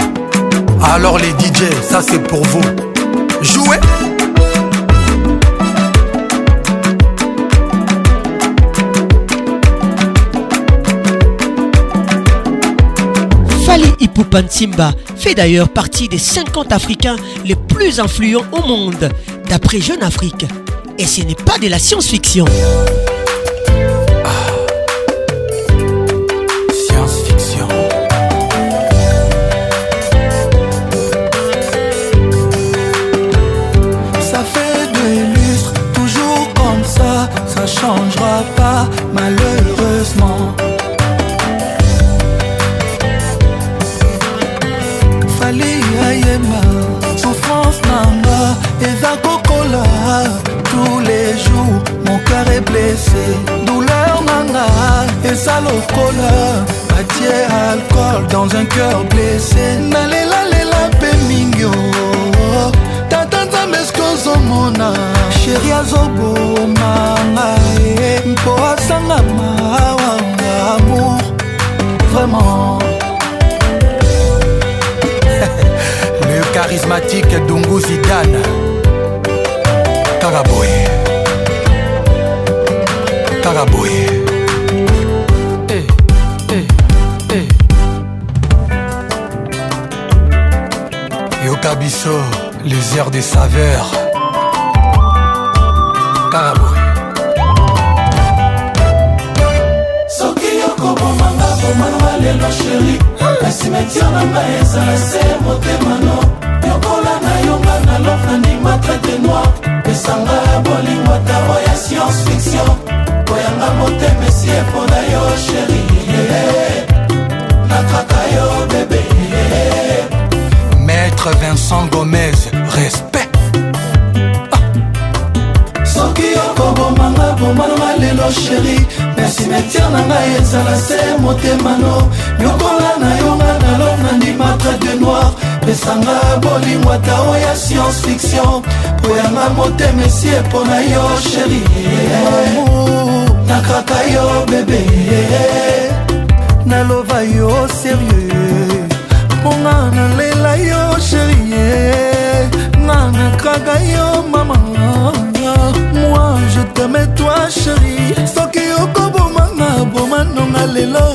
Alors les DJ, ça c'est pour vous. Jouez Ipupan Simba fait d'ailleurs partie des 50 Africains les plus influents au monde, d'après Jeune Afrique. Et ce n'est pas de la science-fiction. des saveurs mano sheri merci metiere na ngai ezala se motemano nyokola na yonga na lo na ndima trade noir pesanga bolingo ata oya science fiction po yanga motema esi epo na yo sheri nakaka yo bebe naloba yo serieux mponga nalela yo sheri nga nakaka yo mama permetoi sheri soki okobomanga bomanonga lelo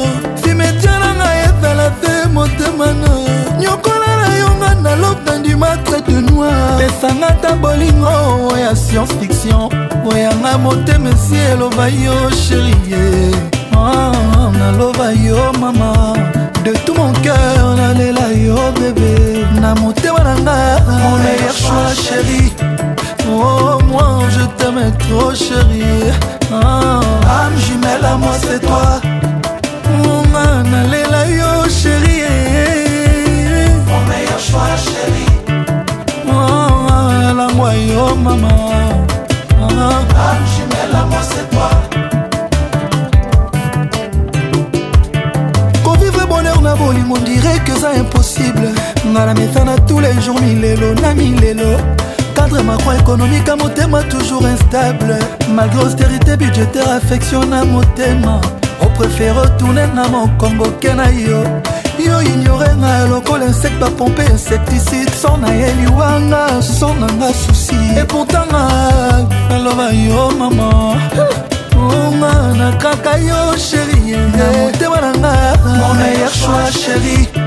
simetiananga ezala te motemana nyokola na yonga na lobe ndima trete noir pesanga ta bolingo ya science fiction oyanga motema esi eloba yo sherie ah, naloba yo mama de tout mon cœur nalela yo bebe na motema na nga mon meilleur choix chérie Oh, moi je t'aime trop, chérie. Ah. Âme jumelle à moi, c'est toi. Mon man, allez là, yo, chérie. Mon meilleur choix, chérie. Oh, la moi, yo, maman. Ah. j'y jumelle à moi, c'est toi. na mon dirait que c'est impossible ngai la méthane à tous les jours milelo na lots. cadre macroéconomique à motema toujours instable malgré austérité budgétaire affection na motema opréfère retourne na mokongo ke na yo yo ignorenga lokola insecte bapompe insecticide so nayeli wanga so nanga susi epontanga naloba yo mama onga oh, na kaka yo sheri motema nanga monayer shoi sheri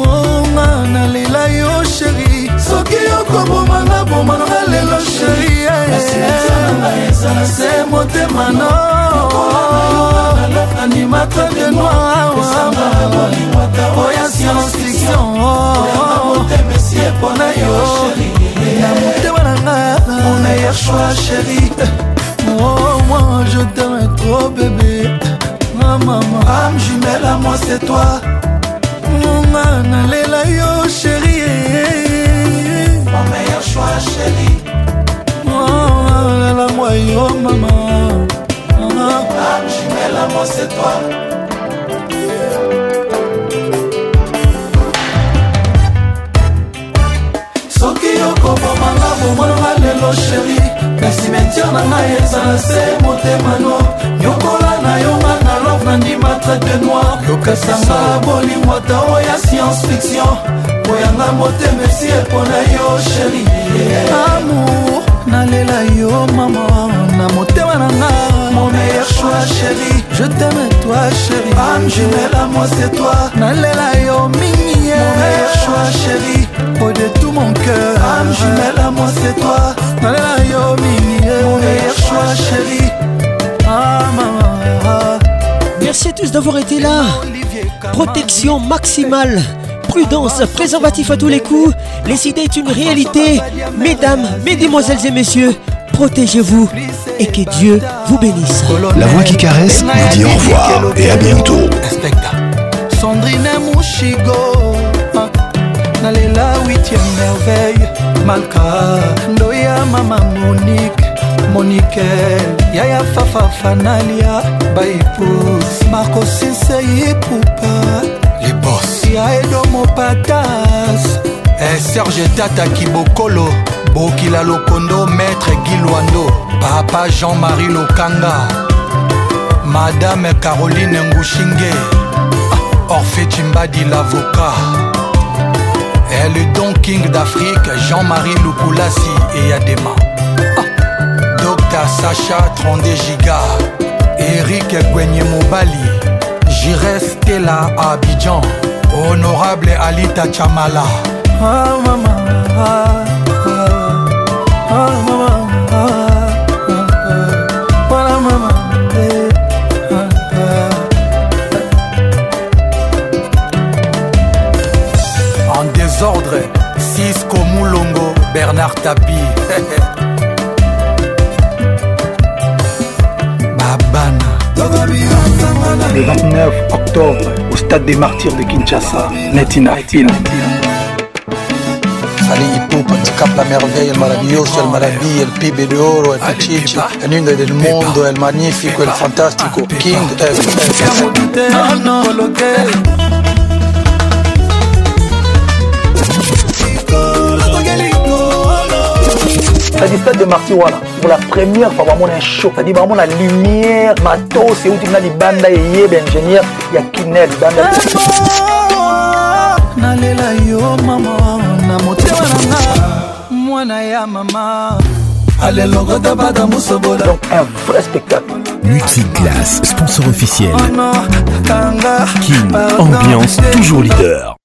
onga nalela yo sheri soki okobomanga bomanga lelo sheri eh, eh, eh. se motema no animateur de noir oh, oya science fiction mpona yo na motema na nga ya choix sheri Oh, moi je t'aime trop bébé Ma maman, âme jumelle à moi c'est toi nga nalela yo sheri oh, lalangwa yo mama ah, soki okobomanga bomonanga lelo sheri na simetiere na ngai ezala se motemano nyokola na yo nga na nandima traite noir lokasanga bolingo ata oya science fiction koyanga motema esi epona yo sheri amour nalela yo mama na motema na nga mon meilleur choix sheri je t'aime toi sheri ame jumela moi c'est toi nalela yo mingi mon meilleur choix sheri au de tout mon cœur ame jumela moi c'est toi nalela yo mingi mon meilleur choix sheri ah, mama. Merci à tous d'avoir été là. Protection maximale. Prudence, préservatif à tous les coups. Les idées est une réalité. Mesdames, mesdemoiselles et messieurs, protégez-vous et que Dieu vous bénisse. La voix qui caresse nous dit au revoir et à bientôt. merveille monike yaya fafafanalia baepus marcosinsei pupa lebos ya edo mopatas eh, serge tata kibokolo bokila lokondo maître gilwando papa jean-marie lokanga madame caroline ngushinge orphe cimbadi l'avocat est eh, le don king d'afrique jean-marie lukulasi eyadema Tata Sacha 32 giga Eric Gwenye Mobali Jires Stella Abidjan Honorable Alita Chamala ah, mama, ah, ah, ah, ah mama. Ah, ah, eh, désordre Cisco Moulongo Bernard Tapie libana le 29 octobre au stade des martyrs de Kinshasa Netina Film Allez, Poupe, Cap la Merveille, El Maravilloso, El Maravilla, El Pibe de Oro, El ah, Pichichi, El Niño del Mundo, El Magnifico, El Fantástico, King, El... cest du stade de Marty, voilà pour la première fois vraiment un show c'est-à-dire vraiment la lumière matos c'est où tu as des bandes là et yé ingénieur il y a Kinel banda eh, nalela yo donc un vrai spectacle. Multiclass, sponsor officiel. King, ambiance, toujours leader.